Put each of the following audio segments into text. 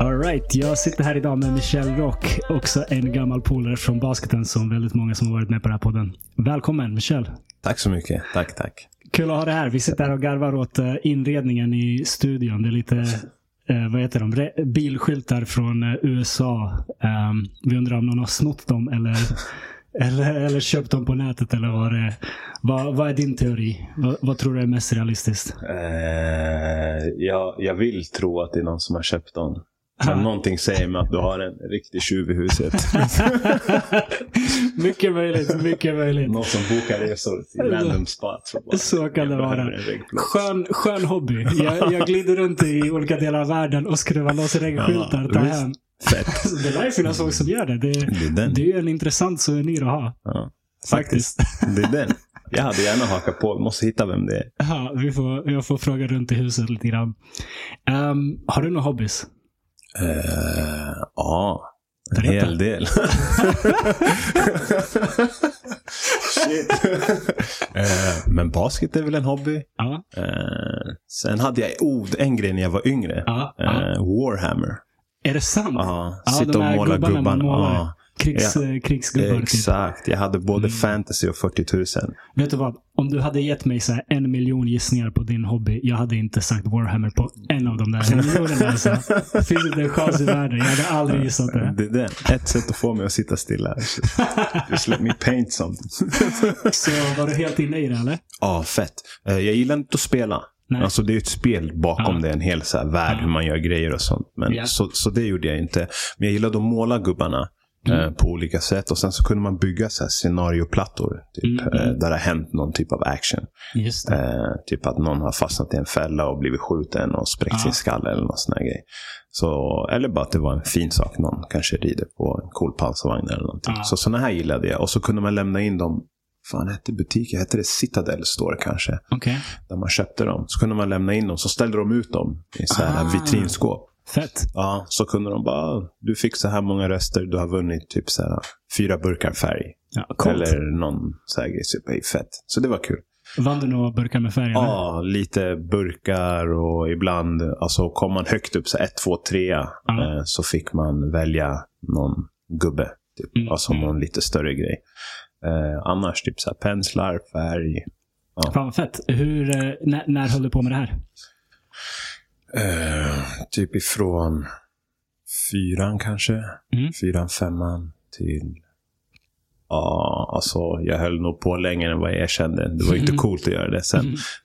Alright, jag sitter här idag med Michelle Rock, också en gammal polare från basketen som väldigt många som har varit med på den här podden. Välkommen Michelle! Tack så mycket. Tack, tack. Kul att ha dig här. Vi sitter här och garvar åt eh, inredningen i studion. Det är lite, eh, vad heter de, Re- bilskyltar från eh, USA. Ehm, vi undrar om någon har snott dem eller, eller, eller köpt dem på nätet eller vad det är. Vad, vad är din teori? Vad, vad tror du är mest realistiskt? Eh, jag, jag vill tro att det är någon som har köpt dem. Men någonting säger mig att du har en riktig tjuv i huset. mycket möjligt, mycket möjligt. någon som bokar resor till random spots. Så kan det "Jag behöver vara. en reggplåt." Skön, skön hobby. Jag, jag glider runt i olika delar av världen och skruvar loss regnskyltar och tar hem. Fett. Det lär ju finnas folk som gör det. Det, Det är det är en intressant souvenir att ha. Ja, Faktiskt. Det är den. Jag hade gärna hakat på. Vi måste hitta vem det är. Ja, vi får, jag får fråga runt i huset lite grann. Ehm, har du några hobbys? Eh, ja, en Berätta. hel del. Shit. Eh, men basket är väl en hobby. Eh, sen hade jag oh, en grej när jag var yngre. Warhammer. Är det sant? Ja, sitta och måla gubbarna gubbarna. Krigs, Ja. eh, krigsgubbar. Typ. exakt. Jag hade både Mm. fantasy och 40 000. Vet du vad? Om du hade gett mig så en miljon gissningar på din hobby. Jag hade inte sagt Warhammer på en av de där miljonerna. Alltså. Finns inte en chans i världen. Jag hade aldrig gissat det. Det är den. Ett sätt att få mig att sitta stilla. Just let me paint something. Så var du helt inne i det eller? Ja, fett. Eh, Jag gillar inte att spela. Nej. Alltså det är ett spel bakom Ja. det. En hel så här värld Ja. hur man gör grejer och sånt. Men, Ja. så, så det gjorde jag inte. Men jag gillade att måla gubbarna. Mm. eh, På olika sätt. Och sen så kunde man bygga så här scenarioplattor. Typ, Mm, eh, mm. Där det har hänt någon typ av action. Eh, typ att någon har fastnat i en fälla och blivit skjuten och spräckt Ja. sin skalle eller någon sån här grej. Så, eller bara att det var en fin sak. Någon kanske rider på en cool pansarvagn eller någonting. Ja. Så sådana här gillade jag. Och så kunde man lämna in dem. Fan hette butiken? Hette det Citadel Store kanske? Okej. Där man köpte dem. Så kunde man lämna in dem. Så ställde de ut dem i så här Ah. vitrinskåp. Fett. Ja, så kunde de bara, du fick så här många röster, du har vunnit typ så här fyra burkar färg. Ja, coolt. Eller någon så här grej. Fett. Så det var kul. Vann du några burkar med färg? eller? Ja, lite burkar och ibland, alltså kom man högt upp, så ett, två, trea, Ja. eh, så fick man välja någon gubbe. Typ. Mm, Alltså någon lite större grej. Eh, annars typ så här penslar, färg. Fan vad fett. Hur, eh, när, när höll du på med det här? Eh, typ ifrån fyran kanske. Mm. Fyran, femman till... Ja, alltså jag höll nog på längre än vad jag erkände. Det var inte Mm. coolt att göra det sen.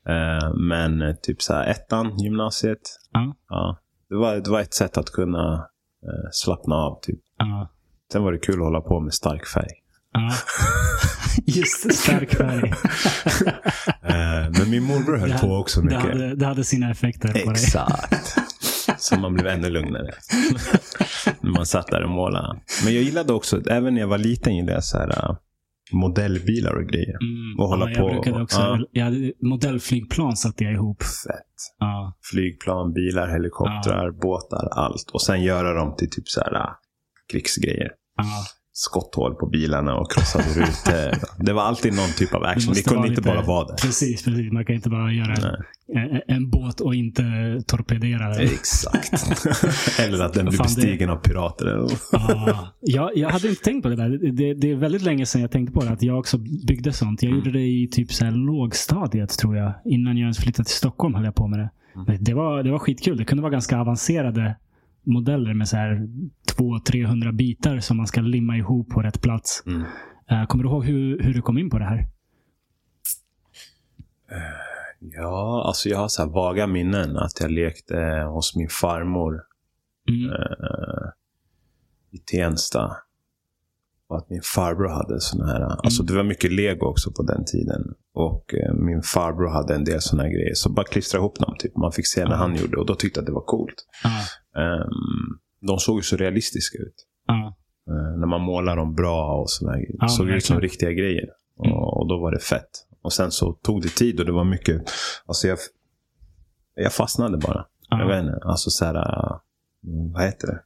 Mm. Eh, men typ så här ettan, gymnasiet. Ja. Det, var, det var ett sätt att kunna eh, slappna av. Typ. Sen var det kul att hålla på med stark färg. Ja. Just stark färg. Eh, men min morbror höll Det på också Det mycket. hade, det hade sina effekter på dig. Exakt. Så man blev ännu lugnare. när man satt där och målade. Men jag gillade också, även när jag var liten gillade jag så här, äh, modellbilar och grejer. Mm. Och hålla ja, jag på. Brukade också, Ja. jag hade, modellflygplan satte jag ihop. Fett. Ja. Flygplan, bilar, helikoptrar, båtar, allt. Och sen göra dem till typ så här äh, krigsgrejer. Ja. Skotthål på bilarna och krossade rutor. Det var alltid någon typ av action. Måste kunde inte lite- bara vara det. Precis, precis. Man kan inte bara göra en, en, båt och inte torpedera den. Exakt. Eller att den blir Fan, det- bestigen av pirater. Ja, jag, jag hade inte tänkt på det där. Det, det är väldigt länge sedan jag tänkte på det. Att jag också byggde sånt. Jag gjorde det i typ så här lågstadiet tror jag. Innan jag ens flyttade till Stockholm höll jag på med det. Men Det, var, det var skitkul. Det kunde vara ganska avancerade modeller med så här 200-300 bitar som man ska limma ihop på rätt plats. Mm. Eh, kommer du ihåg hur, hur du kom in på det här? Ja, alltså jag har så vaga minnen att jag lekte hos min farmor Mm. eh, i Tensta. Och att min farbror hade såna här, alltså det var mycket lego också på den tiden. Och eh, min farbror hade en del såna här grejer. Så bara klistra ihop dem, typ. Man fick se när han gjorde och då tyckte jag att det var coolt. Ja, Ehm, de såg ju så realistiska ut. ja, Eh, när man målar dem bra och sådär. Ja, såg ut som riktiga grejer. Mm. Och, och då var det fett. Och sen så tog det tid och det var mycket, alltså jag, jag fastnade bara. Jag vet ja. inte, alltså såhär, vad heter det?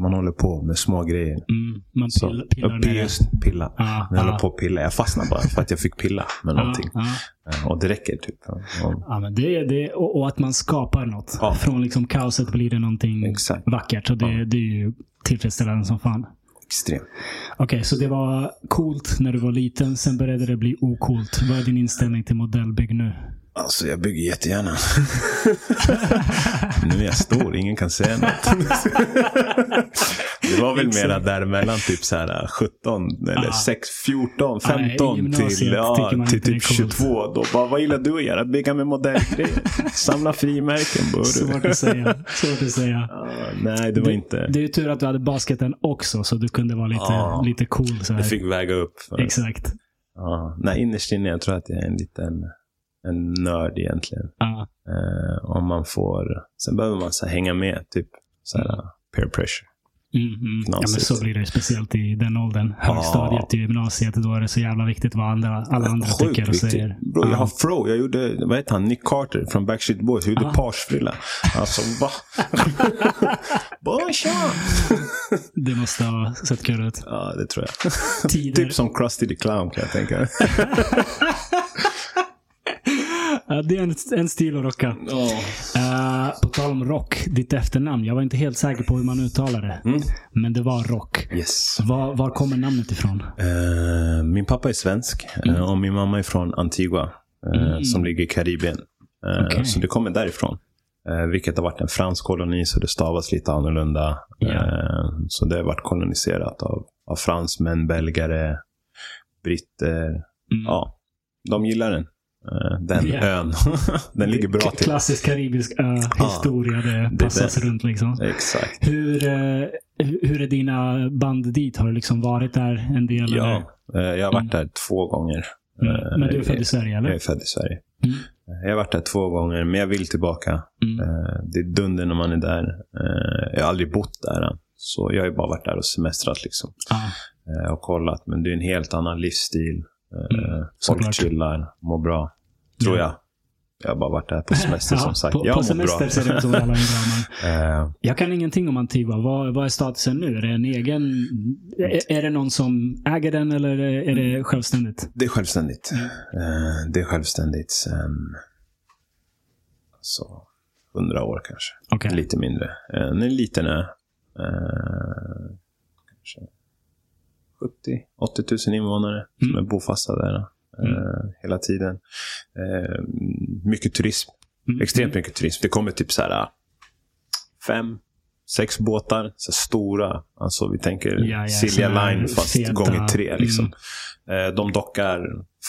Man håller på med små grejer. Mm, man Så, pill, pillar med det. just pilla. Ja, Jag ja. på att pilla. Jag fastnar bara för att jag fick pilla med någonting. Ja, Eh, Och det räcker typ. Och, ja, men det, det, och, och att man skapar något. Ja. Från liksom kaoset blir det någonting Exakt. vackert. Så det, det är ju tillfredsställande som fan. extremt. Okej, så det var coolt när du var liten. Sen började det bli ocoolt. Vad är din inställning till modellbygg nu? Alltså jag bygger jättegärna. nu är jag stor, ingen kan säga något. det var väl mera däremellan typ så här 17 eller Ah. 6, 14, Ja, i 15 gymnasiet till, ja, till det typ coolt. 22. Då bara, vad gillar du att göra? Bygga med modellgrejer. Samla frimärken. du. Svårt att säga. Svårt att säga. Ja, nej, det var inte. Det är ju tur att du hade basketen också, så du kunde vara lite, lite cool. Så här. Jag fick väga upp. För, Exakt. nej, innerst inne jag tror att jag är en liten en nörd egentligen. Ja. Eh, om man får, sen behöver man så här, hänga med, typ så här, peer pressure. Mm, mm. Ja, men så blir det ju speciellt i den åldern. Högstadiet till gymnasiet. Då är det så jävla viktigt vad andra, alla andra Sjukt tycker och viktigt. säger. Bro, jag Ja. har Fro. Jag gjorde, vad heter han, Nick Carter från Backstreet Boys. Jag gjorde Ah. parsfrilla. Alltså, va? Tja! Det måste ha sett kul ut. Ja, det tror jag. Tider. typ som Krusty the Clown kan jag tänka. Ja, det är en, en stil att rocka. Eh, på tal om rock, ditt efternamn. Jag var inte helt säker på hur man uttalar det. Mm. Men det var rock. Yes. Var, var kommer namnet ifrån? Eh, min pappa är svensk eh, och min mamma är från Antigua. eh, Mm. Som ligger i Karibien. Eh, Okej. Så det kommer därifrån. Eh, vilket har varit en fransk koloni, så det stavas lite annorlunda. Eh, så det har varit koloniserat av, av fransmän, belgare, britter. Mm. Ja, de gillar den. Eh, den Ja. ön. den ligger bra till. Klassisk karibisk ö-historia. det det passas där. runt liksom. Exakt. Hur, eh, hur är dina band dit? Har du liksom varit där en del? Ja, eller? eh, jag har varit där två gånger. Mm. Men du är född i Sverige eller? Jag är född i Sverige. Mm. Jag har varit där två gånger, men jag vill tillbaka. Mm. Det är dunder när man är där. Jag har aldrig bott där. Så jag har ju bara varit där och semestrat liksom. Ja. Eh, Och kollat. Men det är en helt annan livsstil. Eh, Mm, Folk chillar, mår bra. Tror Ja. jag. Jag har bara varit där på semester som sagt. på, jag på semester bra. ser det ut som alla Eh, jag kan ingenting om Antigua. Vad, vad är statusen nu? Är det en egen... Är, är det någon som äger den eller är det självständigt? Det är självständigt. Mm. Eh, Det är självständigt sen så, hundra år kanske. Okej. Lite mindre. Är en liten ö. Kanske 70 80 000 invånare som Mm. är bofasta där eh, hela tiden. Eh, mycket turism. Mm. Extremt mycket turism. Det kommer typ så här fem, sex båtar. Så stora. Alltså vi tänker Ja, ja, Silja Line fast feta- gånger tre. Liksom. Mm. Eh, De dockar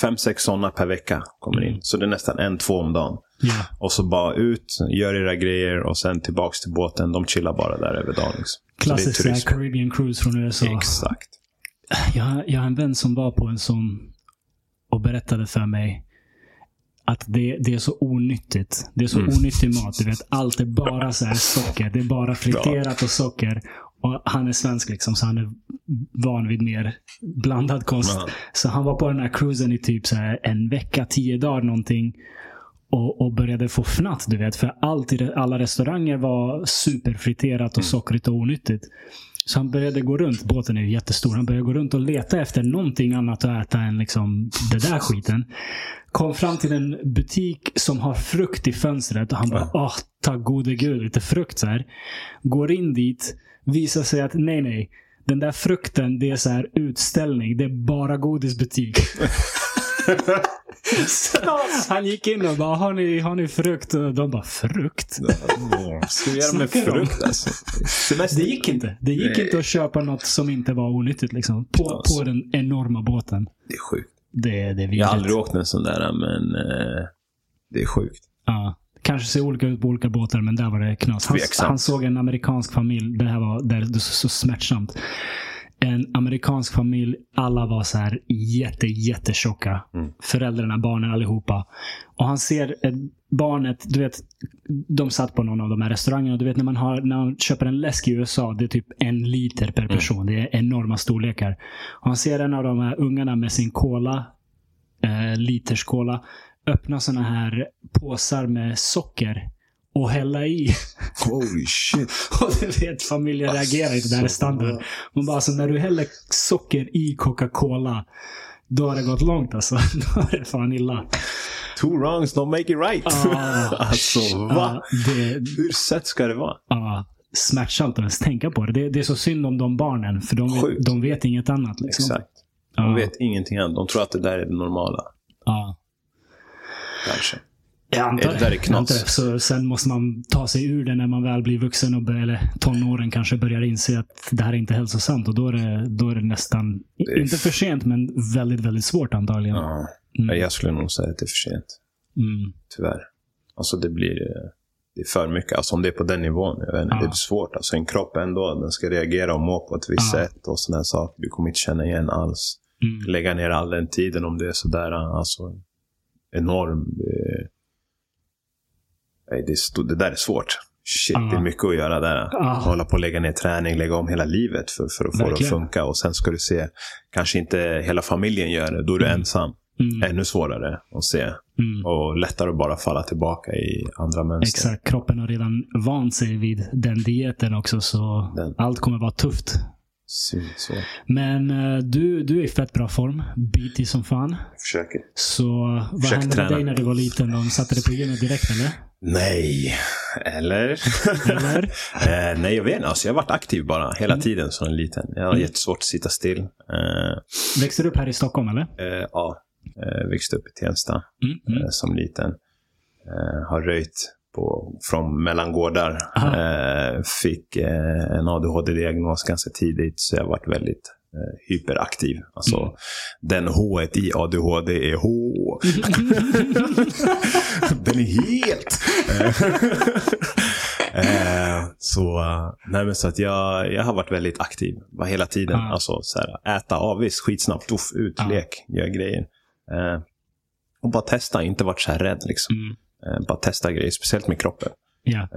fem, sex sådana per vecka. Kommer in. Mm. Så det är nästan en, två om dagen. Ja. Och så bara ut, gör era grejer och sen tillbaks till båten. De chillar bara där över dagen. Liksom. Klassisk. Caribbean cruise från USA. Exakt. Jag, jag har en vän som var på en sån och berättade för mig att det, det är så onyttigt. Det är så Mm. onyttig mat. Du vet, allt är bara så här socker. Det är bara friterat och socker. Och han är svensk liksom, så han är van vid mer blandad kost. Ja. Så han var på den här cruisen i typ så här en vecka, tio dagar någonting. Och, och började få fnatt, du vet. För allt i alla restauranger var superfriterat och sockrigt och onyttigt. Så han började gå runt, båten är ju jättestor, han började gå runt och leta efter någonting annat att äta än liksom det där skiten. Kom fram till en butik som har frukt i fönstret och han bara, åh, tack gode gud, lite frukt så här. Går in dit, visar sig att nej, nej. Den där frukten, det är så här utställning. Det är bara godisbutik. Han gick in och bara, har ni, har ni frukt? De bara, frukt? Ska vi göra med Snackar de? frukt alltså? Semester. Det gick inte. Det gick Nej. inte att köpa något som inte var onyttigt. Liksom, på, Alltså. på den enorma båten. Det är sjukt. Det, det är Jag har aldrig åkt en sån där, men eh, det är sjukt. Ja. Kanske ser olika ut på olika båtar, men där var det knas. Han, Tveksamt. han såg en amerikansk familj. Det här var det är så, så smärtsamt. En amerikansk familj. Alla var så här jätte, jättetjocka. Mm. Föräldrarna, barnen, allihopa. Och han ser barnet, du vet, de satt på någon av de här restaurangerna. Du vet när man, har, när man köper en läsk i USA, det är typ en liter Mm. per person. Det är enorma storlekar. Och han ser en av de här ungarna med sin cola, eh, liters cola, öppna såna här påsar med socker och hälla i. Holy shit. Och du vet, familjen reagerar inte. Det här är standard. Man bara, alltså när du häller socker i Coca-Cola, då har det gått långt alltså. Då är det fan illa. Two wrongs don't make it right. Ah, alltså, va? Det, Hur sett ska det vara? ja, smärtsamt att ens tänka på det. det. Det är så synd om de barnen, för de, Sjukt. de vet inget annat. Liksom. Exakt. De vet ingenting annat. De tror att det där är det normala. Ja. Kanske. Jag antar Är det där är Jag antar knas? det. Så sen måste man ta sig ur det när man väl blir vuxen och börjar, eller tonåren kanske börjar inse att det här är inte hälsosamt. Och då är det, då är det nästan, är inte för sent, men väldigt, väldigt svårt antagligen. Ja. Mm. Jag skulle nog säga att det är för sent. Mm. Tyvärr. Alltså det blir eh, det är för mycket. Alltså om det är på den nivån. Jag vet inte, Ja. Det är svårt. Alltså en kropp ändå, den ska reagera och må på ett visst Ja. sätt och sådana saker. Du kommer inte känna igen alls. Mm. Lägga ner all den tiden om det är sådär alltså enorm. Det, nej, det, är sto- det där är svårt. Shit, det är mycket att göra där. Ja. Hålla på att lägga ner träning, lägga om hela livet för, för att få det att funka. Och sen ska du se, kanske inte hela familjen gör det. Då är du Mm. ensam. Mm. Ännu svårare att se. Mm. Och lättare att bara falla tillbaka i andra mönster. Exakt. Kroppen har redan vant sig vid den dieten också, så Den. allt kommer vara tufft. Så. Men eh, du, du är i fett bra form. Bitig som fan. Försöker. Så vad Försök hände med dig när du var liten? De satte dig på gymmet direkt eller? Nej. Eller? Eller? eh, nej, jag vet inte. Alltså, jag har varit aktiv bara hela Mm. tiden som en liten. Jag har Mm. jättesvårt att sitta still. Eh, Växte du upp här i Stockholm eller? eh, ja, eh, växte upp i Tensta Mm. Mm. eh, som liten. Eh, har röjt på, från mellangårdar. Eh, fick eh, en ADHD-diagnos ganska tidigt, så jag har varit väldigt hyperaktiv. Alltså, Mm. den H i ADHD är H. den är helt... eh, så, eh, nej men så att jag, jag har varit väldigt aktiv. Var hela tiden. Ah. Alltså, så här, äta avis, skitsnabbt, uff, ut, Ah. lek, gör grejer. Eh, och bara testa, inte varit så här rädd. Liksom. Mm. Eh, bara testa grejer, speciellt med kroppen. Ja.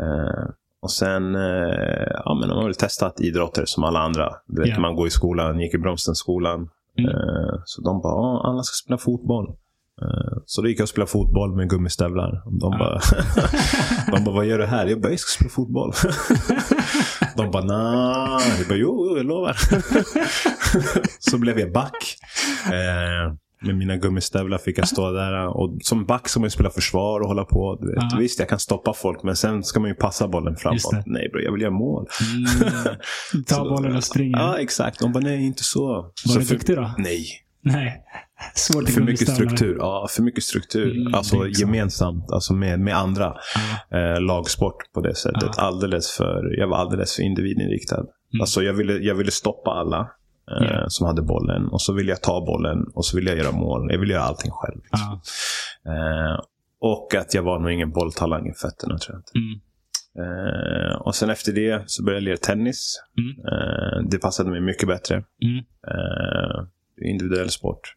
Och sen eh, ja, men man har väl testat idrotter som alla andra. Du vet, Ja. Man går i skolan, gick i Bromstenskolan. Mm. Eh, så de bara, "Ja, alla ska spela fotboll. Eh, så då gick jag och spelade fotboll med gummistövlar. De, Ja. bara, de bara, vad gör du här? Jag bara, jag ska spela fotboll. de bara, nej. Jag bara, jo, jo, jag lovar. så blev jag back. Eh, med mina gummistövlar fick jag stå där. Och som back ska man ju spela försvar och hålla på. Du vet. Ja. Visst, jag kan stoppa folk, men sen ska man ju passa bollen framåt. Nej bro, jag vill göra mål. Mm. Ta bollen och springa. Ja, exakt. De bara, nej, inte så. Var så du för, duktig då? Nej. Nej. Svårt För mycket struktur. Ja, för mycket struktur. Mm, alltså så. gemensamt, alltså med, med andra. Ja. Eh, lagsport på det sättet. Ja. Alldeles för, jag var alldeles för individinriktad. Alltså jag ville, jag ville stoppa alla Ja. som hade bollen. Och så ville jag ta bollen och så ville jag göra mål. Jag ville göra allting själv. Ja. Eh, och att jag var nog ingen bolltalang i fötterna tror jag inte. Mm. Eh, och sen efter det så började jag lira tennis. Mm. Eh, det passade mig mycket bättre. Mm. Eh, individuell sport.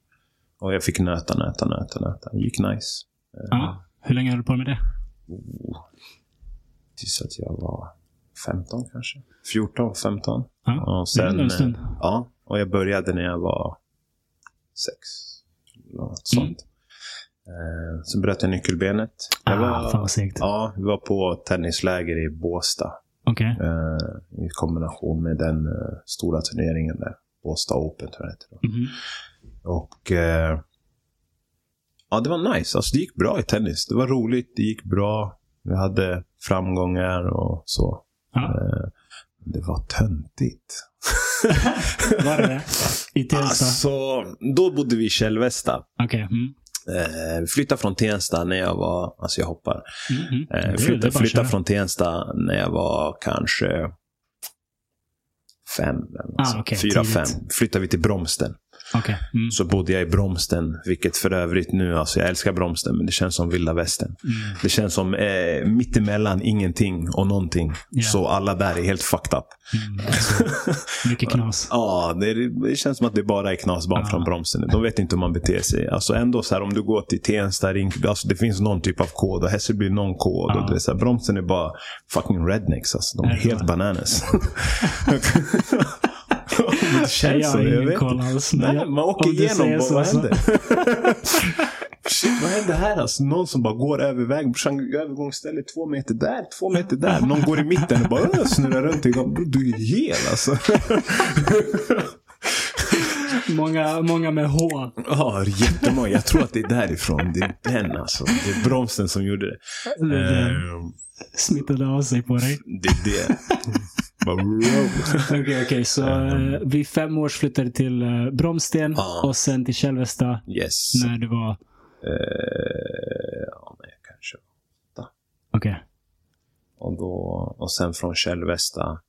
Och jag fick nöta, nöta, nöta, nöta. Det gick nice. Ja. Hur länge höll du på med det? Oh. Tills att jag var 15 kanske. 14, 15. Ja. Och Det är sen, en stund. ja, och jag började när jag var sex. Något sånt. Mm. Eh, sen bröt jag nyckelbenet. Jag Ah, fan vad segt. ja, vi var på tennisläger i Båstad. Okej. Eh, I kombination med den eh, stora turneringen där. Båstad Open tror jag det. Mhm. Och eh, ja, det var nice. Alltså, det gick bra i tennis. Det var roligt, det gick bra. Vi hade framgångar och så. Ja. Eh, det var töntigt. Var det det? I Tensta? Alltså, då bodde vi i Kälvesta. Okej. Mm. Eh, flyttade från Tensta när jag var, alltså jag hoppar. Mm, mm. Eh, är- är flyttade flyttade från Tensta när jag var kanske fem. Något Ah, okej, Fyra, tidigt. fem. Flyttade vi till Bromsten. Okej. Mm. Så bodde jag i Bromsten, vilket för övrigt nu, alltså jag älskar Bromsten, men det känns som vilda västern. Mm. Det känns som eh, mittemellan ingenting och någonting. Ja. Så alla där är helt fucked up. Mm. Alltså, mycket knas. Ja, det, det känns som att det bara är knasbarn Ja. från Bromsten. De vet inte hur man beter sig. Alltså ändå så här, om du går till Tensta, Rinkeby, alltså det finns någon typ av kod. Och Hässelby någon kod. Ja. Och det är här, Bromsten är bara fucking rednecks. Alltså. De är helt bananas. Det Jag känns har Jag ingen vet koll alls. Nej, jag- man åker igenom säger vad händer. Shit, vad hände här? Alltså, någon som bara går över vägen. Brorsan, övergångsställe två meter där, två meter där. Någon går i mitten och bara snurrar runt. Jag bara, "Bror, Du är hel alltså. Många, många med H. Ja, jättemånga. Jag tror att det är därifrån. Det är den alltså. Det är bromsen som gjorde det. Det Ehm, smittade av sig på dig. det är det. Okej, okej. Så eh, vid fem års flyttade till uh, Bromsten Ja. och sen till Kälvesta Yes. när du var... Eh, ja, nej, kanske. Okej. Och, då, och sen från Kälvesta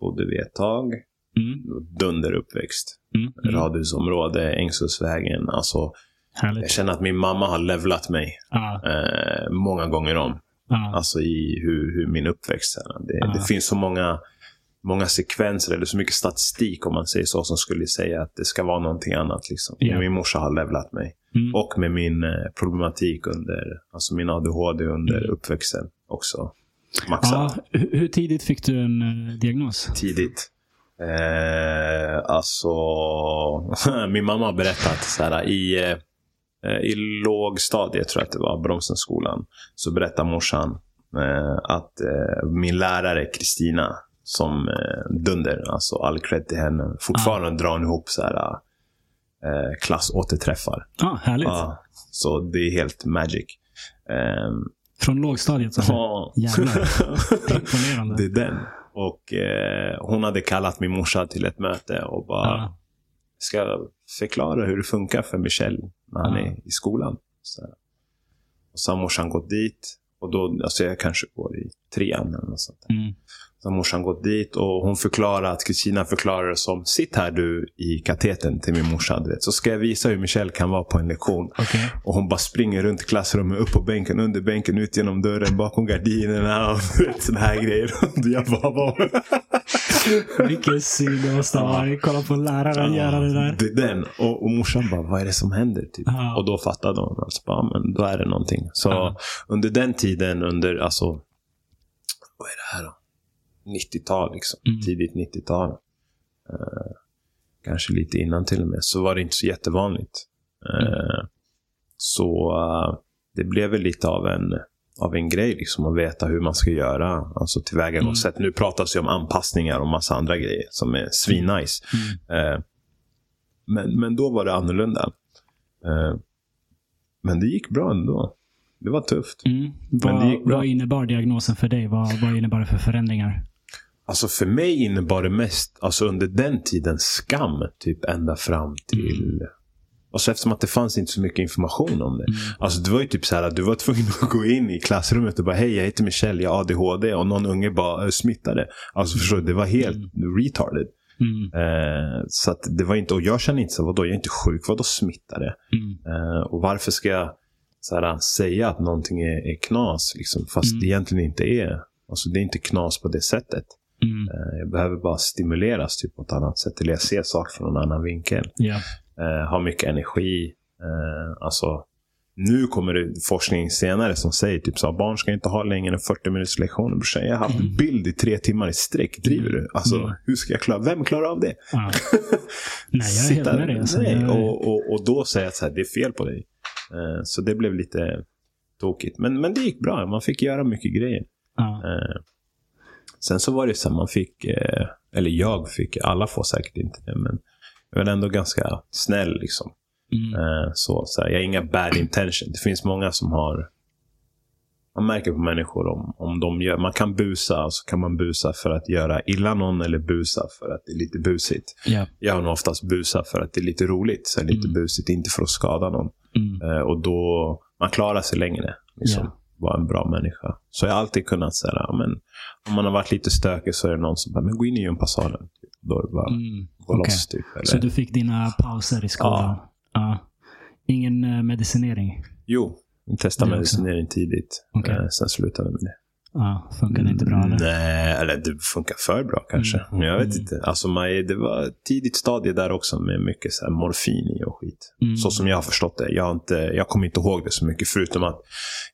bodde vi ett tag. Mm. Dunder uppväxt. Mm. Mm. Radhusområde, Ängshultsvägen. Alltså, jag känner att min mamma har levlat mig Ja, eh, många gånger om. ja. Alltså i hur, hur min uppväxt är. Det, Ja. det finns så många, många sekvenser, eller så mycket statistik om man säger så, som skulle säga att det ska vara någonting annat. Liksom. Ja. Min morsa har levlat mig. Mm. Och med min eh, problematik under, alltså min ADHD under Mm. uppväxten också. Maxat. ja. Hur hur tidigt fick du en eh, diagnos? Tidigt. Eh, alltså, min mamma har berättat så här, i, eh, i lågstadiet, tror jag att det var, Bromsenskolan, så berättar morsan eh, att eh, min lärare Kristina, som eh, dunder, alltså all cred till henne, fortfarande drar hon ihop så här, eh, klassåterträffar. Ja, härligt. Ja, så det är helt magic. Ehm, Från lågstadiet. Så. ja. Jävlar. Imponerande. Det är den. Och eh, hon hade kallat min morsa till ett möte och bara Ja. ska förklara hur det funkar för Michel när han Ja. är i skolan. Så, och så har morsan gått dit. Och då, alltså jag kanske går i trean eller något sånt. Mm. Så morsan gått dit och hon förklarar att Kristina förklarar det som Sitt här du i kateten till min morsa. Du vet. Så ska jag visa hur Michel kan vara på en lektion. Okej. Och hon bara springer runt klassrummet, upp på bänken, under bänken, ut genom dörren, bakom gardinerna och sådana här grejer. Jag bara, vad? Vilken syn det måste ha varit. Kolla på läraren göra det där. Det är den. Och, och morsan bara, vad är det som händer? Typ. Ja. Och då fattade hon. Alltså, bara, men då är det någonting. Så Ja. under den tiden, under, alltså, vad är det här då? 90-tal liksom. Mm. Tidigt 90-tal. Eh, kanske lite innan till och med. Så var det inte så jättevanligt. Eh, Så eh, det blev väl lite av en, av en grej liksom att veta hur man ska göra. Alltså tillvägagångssätt. Nu pratas det om anpassningar och massa andra grejer som är svinnice. Mm. Eh, men, men då var det annorlunda. Eh, men det gick bra ändå. Det var tufft. Mm. Men det gick Vad, bra. vad innebar diagnosen för dig? Vad, vad innebar det för förändringar? Alltså för mig innebar det mest, alltså under den tiden, skam. Typ ända fram till... Alltså eftersom att det fanns inte så mycket information om det. Mm. Alltså det var ju typ så här att du var tvungen att gå in i klassrummet och bara Hej, jag heter Michelle, jag har ADHD. Och någon unge bara "Äh, smittade. Alltså förstår du, det var helt retarded. Mm. Eh, så att det var inte, och jag kände inte så, vadå, jag är inte sjuk, vadå smittade? Mm. Eh, och varför ska jag så här, säga att någonting är, är knas, liksom, fast Mm. det egentligen inte är. Alltså det är inte knas på det sättet. Mm. Eh, jag behöver bara stimuleras typ, på ett annat sätt. Eller jag ser saker från en annan vinkel. Ja. Eh, har mycket energi. Eh, alltså, nu kommer det forskning senare som säger typ så barn ska inte ha längre än 40 minuters lektioner. brorsan. Jag har haft Mm. bild i tre timmar i sträck. Driver du? Alltså, Mm. hur ska jag klara? Vem klarar av det? Ja. Nej, jag är helt Sitta- med dig. Alltså. Nej, och, och, och då säger jag att det är fel på dig. Eh, så det blev lite tokigt. Men, men det gick bra. Man fick göra mycket grejer. Ja. Sen så var det så här, man fick, eh, eller jag fick, alla får säkert inte det, men jag var ändå ganska snäll liksom. Mm. Eh, så, så här, jag har inga bad intention. Det finns många som har man märker på människor om, om de gör, man kan busa, så kan man busa för att göra illa någon eller busa för att det är lite busigt. Ja. Jag har nog oftast busa för att det är lite roligt, så lite Mm. busigt, inte för att skada någon. Mm. Eh, och då, man klarar sig längre. Liksom, Ja. Vara en bra människa. Så jag har alltid kunnat säga, ja, men om man har varit lite stökig så är det någon som bara, men gå in i gympasalen. Typ. Då är det bara, Mm. gå Okej. loss typ. Eller, Så du fick dina pauser i skolan? Ja. Ingen eh, medicinering? Jo, testa Det också. medicinering tidigt. Okej. Eh, sen slutade vi med det. Ja, funkade inte bra eller? Nej, eller det funkar för bra kanske. Mm. Men jag vet Mm. inte. Alltså, man, det var ett tidigt stadie där också med mycket så morfin i och skit. Mm. Så som jag har förstått det. Jag, har inte, jag kommer inte ihåg det så mycket. Förutom att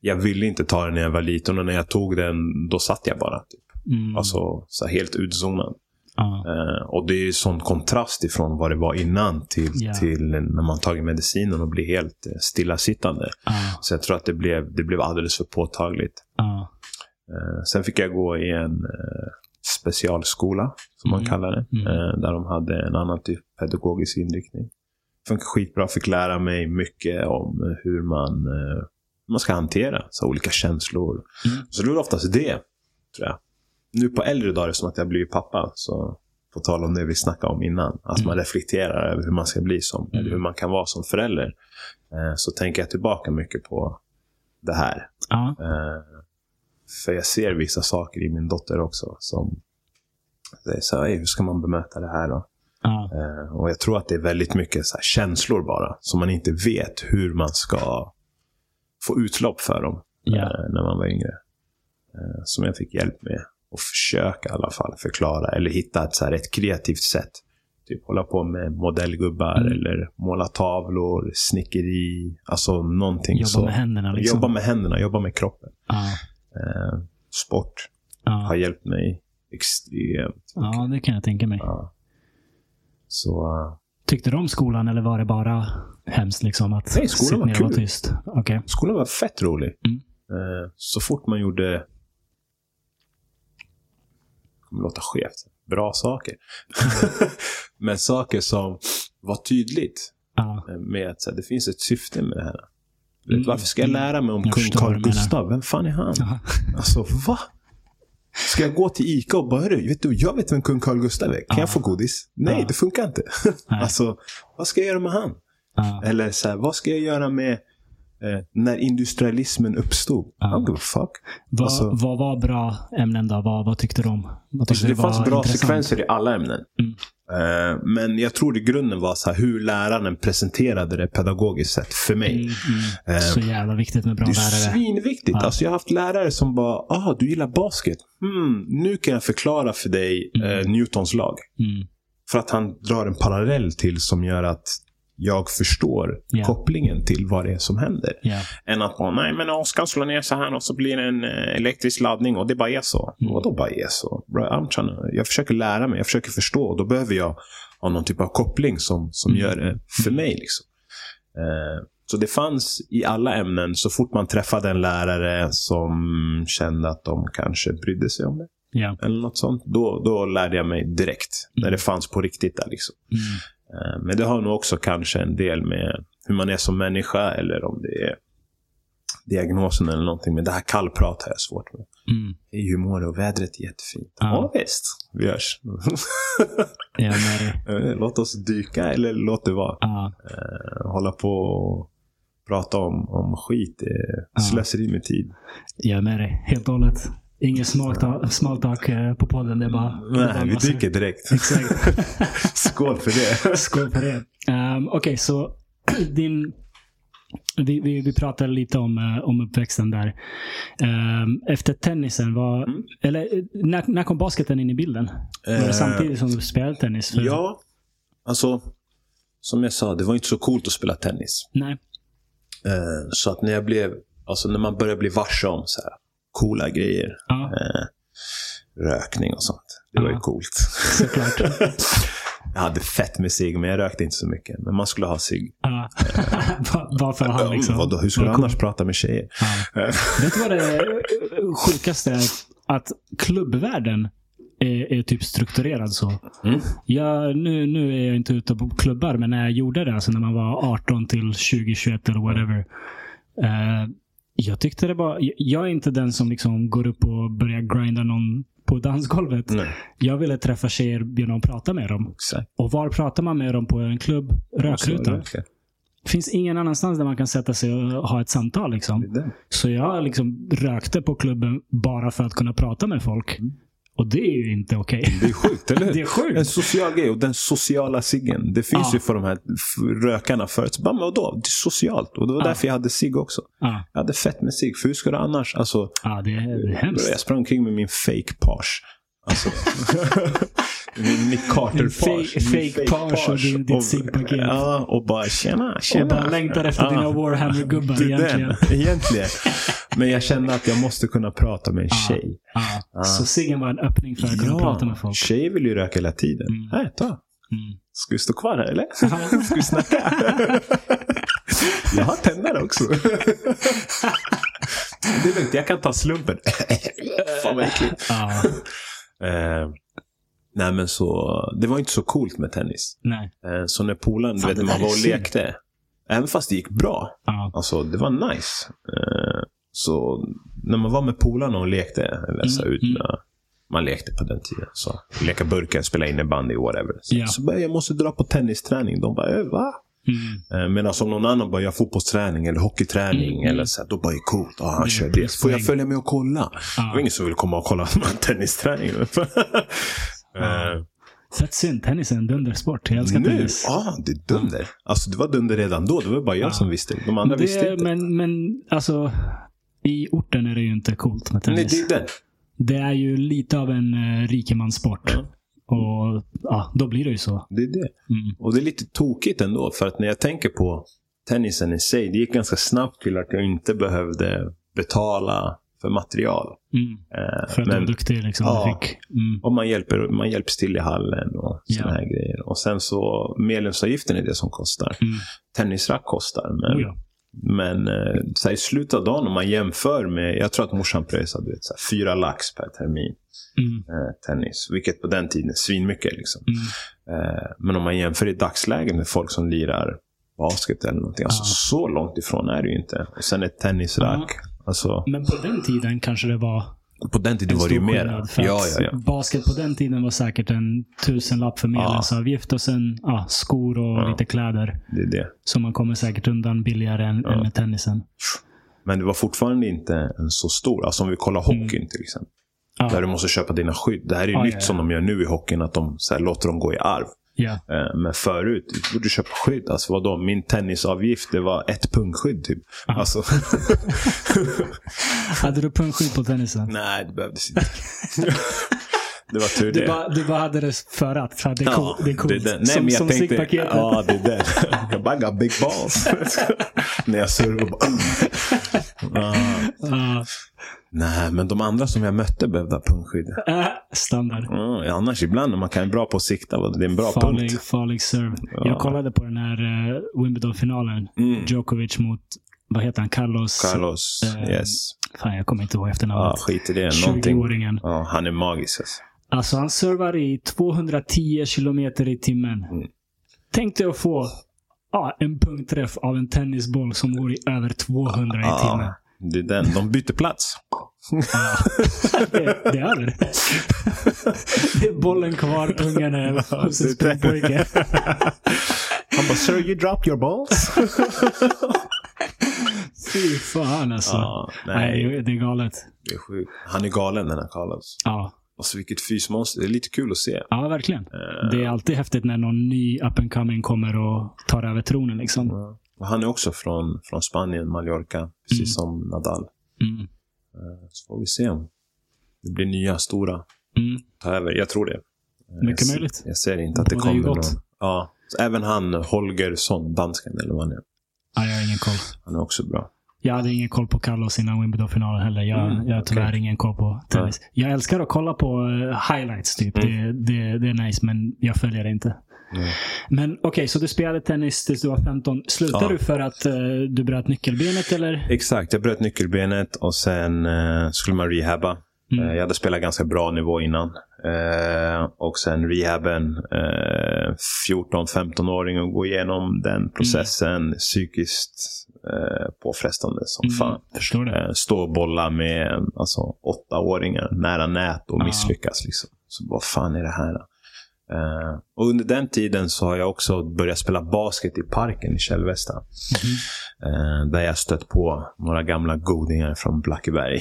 jag ville inte ta den när jag var liten. Och när jag tog den, då satt jag bara. Typ. Mm. Alltså så helt utzonad. Ja. Eh, och det är ju sån kontrast ifrån vad det var innan till, Ja. till när man tagit medicinen och blir helt eh, stillasittande. Ja. Så jag tror att det blev, det blev alldeles för påtagligt. Ja. Eh, sen fick jag gå i en eh, specialskola, som man Mm. kallar det. Mm. Eh, där de hade en annan typ pedagogisk inriktning. Funkar skitbra. Fick lära mig mycket om hur man, man ska hantera så olika känslor. Mm. Så det var oftast det, tror jag. Nu på äldre dagar, som att jag blivit pappa, så på tal om det vi snackade om innan. Att man Mm. reflekterar över hur man ska bli som, eller hur man kan vara som förälder. Så tänker jag tillbaka mycket på det här. Ja. För jag ser vissa saker i min dotter också som det är så här, "Ey, hur ska man bemöta det här då? Ja. Eh, och jag tror att det är väldigt mycket så här känslor bara, som man inte vet hur man ska få utlopp för dem Ja. eh, när man var yngre. Eh, som jag fick hjälp med. Och försöka i alla fall förklara, eller hitta ett, så här, ett kreativt sätt. Typ hålla på med modellgubbar, Mm. eller måla tavlor, snickeri, alltså någonting Jobba så. med händerna liksom. Jobba med händerna, jobba med kroppen. Ja. Eh, sport har Ja. hjälpt mig extremt. ja, det kan jag tänka mig. Ja. Så eh, Tyckte du om skolan eller var det bara hemskt liksom att Nej, skolan var kul. tyst? Okej. skolan var fett rolig. Mm. Eh, så fort man gjorde det kommer låta skevt. Bra saker. Men saker som var tydligt Ja. eh, med att så här, det finns ett syfte med det här. Mm. Varför ska jag lära mig om Jag kung Carl. Gustav? Vem fan är han? Ja. Alltså, va? Ska jag gå till Ica och bara, "Hörru, vet du, jag vet vem kung Carl Gustav är. Kan Ja. jag få godis? Nej, Ja. det funkar inte. Alltså, vad ska jag göra med han? Ja. Eller så här, vad ska jag göra med eh, när industrialismen uppstod? Ja. I don't fuck. Vad, Alltså- vad var bra ämnen då? Vad, vad tyckte du om? Vad tyckte Alltså, det var fanns bra intressant? sekvenser i alla ämnen. Mm. Eh, men jag tror i grunden var så här, hur läraren presenterade det pedagogiskt sett för mig. Mm, mm. Eh, Så jävla viktigt med bra Det är lärare. svinviktigt. Ja. Alltså, jag har haft lärare som bara, ah, du gillar basket. Hmm, nu kan jag förklara för dig Mm. eh, Newtons lag. Mm. För att han drar en parallell till som gör att jag förstår Ja. kopplingen till vad det är som händer. Ja. Än att bara, nej men Oskar slår ner så här och så blir det en eh, elektrisk laddning och det bara är så. Mm. Vadå bara är så? Bro, jag försöker lära mig, jag försöker förstå. Och då behöver jag ha någon typ av koppling som, som Mm. gör det för mig. Liksom. Eh, så det fanns i alla ämnen, så fort man träffade en lärare som kände att de kanske brydde sig om det. Ja. Eller något sånt. Då, då lärde jag mig direkt. När det fanns på riktigt där. Liksom. Mm. Eh, Men det har nog också kanske en del med hur man är som människa eller om det är diagnosen eller någonting. Men det här kallprat har jag svårt med. Mm. Hur mår du? Vädret är jättefint. Ja. Ja, visst. Vi hörs. Ja, Eh, låt oss dyka eller låt det vara. ja. Eh, Hålla på och prata om, om skit. Är slöseri med tid. Jag är med dig. Helt och hållet. Ingen small talk, small talk eh, på podden. Det är bara... det är bara Nej, vi dyker direkt. Exakt. Skål för det. Skål för det. Um, Okej, så din... Vi, vi, vi pratade lite om, eh, om uppväxten där. Ehm, efter tennisen, var, Mm. eller eh, när, när kom basketen in i bilden? Var det Eh, samtidigt som du spelade tennis? För- Ja, alltså som jag sa, det var inte så coolt att spela tennis. Nej. Eh, så att när jag blev, alltså när man började bli varse om så här coola grejer, Ja, eh, rökning och sånt. Det var ju Ja. coolt. såklart. jag hade fett med cigg, men jag rökte inte så mycket. Men man skulle ha cigg. Ja. Bara- Bara för han liksom. Vadå, hur skulle du annars prata med tjejer? Ja. Vet du vad det sjukaste är? Att klubbvärlden är, är typ strukturerad så. Mm. Jag, nu, nu är jag inte ute på klubbar, men när jag gjorde det, alltså när man var 18 till 20, 21 eller whatever. Eh, jag tyckte det var... jag- är inte den som liksom går upp och börjar grinda någon på dansgolvet. Nej, Jag ville träffa tjejer genom att prata med dem. exakt. Och var pratar man med dem på en klubb? Rökrutan. Det finns ingen annanstans där man kan sätta sig och ha ett samtal. Liksom. Det är det. Så jag liksom rökte på klubben bara för att kunna prata med folk. Och det är ju inte okej. Det är sjukt, eller hur? Det är sjukt. En social grej och den sociala ciggen. Det finns Ja. ju för de här rökarna förut. Så bara, men vadå? Det är socialt. Och det var Ja. därför jag hade cigg också. Ja, Jag hade fett med cigg. För hur ska du annars? Alltså, ja det, är, det är jag hemskt. sprang omkring med min fake Porsche. Alltså. Nick Carter-page. Fake- fake page och din- ditt ciggpaket. Ja, och bara tjena, tjena. Och bara längtar efter dina Warhammer-gubbar egentligen. Den, egentligen. Men jag kände att jag måste kunna prata med en tjej. Ja. Så ciggen var en öppning för att kunna prata med folk. tjejer vill ju röka hela tiden. Mm. Här, ta. Mm. Ska vi stå kvar här eller? Ska vi snacka? jag har tändare också. det är lugnt, jag kan ta slumpen. Fan vad äckligt. Eh, nej men så, det var inte så coolt med tennis. Nej. Eh, så när polaren, du vet när man var och synd. lekte. Även fast det gick bra. Ja. Alltså det var nice. Eh, så när man var med polarna och lekte, så Mm, ut, mm. man lekte på den tiden. Så leka burken, spela innebandy, whatever. Så, Ja. så bara, jag måste dra på tennisträning. De bara, äh, va? Mm. Eh, Medan om någon annan bara fotbollsträning eller hockeyträning Mm, eller så, här, då bara, är coolt. Ja, han Det är kör det. Får jag följa med och kolla? Det var ingen som vill komma och kolla tennisträning. Eh, Fett synd. Tennis är en dundersport. Jag älskar nu, tennis. ja, det är dunder. Alltså det var dunder redan då. Det var bara jag Ja. som visste. De andra det, visste inte. Men, men alltså, i orten är det ju inte coolt med Nej, tennis. det är den. Det är ju lite av en uh, rikemanssport. Ja. Och ja, då blir det ju så. Det är det. Mm. Och det är lite tokigt ändå. För att när jag tänker på tennisen i sig. Det gick ganska snabbt till att jag inte behövde betala för material. Mm. Eh, För att du var duktig liksom. Ja. Mm. Och man hjälper, man hjälps till i hallen och såna Ja. här grejer. Och sen så medlemsavgiften är det som kostar. Mm. Tennisrack kostar. Men, Oh, ja. Men eh, så här, i slutet av dagen om man jämför med, jag tror att morsan pröjsade fyra lax per termin. Mm. Eh, tennis. Vilket på den tiden är svinmycket. Liksom. Mm. Eh, men om man jämför i dagsläget med folk som lirar basket eller någonting. Alltså, Ja. Så långt ifrån är det ju inte. Och sen ett tennisrack. Alltså, Men på den tiden kanske det var på den tiden en var det ju stor mer. skillnad. För Ja, ja, ja. Basket på den tiden var säkert en tusenlapp för medlemsavgift och sen ja, skor och lite kläder. Det är det. Så man kommer säkert undan billigare än, än med tennisen. Men det var fortfarande inte en så stor. Alltså om vi kollar hockeyn till exempel. Där du måste köpa dina skydd. Det här är ju nytt som de gör nu i hockeyn. Att de så här, låter dem gå i arv. Ja. Eh, Men förut, du borde köpa skydd. Alltså vadå? Min tennisavgift, det var ett punkskydd typ. Aha. Alltså, Hade du punkskydd på tennisen? nej, det behövdes inte. det var tur Du det. bara, du bara hade det för att. För att det, är cool, det är coolt. det är. Nej, som men jag som tänkte. Ja, det är det. Jag bara got big balls. När jag servar bara... Ja. Ja. Nej, men de andra som jag mötte behövde ha punktskydd. Äh, standard. Mm, annars ibland man kan bra på att sikta, det är en bra Farlig, punkt. farlig serve. Ja. Jag kollade på den här uh, Wimbledon-finalen. Mm. Djokovic mot, vad heter han, Carlos? Carlos, Eh, yes. Fan, jag kommer inte ihåg Ja, efternamnet. skit i det. Någonting. 20-åringen. Ja, han är magisk alltså. Alltså han servar i 210 kilometer i timmen. Mm. Tänk dig att få ja, en punktträff av en tennisboll som går i över 200 i timmen. Ja, det är den. De byter plats. det, det är det. det är bollen kvar, pungen är hos en springpojke. Han bara, sir you dropped your balls. Fy fan alltså. ja, Nej, nej, det är- galet. det är sjukt. Han är galen den här Carlos. Ja, Alltså vilket fysmonster. Det är lite kul att se. ja verkligen. Eh, Det är alltid häftigt när någon ny up and coming kommer och tar över tronen. Liksom. ja. Han är också från, från Spanien, Mallorca. Precis Mm. som Nadal. Mm. Eh, Så får vi se om det blir nya stora Mm. ta över. Jag tror det. Eh, Mycket jag, möjligt. Jag ser inte att det ju kommer någon. Ja. Så även han, Holgersson, dansken eller vad han är. Ja, jag har ingen koll. Han är också bra. Jag hade ingen koll på Carlos innan Wimbledon-finalen heller. Jag, Mm, jag har tyvärr okej. ingen koll på tennis. Jag älskar att kolla på eh, highlights typ. Mm. Det, det, det är nice, men jag följer det inte. Mm. Men okej, så du spelade tennis tills du var 15. Slutade Ja. du för att eh, du bröt nyckelbenet eller? Exakt, jag bröt nyckelbenet och sen eh, skulle man rehabba. Mm. Eh, jag hade spelat ganska bra nivå innan. Eh, och sen rehaben, eh, 14-15-åring och gå igenom den processen psykiskt eh, påfrestande som fan. Mm, förstår det. Eh, stå och bolla med alltså, åttaåringar nära nät och Ja. misslyckas. Liksom. Så vad fan är det här? Eh, och under den tiden så har jag också börjat spela basket i parken i Kälvesta. Mhm. Eh, där jag stött på några gamla godingar från Blackeberg.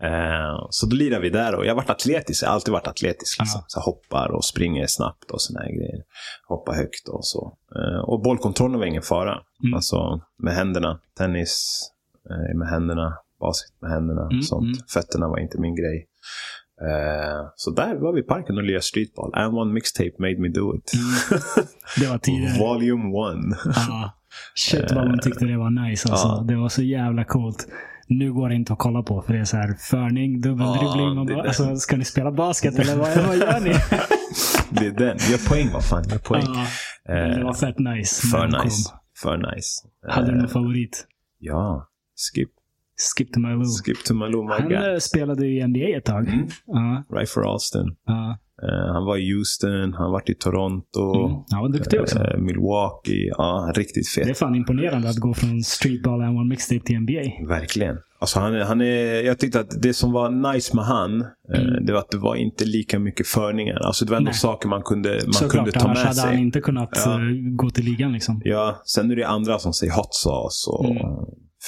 eh, så då lirar vi där och jag har varit atletisk. Jag har alltid varit atletisk. Liksom. Ja. Så hoppar och springer snabbt och såna här grejer. Hoppar högt och så. Och bollkontrollen var ingen fara. Mm. Alltså med händerna. Tennis med händerna. Basket med händerna. Mm, sånt. mm. Fötterna var inte min grej. Eh, så där var vi i parken och lirade streetball. And one mixtape made me do it. Det var tidigare. Volume one. Ja. Shit vad man tyckte det var nice alltså. Ja. Det var så jävla coolt. Nu går det inte att kolla på för det är så här förning, dubbeldribbling. Man bara, det. alltså, ska ni spela basket eller vad, vad gör ni? det är den. Gör poäng vad fan. Gör poäng. Men det var fett nice. För kom. nice. För nice. Hade du Eh, någon favorit? Ja. Skip. Skip to my Lou. Skip to Malou, my Han eh, spelade ju i NBA ett tag. Mm. Ja, Right for Alston. ja. Eh, han var i Houston, han varit i Toronto. Mm. Han var duktig också. eh, Milwaukee. Ja, riktigt fet. Det är fan imponerande att gå från streetball and one mixtape till NBA. Verkligen. Alltså han, han är, jag tyckte att det som var nice med han, Mm. det var att det var inte lika mycket förningar. Alltså det var ändå Nej. saker man kunde, man Såklart, kunde ta med hade han sig. inte kunnat Ja. gå till ligan liksom. Ja, sen är det andra som säger hot sauce och Mm.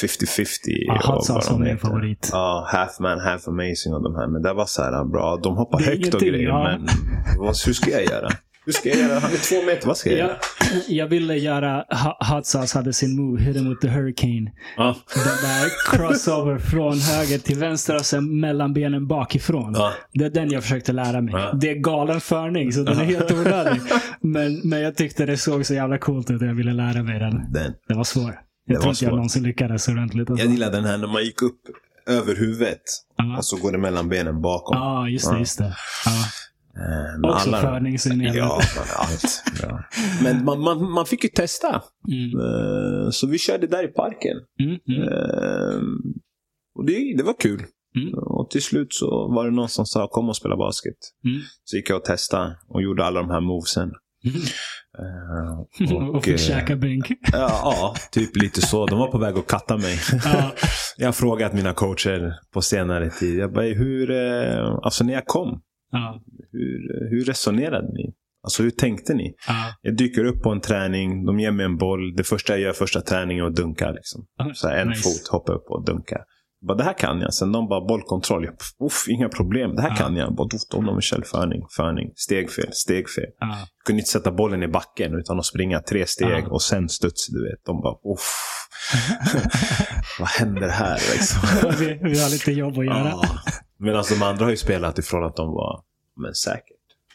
50-50. Ja, och hot sauce var min favorit. Ja, half man, half amazing och de här. Men det var så här bra. De hoppar högt och grejer. ja. Men vad, hur ska jag göra? Hur ska jag göra? Han är två meter. Vad ska jag Jag, göra? jag ville göra, Ho- Hot Sauce hade sin move, him with the hurricane. Ja. Den där crossover från höger till vänster och sen mellan benen bakifrån. Ja. Det är den jag försökte lära mig. Ja. Det är galen förning, så den är helt onödig. men, men jag tyckte det såg så jävla coolt ut och jag ville lära mig den. Den. Det var svår. Jag tror inte jag någonsin lyckades ordentligt. Alltså. Jag gillade den här när man gick upp över huvudet. Ja. Och så går det mellan benen bakom. Ja, just det. Ja. Just det. Ja. Eh, men Också alla- i Ja, men allt. Ja. Men man, man, man fick ju testa. Mm. Eh, Så vi körde där i parken. Mm, mm, Eh, Och det, det var kul. Mm. Och till slut så var det någon som sa kom och spela basket. mm. Så gick jag och testade och gjorde alla de här movesen. Eh, och fick eh, käka bänk. ja, typ lite så. De var på väg att katta mig. Ja. Jag har frågat mina coacher på senare tid. Jag bara, hur, eh, alltså när jag kom, Ja. hur, hur resonerade ni? Alltså hur tänkte ni? Ja. Jag dyker upp på en träning, de ger mig en boll. Det första jag gör första träningen är att dunka. Liksom. Så en Nice. fot, hoppa upp och dunka. Bara, det här kan jag. Sen de bara bollkontroll. Jag, uff, inga problem. Det här Ja. kan jag. Bara, uff, de har källförning, förning, stegfel, stegfel. Ja. Jag kunde inte sätta bollen i backen utan att springa tre steg Ja. och sen studs. Du vet. De bara, uff. Vad händer här liksom? vi, vi har lite jobb att göra. Ja. Medan de andra har ju spelat ifrån att de var, men säkert.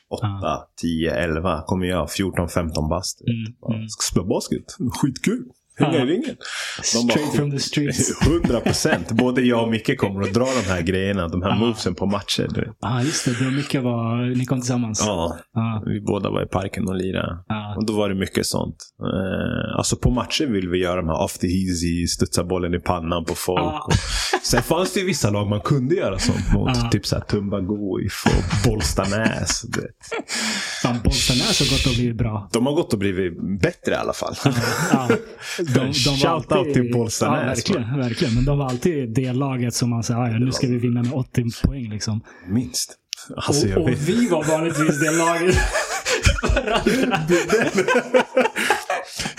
8, Ja. 10, 11. Kommer jag 14, 15 bast. Mm, mm. Ska spela basket? Skitkul. Hänga Ja. i ringen. Straight from the streets. 100 procent. Både jag och Micke kommer att dra de här grejerna, de här movesen på matcher. Du. Ja, just det. Det var mycket var, ni kom tillsammans. Ja, Ja. vi båda var i parken och lirade. Ja. Och då var det mycket sånt. Eh, alltså på matcher vill vi göra de här the easy, studsa bollen i pannan på folk. Ja. Och, sen fanns det ju vissa lag man kunde göra sånt mot. Ja. Typ såhär Tumba Guif och Bollstanäs. du. Fan, Bollstanäs har gått och blivit bra. De har gått och blivit bättre i alla fall. De, de var Shout out till Bollstanäs, Ja, verkligen, verkligen. Men de var alltid det laget som man sa, "Ah, ja, nu ska vi vinna med 80 poäng. Liksom. Minst. Alltså, och, och vi var vanligtvis det laget.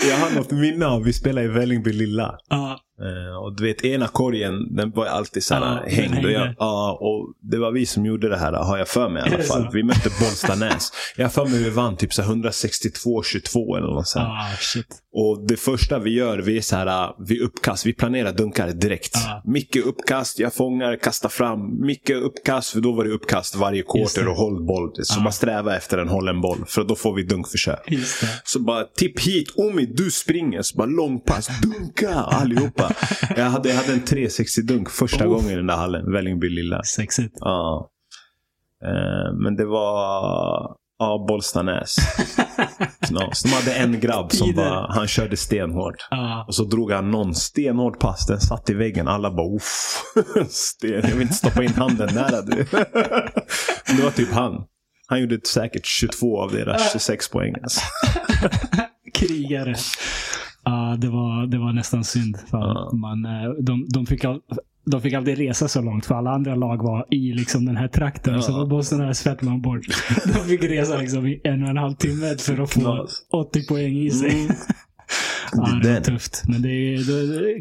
Jag har något minne av, vi spelade i Vällingby Lilla. Ja, Eh, och du vet, ena korgen, den var alltid så här hängd. Och, jag, ja, och det var vi som gjorde det här, har jag för mig i alla fall. Vi mötte Bollstanäs. Jag har för mig vi vann typ så här 162-22 eller något sånt. ah, shit. Och det första vi gör, vi är så här, äh, vi uppkast. Vi planerar dunkar direkt. Ja. Micke uppkast, jag fångar, kastar fram. Micke uppkast, för då var det uppkast varje quarter och håll boll. Så Ja. bara sträva efter en hållen boll, för då får vi dunkförsök. Så bara tipp hit, Omi du springer. Så bara långpass, dunka allihopa. Jag hade, jag hade en 360-dunk första Oh. gången i den där hallen, Vällingby lilla. Sexigt. Ja. Eh, men det var, ja, Bollstanäs. Knas. De hade en grabb som bara, han körde stenhårt. Ja. Och så drog han någon stenhård pass, den satt i väggen. Alla bara uff. Sten. Jag vill inte stoppa in handen nära du. Men det var typ han. Han gjorde säkert 22 av deras 26 poäng. Alltså. Krigare. Ja, det, var, det var nästan synd. Ja. Man, eh, de, de, fick all, de fick aldrig resa så långt, för alla andra lag var i liksom den här trakten. Ja. Så var här svetman bort. De fick resa liksom i en och en halv timme för att få Knas. 80 poäng i sig. Mm. Ja, Det är det var tufft. Men det är, det är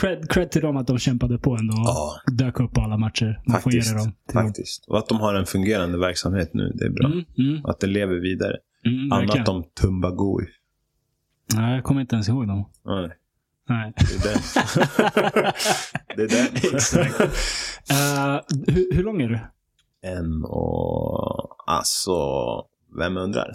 cred, cred till dem att de kämpade på ändå. och Ja. Dök upp på alla matcher. Man får ge Faktiskt. det dem. Faktiskt. Och att de har en fungerande verksamhet nu, det är bra. Mm, mm, Att det lever vidare. mm. Annat om Tumbagui. Nej, jag kommer inte ens ihåg dem. Nej, Nej. det är den. det är den. Exakt. Eh, hur, hur lång är du? en och... Alltså... Vem undrar?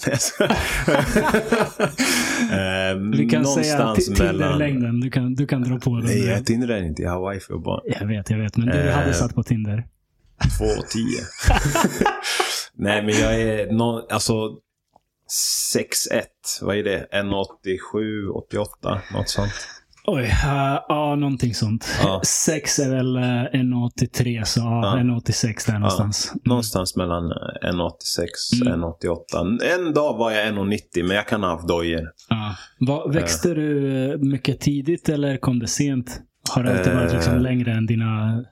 eh, Vi kan säga någonstans ti- mellan... Tinderlängden. Du kan, du kan dra på den. Nej, jag tindrar inte. Jag har wifi och barn. Jag vet, jag vet. Men du Eh. hade satt på Tinder. Två och tio. Nej, men jag är någon, alltså 6'1. Vad är det? 1,87, 88, något sånt. Oj, uh, ja någonting sånt. Ja. 6 är väl uh, 1,83 så ja, Ja. 1,86 där någonstans. Någonstans mellan eh, 1,86 Mm. 1,88. En dag var jag 1,90 men jag kan ha haft dojor. Ja. Växte du eh, mycket tidigt eller kom det sent? Har det alltid varit liksom Eh. längre än dina...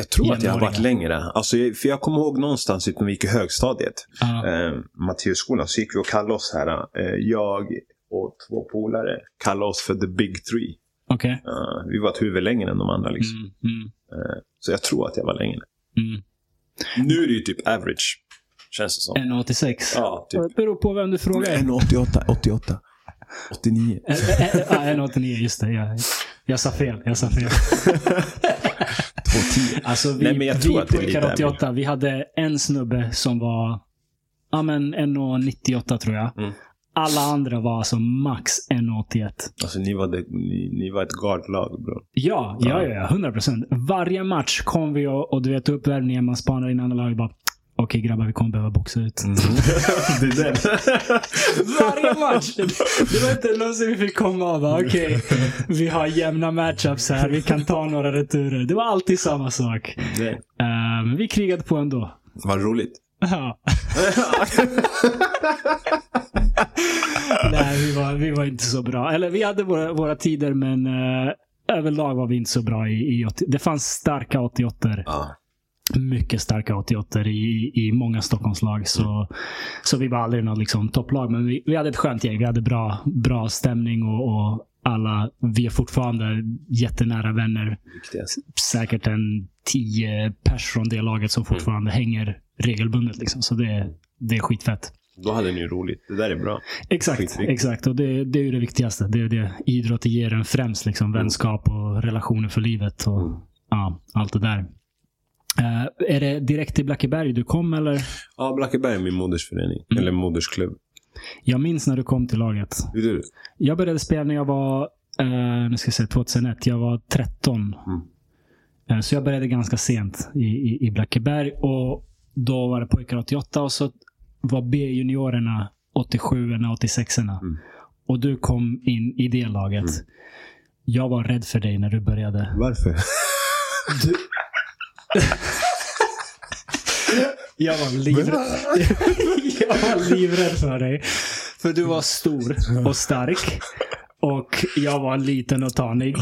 Jag tror att jag har varit längre. Alltså, för jag kommer ihåg någonstans när vi gick i högstadiet. Ja. Eh, Matteusskolan så gick vi och kallade oss här. Eh, jag och två polare kallade oss för the big three. Okej. Eh, vi var ett huvud längre än de andra liksom. Mm, mm, Eh, så jag tror att jag var längre. mm. Nu är det ju typ average. Känns det som. 1,86? Ja, typ. Det beror på vem du frågar. 1,88, 88, 89. Eh, eh, eh, Ja, 1,89. Just det. Jag, jag sa fel. Jag sa fel. 2,10. Alltså vi, Nej, men jag tror vi att det är pojkar lite 88, vi hade en snubbe som var ja, men 1,98 tror jag. Mm. Alla andra var alltså max 1,81. Alltså ni var, det, ni, ni var ett gardlag bro. Ja, ja, ja, ja. 100 procent. Varje match kom vi och, och du vet uppvärmningen, man spanar in andra laget bara Okej grabbar, vi kommer behöva boxa ut. Mm. det är den. Varje match! Det var inte någonsin vi fick komma och bara okej, vi har jämna matchups här, vi kan ta några returer. Det var alltid samma sak. det. Men vi krigade på ändå. Vad roligt. Ja. Nej, vi var, vi var inte så bra. Eller vi hade våra, våra tider, men eh, överlag var vi inte så bra i, i 80. Det fanns starka 88 Ja. Mycket starka 88 i, i många Stockholmslag. Så, så vi var aldrig något liksom, topplag. Men vi, vi hade ett skönt gäng. Vi hade bra, bra stämning och, och alla, vi är fortfarande jättenära vänner. Säkert en tio pers från det laget som fortfarande hänger regelbundet. Liksom. Så det, det är skitfett. Då hade ni ju roligt. Det där är bra. Exakt, exakt. Och det, det är ju det viktigaste. Det är det idrott ger en främst. Liksom, vänskap och relationer för livet. Och, Mm. ja, allt det där. Eh, är det direkt till Blackeberg du kom eller? Ja, Blackeberg är min modersförening. Mm. Eller modersklubb. Jag minns när du kom till laget. Hur det? Jag började spela när jag var, eh, nu ska jag säga 2001. Jag var 13. Mm. Eh, så jag började ganska sent i, i, i Blackeberg. Och då var det pojkar 88 och så var B-juniorerna 87 och 86 Mm. Och du kom in i det laget. Mm. Jag var rädd för dig när du började. Varför? Du... jag var livrädd. jag var livrädd för dig. För du var stor och stark. Och jag var liten och tanig.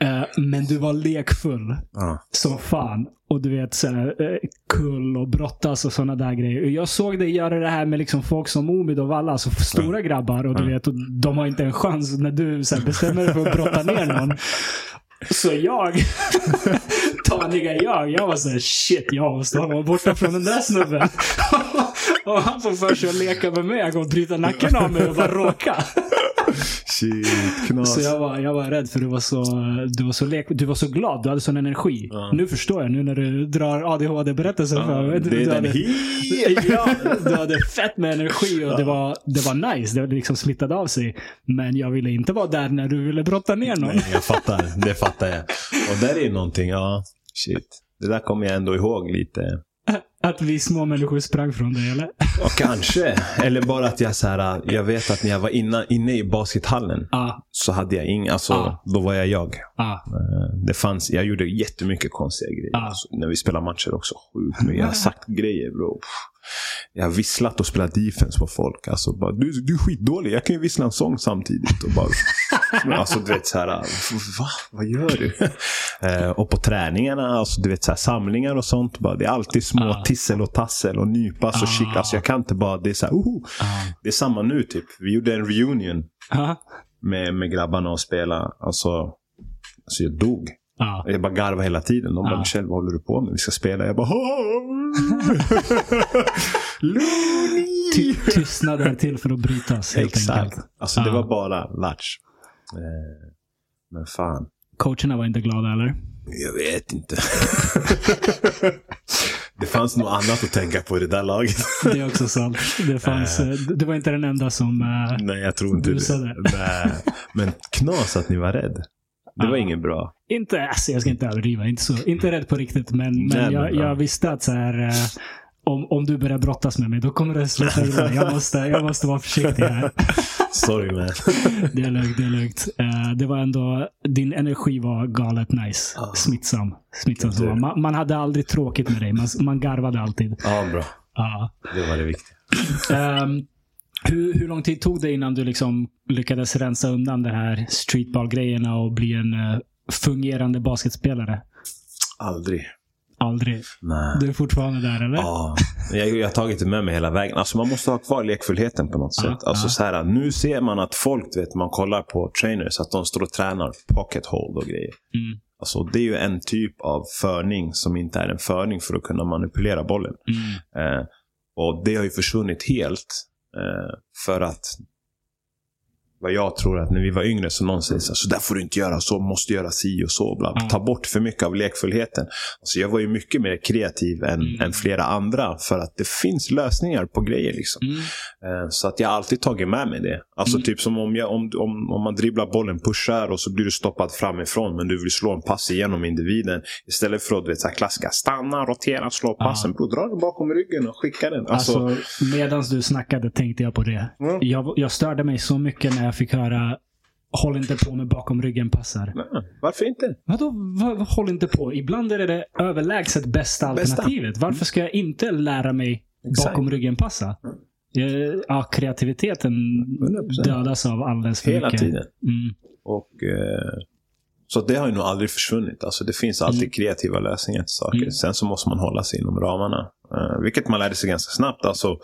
Eh, Men du var lekfull som fan. Och du vet, så här, eh, kull och brottas och sådana där grejer. Jag såg dig göra det här med liksom folk som Omid och Valla, alltså stora grabbar. Och du vet, och de har inte en chans när du så här, bestämmer dig för att brotta ner någon. Så jag, taniga jag, jag var såhär shit, jag måste hålla mig borta från den där snubben. och han får för sig att leka med mig. Han kommer bryta nacken av mig och bara råka. Shit, knas. Så jag var, jag var rädd för du var så, du var så, lek, du var så glad. Du hade sån energi. Ja. Nu förstår jag, nu när du drar ADHD-berättelsen Ja, för mig. Du, det är den hade, ja, du hade fett med energi och det, var, det var nice. Det liksom smittade av sig. Men jag ville inte vara där när du ville brotta ner någon. Nej, jag fattar. Det fattar jag. Och där är någonting, ja. Shit. Det där kommer jag ändå ihåg lite. Att vi små människor sprang från dig, eller? Ja, kanske. Eller bara att jag så här, jag vet att när jag var inna, inne i baskethallen Ja. så hade jag ing, alltså Ah. då var jag jag. Ja. Eh, Det fanns, jag gjorde jättemycket konstiga grejer. Ah. Alltså, när vi spelar matcher också. Sjukt mycket. Jag har sagt grejer bro. Jag har visslat och spelat defense på folk. Alltså bara, du, du är skitdålig. Jag kan ju vissla en sång samtidigt. Och bara, Men alltså du vet så här, va? Vad gör du? Eh, och på träningarna, alltså du vet så här, samlingar och sånt. Bara, det är alltid små Ah. tissel och tassel och nypas och Ah. chick. Alltså jag kan inte bara, det är så här, Ja. Det är samma nu typ. Vi gjorde en reunion med, med grabbarna och spela. Alltså, alltså jag dog. Ja. Jag bara garvade hela tiden. De bara, Ja. Michel vad håller du på med? Vi ska spela. Jag bara! Ty tystnaden är till för att brytas, helt Exakt. enkelt. Alltså det Ja. var bara latch. Eh, men fan. Coacherna var inte glada, eller? Jag vet inte. det fanns nog annat att tänka på i det där laget. Det är också sant. Det, fanns, eh, det var inte den enda som Nej, jag tror inte busade. det. Nej. Men knas att ni var rädd. Det var Ja. inget bra. Inte, alltså jag ska inte överdriva, inte, så, inte rädd på riktigt. Men, men jag, jag visste att så här, eh, om, om du börjar brottas med mig, då kommer det sluta illa. Jag måste, jag måste vara försiktig här. Sorry man. Det är lugnt, det är lugnt. Eh, det var ändå, din energi var galet nice. Ah. Smittsam. Smittsam. Tur. Man, man hade aldrig tråkigt med dig. Man, man garvade alltid. Ja, bra. Ja. Det var det viktiga. Ehm, hur, hur lång tid tog det innan du liksom lyckades rensa undan det här streetball-grejerna och bli en eh, fungerande basketspelare? Aldrig. Aldrig. Nej. Du är fortfarande där, eller? Ja, jag, jag har tagit det med mig hela vägen. Alltså man måste ha kvar lekfullheten på något Ja, sätt. Alltså ja. så här, nu ser man att folk, vet, man kollar på trainers, att de står och tränar pocket hold och grejer. Mm, Alltså det är ju en typ av förning som inte är en förning för att kunna manipulera bollen. mm, Eh, och det har ju försvunnit helt. Eh, för att vad jag tror att när vi var yngre så någon säger så, här, så där får du inte göra, så måste göra si och så. Bla. Ja. Ta bort för mycket av lekfullheten. Alltså jag var ju mycket mer kreativ än, Mm. än flera andra för att det finns lösningar på grejer. Liksom. mm. Eh, Så att jag har alltid tagit med mig det. Alltså Mm. typ som om, jag, om, om, om man dribblar bollen, pushar och så blir du stoppad framifrån men du vill slå en pass igenom individen. Istället för att du vet, så här klassiska stanna, rotera, slå passen. Bro, dra den bakom ryggen och skicka den. Alltså, Alltså, medan du snackade tänkte jag på det. Mm. Jag, jag störde mig så mycket när jag fick höra Håll inte på med bakom ryggen-passar. varför inte? Vadå, vad, vad, håll inte på? Ibland är det det överlägset bästa Bästa. alternativet. Varför ska jag inte lära mig Exakt. bakom ryggen-passa? Ja, kreativiteten 100%. dödas av alldeles för Hela mycket. tiden. Mm. Och, eh, så det har ju nog aldrig försvunnit. Alltså, det finns alltid Mm. kreativa lösningar till saker. Mm. Sen så måste man hålla sig inom ramarna. Eh, vilket man lärde sig ganska snabbt. Alltså,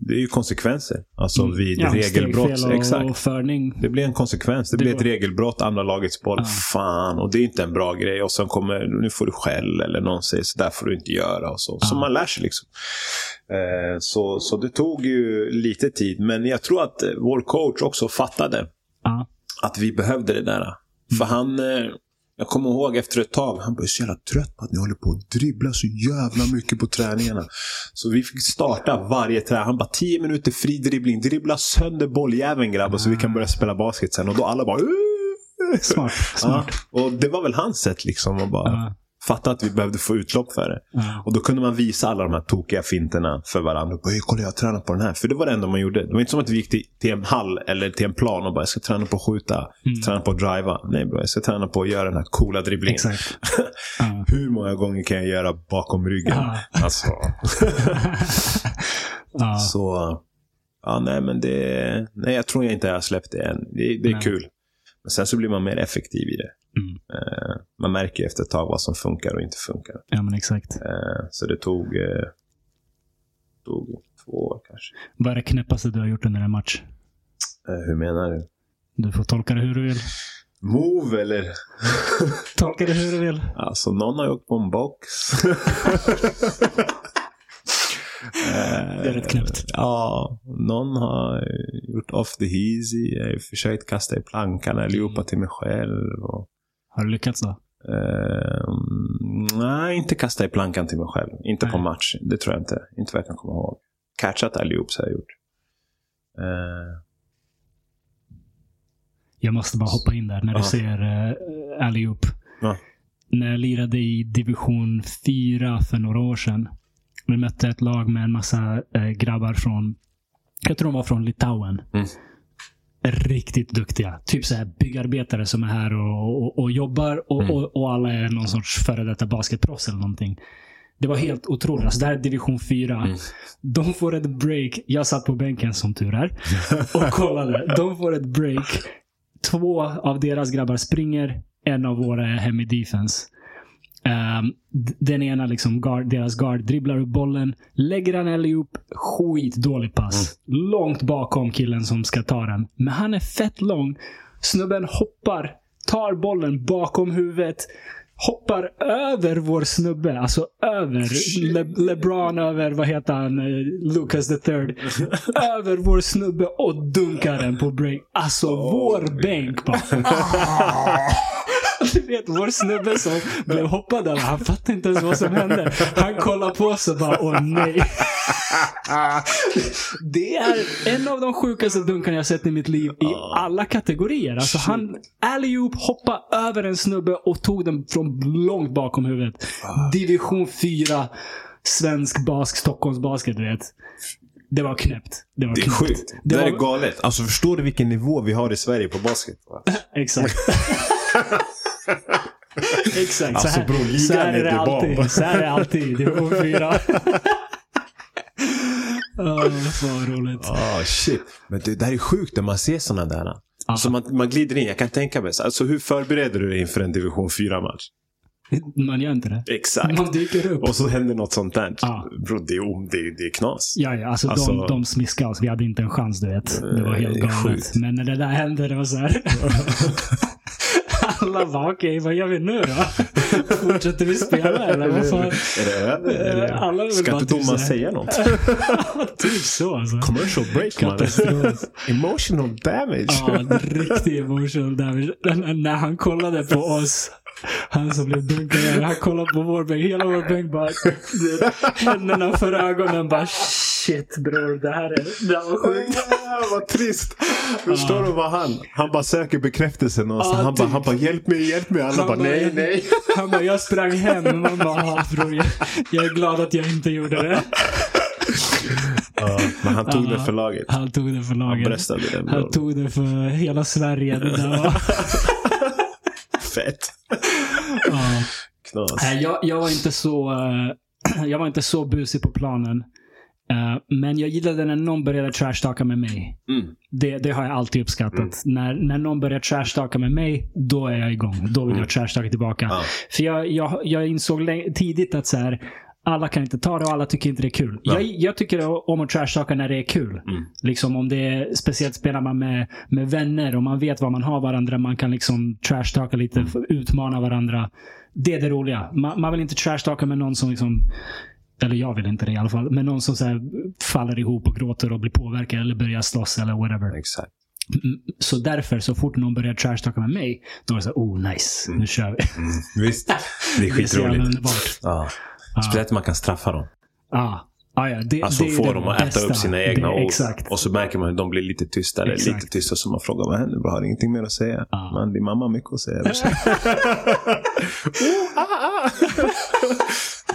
det är ju konsekvenser. Alltså Mm. vid Ja, regelbrott. och, Exakt. förning. Det blir en konsekvens. Det, Det blir ett regelbrott, andra lagets boll. Ja. Fan, och det är inte en bra grej. Och sen kommer, nu får du skäll eller någon säger så där får du inte göra. Och så. så Ja. man lär sig liksom. Eh, så, så det tog ju lite tid. Men jag tror att vår coach också fattade Ja. att vi behövde det där. För han, eh, jag kommer ihåg efter ett tag, han blev så jävla trött på att ni håller på att dribbla så jävla mycket på träningarna. Så vi fick starta varje träning. Han bara 10 minuter fri dribbling, dribbla sönder bolljäveln grabbar så vi kan börja spela basket sen. Och då alla bara "Uh!" Smart. Smart. Ja, och det var väl hans sätt liksom att bara Ja. Fatta att vi behövde få utlopp för det. Ja. Och då kunde man visa alla de här tokiga finterna för varandra. Och bara, "Hey, kolla jag tränar på den här. För det var det enda man gjorde. Det var inte som att vi gick till, till en hall eller till en plan och bara, jag ska träna på att skjuta. Mm. Träna på att driva. Nej bro, jag ska träna på att göra den här coola dribblingen. Exakt. Ja. Hur många gånger kan jag göra bakom ryggen? Ja. Alltså, så... Ja, nej men det... Nej, jag tror jag inte jag har släppt det än. Det, det är Nej. kul. Men sen så blir man mer effektiv i det. Mm. Eh, man märker efter ett tag vad som funkar och inte funkar. ja, men exakt. Eh, så det tog, eh, tog två år kanske. Vad är det knäppaste du har gjort under en match? Hur menar du? Du får tolka det hur du vill. Move eller? Tolka det hur du vill. Alltså någon har åkt på en box. Det är rätt knäppt. Ja, någon har gjort off the easy. Jag har försökt kasta i plankan allihopa till mig själv. Och, Har du lyckats då? eh, nej, inte kasta i plankan till mig själv. Inte på Nej. match. Det tror jag inte. Inte vad jag kan komma ihåg. Catchat allihop så har jag gjort. Eh, Jag måste bara hoppa in där när du Ja. säger uh, allihop. Ja. När jag lirade i division 4 för några år sedan. Vi mötte ett lag med en massa eh, grabbar från, jag tror de var från Litauen. Mm. Riktigt duktiga. Typ så här byggarbetare som är här och, och, och jobbar och, Mm. och, och alla är någon sorts före detta basketproffs eller någonting. Det var helt otroligt. Alltså, det här är division 4. Mm. De får ett break. Jag satt på bänken som tur är och kollade. De får ett break. Två av deras grabbar springer. En av våra är hem i defense. D- den ena, liksom guard, deras guard, dribblar upp bollen. Lägger han allihop. Skitdålig pass. Långt bakom killen som ska ta den. Men han är fett lång. Snubben hoppar. Tar bollen bakom huvudet. Hoppar över vår snubbe. Alltså över. Le- LeBron över, vad heter han? Eh, Lucas the third. över vår snubbe och dunkar den på break. Alltså vår bänk bara. du vet, vår snubbe som blev hoppad över, han fattade inte ens vad som hände. Han kollade på oss och bara, åh nej. Det är en av de sjukaste dunkarna jag sett i mitt liv i alla kategorier. Alltså han allihop hoppade över en snubbe och tog den från långt bakom huvudet. Division 4 svensk bask, Stockholms basket, du vet. Det var knäppt. Det var Det är knäppt. sjukt. Det, Det var- är galet. Alltså förstår du vilken nivå vi har i Sverige på basket? Exakt. Exakt. Alltså, så här, bror, så här är det det alltid. bomb. Så här är det alltid. Division 4. Åh, vad roligt. Ah, shit. Men det där är sjukt när man ser sådana där. Alltså man, man glider in. Jag kan tänka mig. så- Alltså hur förbereder du dig inför en division 4-match? Man gör inte det. Exakt. Man dyker upp. Och så händer något sånt där. Ja. Bro, det, är, det, är- det är knas. Ja, ja. Alltså, Alltså- de, de smiskade oss. Vi hade inte en chans, du vet. Det var helt Det är galet. Men när det där hände, det var så här. Alla bara, okej, vad gör vi nu då? Fortsätter vi spela eller vad fan? Är det över? Alla Ska inte domaren säga något? typ så alltså. Commercial break man. Emotional damage. Ja, riktig emotional damage. När han kollade på oss, han som blev dunkad, han kollade på vår bänk. Hela vår bänk bara, händerna för ögonen bara shit bror, det här, är, det här var sjukt. Ja, vad trist. Förstår du vad han? Han bara söker bekräftelse någonstans. Ja, han, bara, typ. han bara hjälp mig, hjälp mig. Alla Han bara nej, nej. Han bara, jag sprang hem. Man bara, bror, jag, jag är glad att jag inte gjorde det. Ja, men han tog Ja. det för laget. Han tog det för Han laget. bröstade den. Han tog det för hela Sverige. Det där var, Fett. ja. Knas. Jag, jag var inte så eh, jag var inte så busig på planen. Eh, men jag gillade när någon började trashtalka med mig. Mm. Det, det har jag alltid uppskattat. När, när någon börjar trashtalka med mig, då är jag igång. Då vill jag trashtalka tillbaka. Ja. För jag, jag, jag insåg tidigt att så här, alla kan inte ta det och alla tycker inte det är kul. Ja. Jag, jag tycker om att trashtalka när det är kul. Mm. Liksom om det är, speciellt spelar man med, med vänner och man vet vad man har varandra. Man kan liksom trashtalka lite, Mm. utmana varandra. Det är det roliga. Man, man vill inte trashtalka med någon som liksom eller jag vill inte det i alla fall. Men någon som så faller ihop och gråter och blir påverkad eller börjar slåss eller whatever. Exakt. Mm, Så därför, så fort någon börjar trashtalka med mig, då är det så här, oh nice, nu kör vi. Mm. Visst. Det är Det är så jävla skitroligt. underbart. Ja. Speciellt när man kan straffa dem. Ja, ah, ja det, Alltså det få det dem att äta bästa. upp sina egna det, ord. Exakt. Och så märker man att de blir lite tystare. Exakt. Lite tysta så man frågar vad händer? Bro, har du ingenting mer att säga? Ja. Man, din mamma har mycket att säga. oh, ah, ah.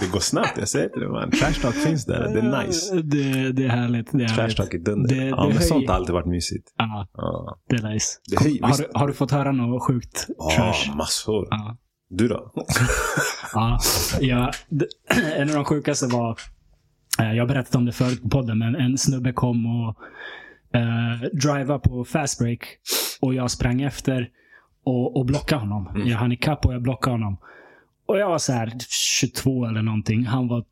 det går snabbt, jag säger dig man. Trash talk finns där. Det är nice. Det, det är härligt. Det är Trash talk är dunder. Det- ja, det men sånt har alltid varit mysigt. Ja, Ja, det är nice. Det höjer- har, du, har du fått höra något sjukt Ja, trash? massor. Ja. Du då? Ja, ja, det- en av de sjukaste var, eh, jag har berättat om det förut på podden, men en snubbe kom och eh, driva på fast break och jag sprang efter och, och blockade honom. Mm. Jag hann ikapp och jag blockade honom. Och jag var så här 22 eller någonting. Han var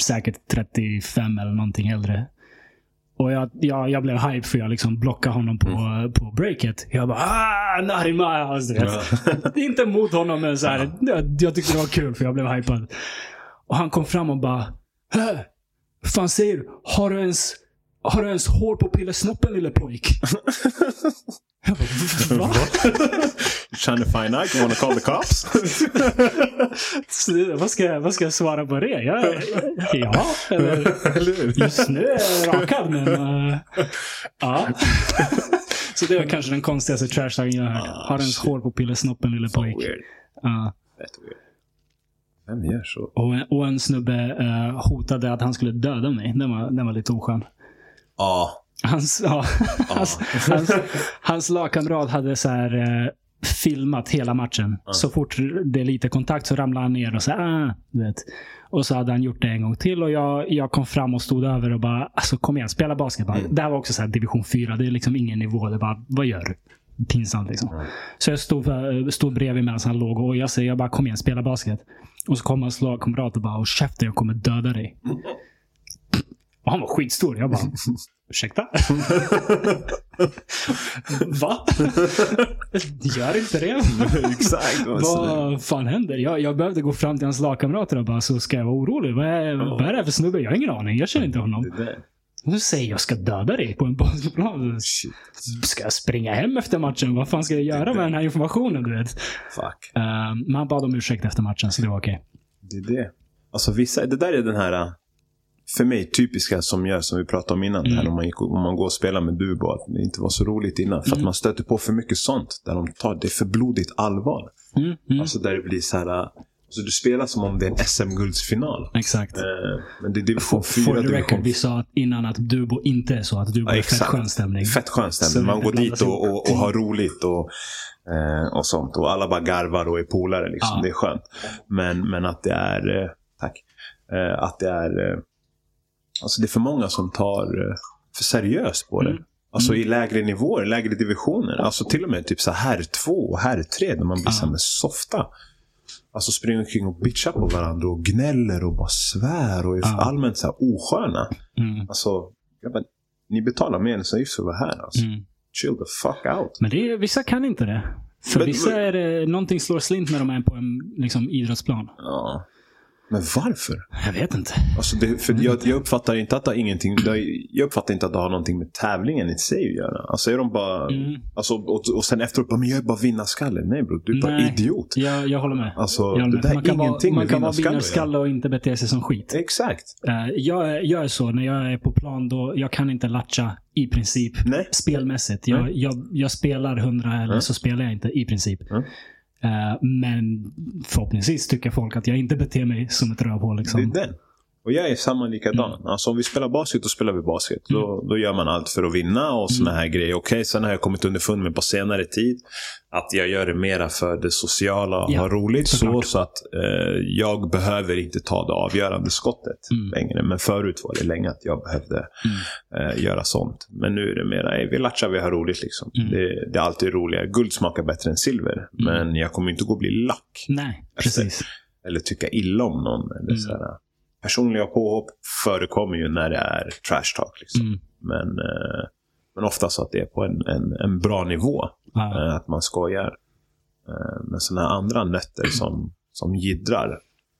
säkert 35 eller någonting äldre. Och jag, jag, jag blev hype för jag liksom blockade honom på, Mm. på breaket. Jag bara ah. Du vet. Inte mot honom, men så här, jag, jag tyckte det var kul för jag blev hypad. Och han kom fram och bara? Vad fan säger du? Har du ens, har du ens hår på pillesnoppen lille pojk? jag bara, va? Trying to find out? You wanna call the cops? Vad, ska jag, vad ska jag svara på det? Jag, ja, eller, just nu är jag rakad, men uh, ja. Så det var kanske den konstigaste trashtalken jag har hört. Ah, Har ens hår på pillesnoppen lille Fan, pojk? weird. Ja. Fett weird. Vem gör så? Och, en- och en snubbe eh, hotade att han skulle döda mig. Den var, den var lite oskön. Ja. Hans, ja, hans, hans, hans lagkamrat hade så här, eh, filmat hela matchen. Så fort det är lite kontakt så ramlar han ner och så ah, du vet. Och så hade han gjort det en gång till och jag, jag kom fram och stod över och bara, alltså kom igen, spela basket. Bara. Det här var också så här division 4, det är liksom ingen nivå. Det bara, vad gör du? Pinsamt liksom. Så jag stod, för- stod bredvid medan han låg och jag säger jag bara, kom igen, spela basket. Och så kom hans lagkamrat och bara, och käften, jag kommer döda dig. Och han var skitstor. Jag bara, ursäkta? Va? Gör inte det. Exakt. Vad fan händer? Jag, jag behövde gå fram till hans lagkamrater och bara, så ska jag vara orolig? Vad är, vad är det här för snubbe? Jag har ingen aning. Jag känner inte honom. Nu säger jag ska döda dig på en basketplan. Shit. Ska jag springa hem efter matchen? Vad fan ska jag göra med den här informationen? Du vet? Fuck. Uh, men han bad om ursäkt efter matchen, så det var okej. Det är det. Alltså vissa, det där är den här, för mig, typiska som gör, som vi pratade om innan. Mm. om, man gick, om man går och spelar med Dubo, att det inte var så roligt innan. För att Mm. man stöter på för mycket sånt. Där de tar det för blodigt allvar. Mm, mm. Alltså där det blir så här, äh, alltså du spelar som om det är en SM-guldsfinal. Exakt. Eh, men det är division 4, For the record, vi sa att innan att Dubo inte är så. Att Dubo Ja, är fett skön stämning. Fett skön Så stämning. Man går dit och, och, och har roligt och, eh, och sånt. Och alla bara garvar och är polare. Liksom. Ja. Det är skönt. Men, men att det är... Eh, tack. Att det är... Alltså det är för många som tar eh, för seriöst på det. Mm. Alltså i lägre nivåer, lägre divisioner. Alltså till och med typ så här två och här tre där man blir här med softa. Alltså springer omkring och bitchar på varandra och gnäller och bara svär och är Ja. allmänt så här osköna. Mm. Alltså, grabbar, ni betalar medlemsavgift för att vara här. Alltså. Mm. Chill the fuck out. Men det är, vissa kan inte det. För Men- vissa men- är det, någonting slår slint när de är på en liksom, idrottsplan. Ja. Men varför? Jag vet inte. Alltså det, för jag, jag uppfattar inte att det har ingenting, det jag uppfattar inte att det har någonting med tävlingen i sig att göra. Alltså är de bara, Mm. alltså, och, och sen efteråt, bara, men jag är bara vinnarskalle. Nej bror, du är bara Nej. idiot. Jag, jag håller med. Alltså Jag håller det med. där man är kan vara, ingenting man kan vara vinnarskalle och inte bete sig som skit. Exakt. Eh, jag, jag är så, när jag är på plan, då, jag kan inte latcha i princip. Nej. Spelmässigt. Jag, Nej. jag, jag spelar hundra eller Mm. så spelar jag inte i princip. Mm. Eh, men förhoppningsvis tycker folk att jag inte beter mig som ett rövhål. Liksom. Det är den. Och jag är samma likadan. Alltså om vi spelar basket, då spelar vi basket. Då, då gör man allt för att vinna och såna här grejer. Okej, sen har jag kommit underfund med på senare tid att jag gör det mera för det sociala och Ja, ha roligt. Så, såklart. så att eh, jag behöver inte ta det avgörande skottet Mm. längre. Men förut var det länge att jag behövde eh, göra sånt. Men nu är det mera, ey, vi latchar, vi har roligt liksom. Mm. Det, det är alltid roligare. Guld smakar bättre än silver. Men jag kommer inte gå och bli lack Nej, Efter- precis. eller tycka illa om någon. Eller Mm. så här. Personliga påhopp förekommer ju när det är trash talk. Liksom. Mm. Men, eh, men ofta så att det är på en, en, en bra nivå. Ja. Eh, att man skojar. Eh, men sådana andra nötter som, som jiddrar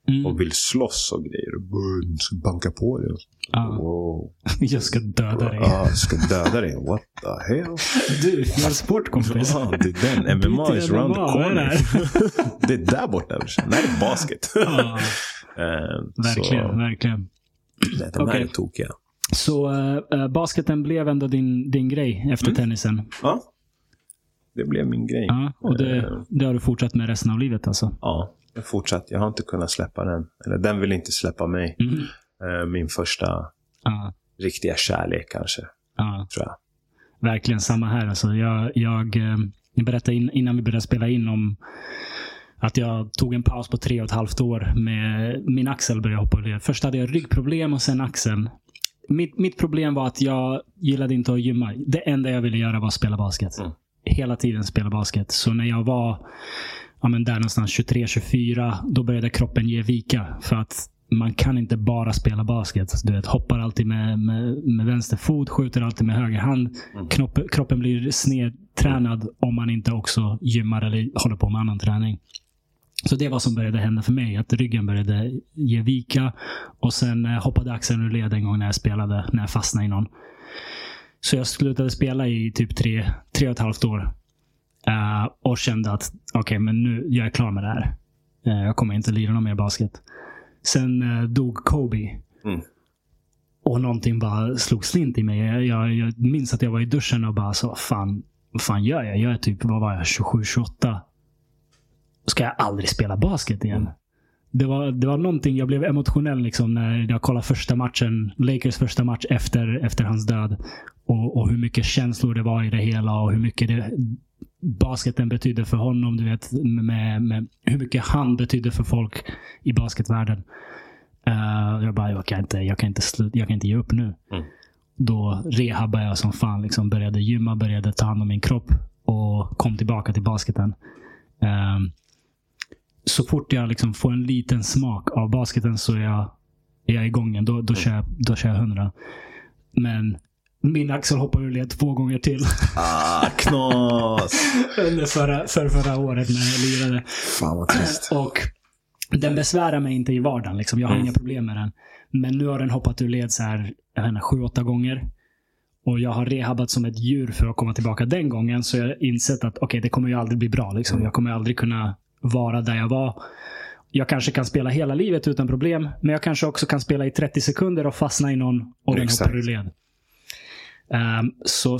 Mm. och vill slåss och grejer. Och bara, "Du ska banka på Ja. Wow. Jag ska döda dig. Ja, ska döda dig. What the hell? Du, fel sport kompis. Ja, det är den. MMA is round the corner. det är där borta. det är basket. Ja, Eh, verkligen, Så, verkligen. nej, de här Okej. är tokiga. Så uh, basketen blev ändå din, din grej efter Mm. tennisen. Ja. Det blev min grej. Ja, och det, det har du fortsatt med resten av livet alltså? Ja, jag har fortsatt. Jag har inte kunnat släppa den. Eller den vill inte släppa mig. Mm. Eh, Min första Ja, riktiga kärlek kanske, ja, tror jag. verkligen samma här. Alltså, jag, jag, eh, jag berättade in, innan vi började spela in om att jag tog en paus på tre och ett halvt år med min axel började hoppa ur. Först hade jag ryggproblem och sen axeln. Mitt, mitt problem var att jag gillade inte att gymma. Det enda jag ville göra var att spela basket. Mm. Hela tiden spela basket. Så när jag var ja, men där någonstans 23-24, då började kroppen ge vika. För att man kan inte bara spela basket. Du vet, hoppar alltid med, med, med vänster fot, skjuter alltid med höger hand. Mm. Knopp, kroppen blir snedtränad om man inte också gymmar eller håller på med annan träning. Så det var vad som började hända för mig. Att ryggen började ge vika. Och sen eh, hoppade axeln ur led en gång när jag spelade, när jag fastnade i någon. Så jag slutade spela i typ tre, tre och ett halvt år. Eh, och kände att okej, men nu jag är klar med det här. Eh, jag kommer inte lira någon mer basket. Sen eh, dog Kobe. Mm. Och någonting bara slog slint i mig. Jag, jag, minns att jag var i duschen och bara så, fan, vad fan gör jag? Jag är typ, vad var jag, 27-28. Ska jag aldrig spela basket igen? Mm. Det var, det var någonting, jag blev emotionell liksom när jag kollade första matchen, Lakers första match efter, efter hans död. Och, och hur mycket känslor det var i det hela och hur mycket det, basketen betydde för honom. Du vet, med, med hur mycket han betydde för folk i basketvärlden. Eh, jag bara, jag kan inte, jag kan inte, slut, jag kan inte ge upp nu. Mm. Då rehabbade jag som fan. Liksom började gymma, började ta hand om min kropp och kom tillbaka till basketen. Ehm, så fort jag liksom får en liten smak av basketen så är jag, är jag igång igen. Då, då, kör jag, då kör jag hundra. Men min axel hoppade ur led två gånger till. Ah, knas! Under förra, för förra året när jag lirade. Fan vad trist. Och den besvärar mig inte i vardagen. Liksom. Jag har Mm. inga problem med den. Men nu har den hoppat ur led så här, jag vet inte, sju, åtta gånger. Och jag har rehabat som ett djur för att komma tillbaka den gången. Så jag har insett att okej, det kommer ju aldrig bli bra. Liksom. Mm. Jag kommer aldrig kunna vara där jag var. Jag kanske kan spela hela livet utan problem. Men jag kanske också kan spela i 30 sekunder och fastna i någon och den Exakt. hoppar ur led. Ehm, så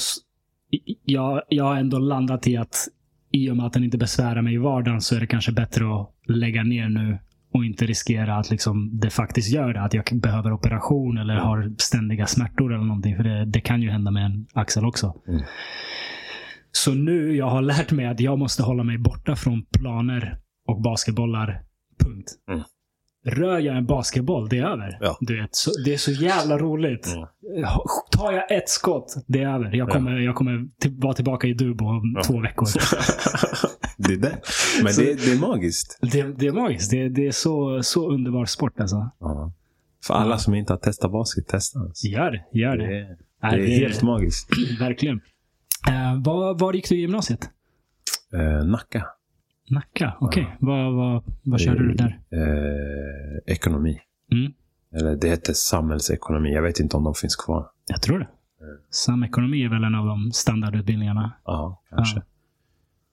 jag, jag har ändå landat i att i och med att den inte besvärar mig i vardagen så är det kanske bättre att lägga ner nu och inte riskera att liksom det faktiskt gör det. Att jag behöver operation eller har ständiga smärtor eller någonting. För det, det kan ju hända med en axel också. Mm. Så nu jag har lärt mig att jag måste hålla mig borta från planer och basketbollar. Punkt. Mm. Rör jag en basketboll, det är över. Ja. Du vet, så, det är så jävla roligt. Mm. Tar jag ett skott, det är över. Jag kommer, jag kommer till, vara tillbaka i Dubo om Ja. två veckor. det är det. Men Så- det, det är magiskt. Det, det är magiskt. Det, det är så, så underbar sport alltså. Ja. För alla som inte har testat basket, testa. Alltså. Gör det. Gör Det det. är, är helt magiskt. Verkligen. Uh, var, var gick du i gymnasiet? Eh, Nacka. Nacka? Okej. Vad, vad, vad körde du där? Eh, ekonomi. Mm. Eller det heter samhällsekonomi. Jag vet inte om de finns kvar. Jag tror det. Samekonomi är väl en av de standardutbildningarna. Ja, kanske. Ja.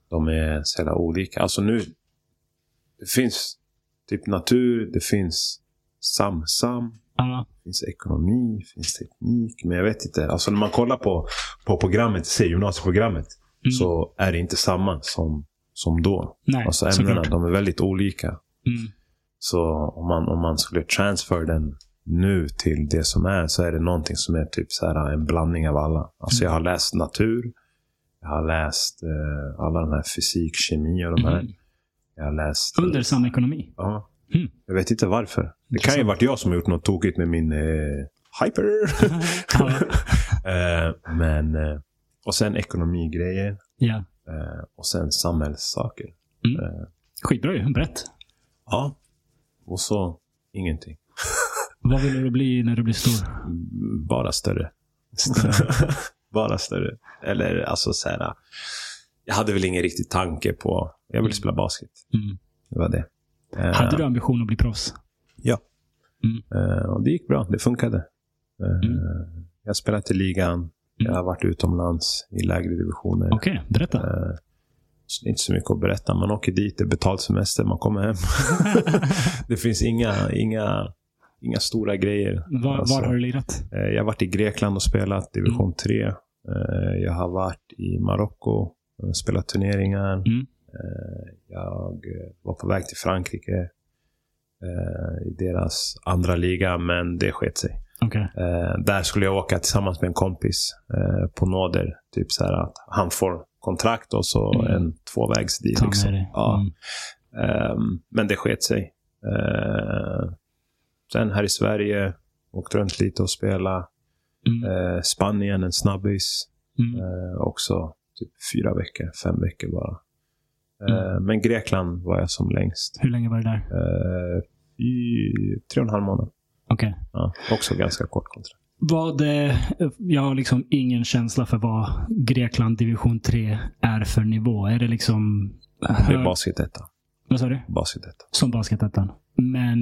De är så jävla olika. Alltså nu, det finns typ natur, det finns samsam, Ja. det finns ekonomi, det finns teknik. Men jag vet inte. Alltså när man kollar på, på programmet, gymnasieprogrammet, Mm. så är det inte samma som, som då. Nej, Alltså ämnena, såklart. de är väldigt olika. Mm. Så om man, om man skulle transfer den nu till det som är, så är det någonting som är typ så här en blandning av alla. Alltså jag har läst natur, jag har läst eh, alla de här fysik, kemi och de här. Mm. Jag har läst... Under samekonomi. Ja. Mm. Jag vet inte varför. Det kan ju varit jag som har gjort något tokigt med min eh, hyper. Eh, men... Eh, och sen ekonomigrejer. ja. Eh, och sen samhällssaker. Mm. Eh, Skitbra ju. Brett. ja. Och så ingenting. Vad vill du bli när du blir stor? Mm, Bara större. Större. Bara större. Eller alltså så här. Jag hade väl ingen riktig tanke på... Jag ville spela basket. Mm. Det var det. Eh, Hade du ambition att bli proffs? Ja. Mm. Eh, och det gick bra. Det funkade. Eh, Mm. Jag har spelat i ligan. Jag har varit utomlands i lägre divisioner. Okej, berätta. Eh, så det är inte så mycket att berätta. Man åker dit, det är betald semester, man kommer hem. det finns inga, inga, inga stora grejer. var, Alltså, var har du lirat? eh, Jag har varit i Grekland och spelat division 3. Eh, Jag har varit i Marocko och spelat turneringar. Mm. Eh, Jag eh, var på väg till Frankrike eh, i deras andra liga, men det sket sig. Okej. Eh, där skulle jag åka tillsammans med en kompis eh, på nåder. Typ så här att han får kontrakt och så Mm. en tvåvägsdeal. Ta Liksom. dig. Ja. Mm. Ehm, men det sket sig. Eh, sen här i Sverige, åkte runt lite och spela. Mm. Eh, Spanien, en snabbis. Mm. Eh, också typ fyra veckor, fem veckor bara. Eh, Mm. Men Grekland var jag som längst. Hur länge var du där? Eh, i tre och en halv månad. Okej. Ja, också ganska kort kontrakt. Vad, eh, jag har liksom ingen känsla för vad Grekland division 3 är för nivå. Är det liksom... Det är hög- basketetta. Vad sa du? Basketetta. Som basketettan. Men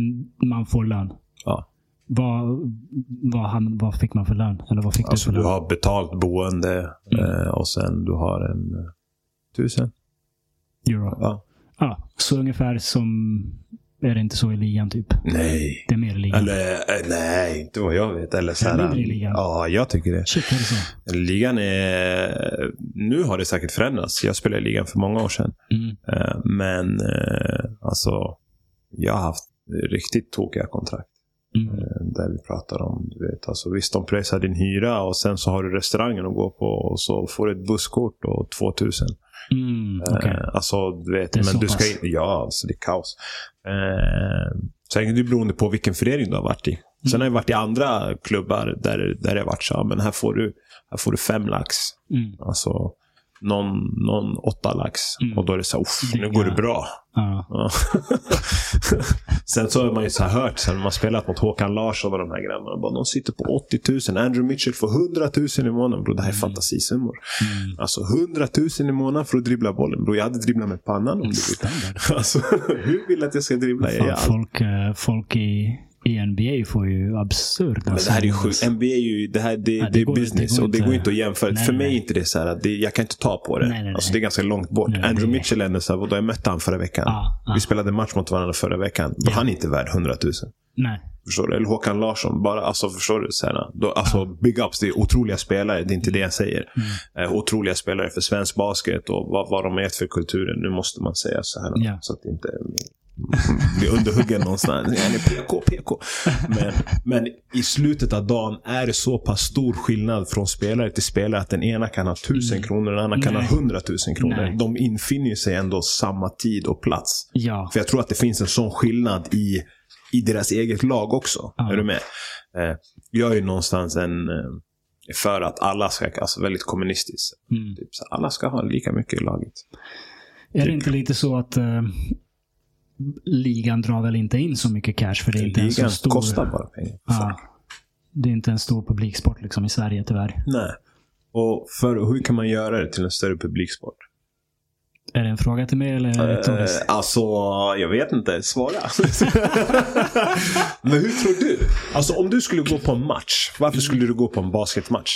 man får lön. Ja. Vad, vad, han, vad fick man för lön? Eller vad fick Alltså du du för lön? har betalt boende Mm. eh, och sen du har en eh, tusen. Euro. Ja. Ja, så ungefär som... Är det inte så i ligan typ? Nej. Det är mer i ligan. Eller eh, nej, inte vad jag vet. Eller så Är det här, mindre i ligan? Ja, jag tycker det. Shit, är det så? Ligan är... Nu har det säkert förändrats. Jag spelade i ligan för många år sedan. Mm. Eh, Men eh, alltså, jag har haft riktigt tokiga kontrakt. Mm. Där vi pratar om, du vet, alltså visst de pressar din hyra och sen så har du restaurangen att gå på och så får du ett busskort och 2000. Mm. Eh, alltså, du vet, Det men du ska in- Ja, alltså det är kaos. Eh, sen är det beroende på vilken förening du har varit i. Sen har jag varit i andra klubbar där, där jag varit så men här får du, här får du fem lax. Mm. Alltså, någon, någon åtta lax. Mm. Och då är det så här, "Uff, Det är nu går det bra. Ja. Ja. Sen så har man ju så här hört, sen man spelat mot Håkan Larsson och de här grabbarna. Bara, de sitter på 80 000. Andrew Mitchell får 100 000 i månaden. Bro, det här är fantasisummor. Mm. Alltså 100 000 i månaden för att dribbla bollen. Bro, jag hade dribblat med pannan om du vill. Alltså, hur vill du att jag ska dribbla? Jag Fan, folk, eh, folk i, i NBA får ju absurda Men det här är ju sjukt. NBA är ju, det här, det, Ja, det det är går- business det och det går inte att jämföra. Nej, För mig nej. är inte det så här, det, jag kan inte ta på det. Nej, nej, Alltså, det är ganska långt bort. Andrew Mitchell ändå så här, jag mötte han förra veckan. Ja, ja. Vi spelade match mot varandra förra veckan. Då Han är inte värd 100 000. Nej. Förstår du? Eller Håkan Larsson. Bara, alltså, förstår du? Så här, då, alltså, big ups. Det är otroliga spelare. Det är inte det jag säger. Mm. Eh, otroliga spelare för svensk basket och vad, vad de gett för kulturen. Nu måste man säga så här. Ja. Så att inte blir underhuggen någonstans. Ja, ni är PK, PK. Men, men i slutet av dagen är det så pass stor skillnad från spelare till spelare att den ena kan ha tusen kronor och den andra kan Nej. ha hundratusen kronor. Nej. De infinner sig ändå samma tid och plats. Ja. För jag tror att det finns en sån skillnad i, i deras eget lag också. Ja. Är du med? Eh, jag är ju någonstans en eh, för att alla ska, alltså väldigt kommunistiskt. Mm. Typ, alla ska ha lika mycket i laget. Är det inte lite så att eh, ligan drar väl inte in så mycket cash för det är inte en så Ligan stor... kostar bara pengar. Ja. Det är inte en stor publiksport liksom i Sverige tyvärr. Nej. Och för, hur kan man göra det till en större publiksport? Är det en fråga till mig eller Eh, retoriskt? alltså, jag vet inte. Svara. Men hur tror du? Alltså om du skulle gå på en match. Varför skulle du gå på en basketmatch?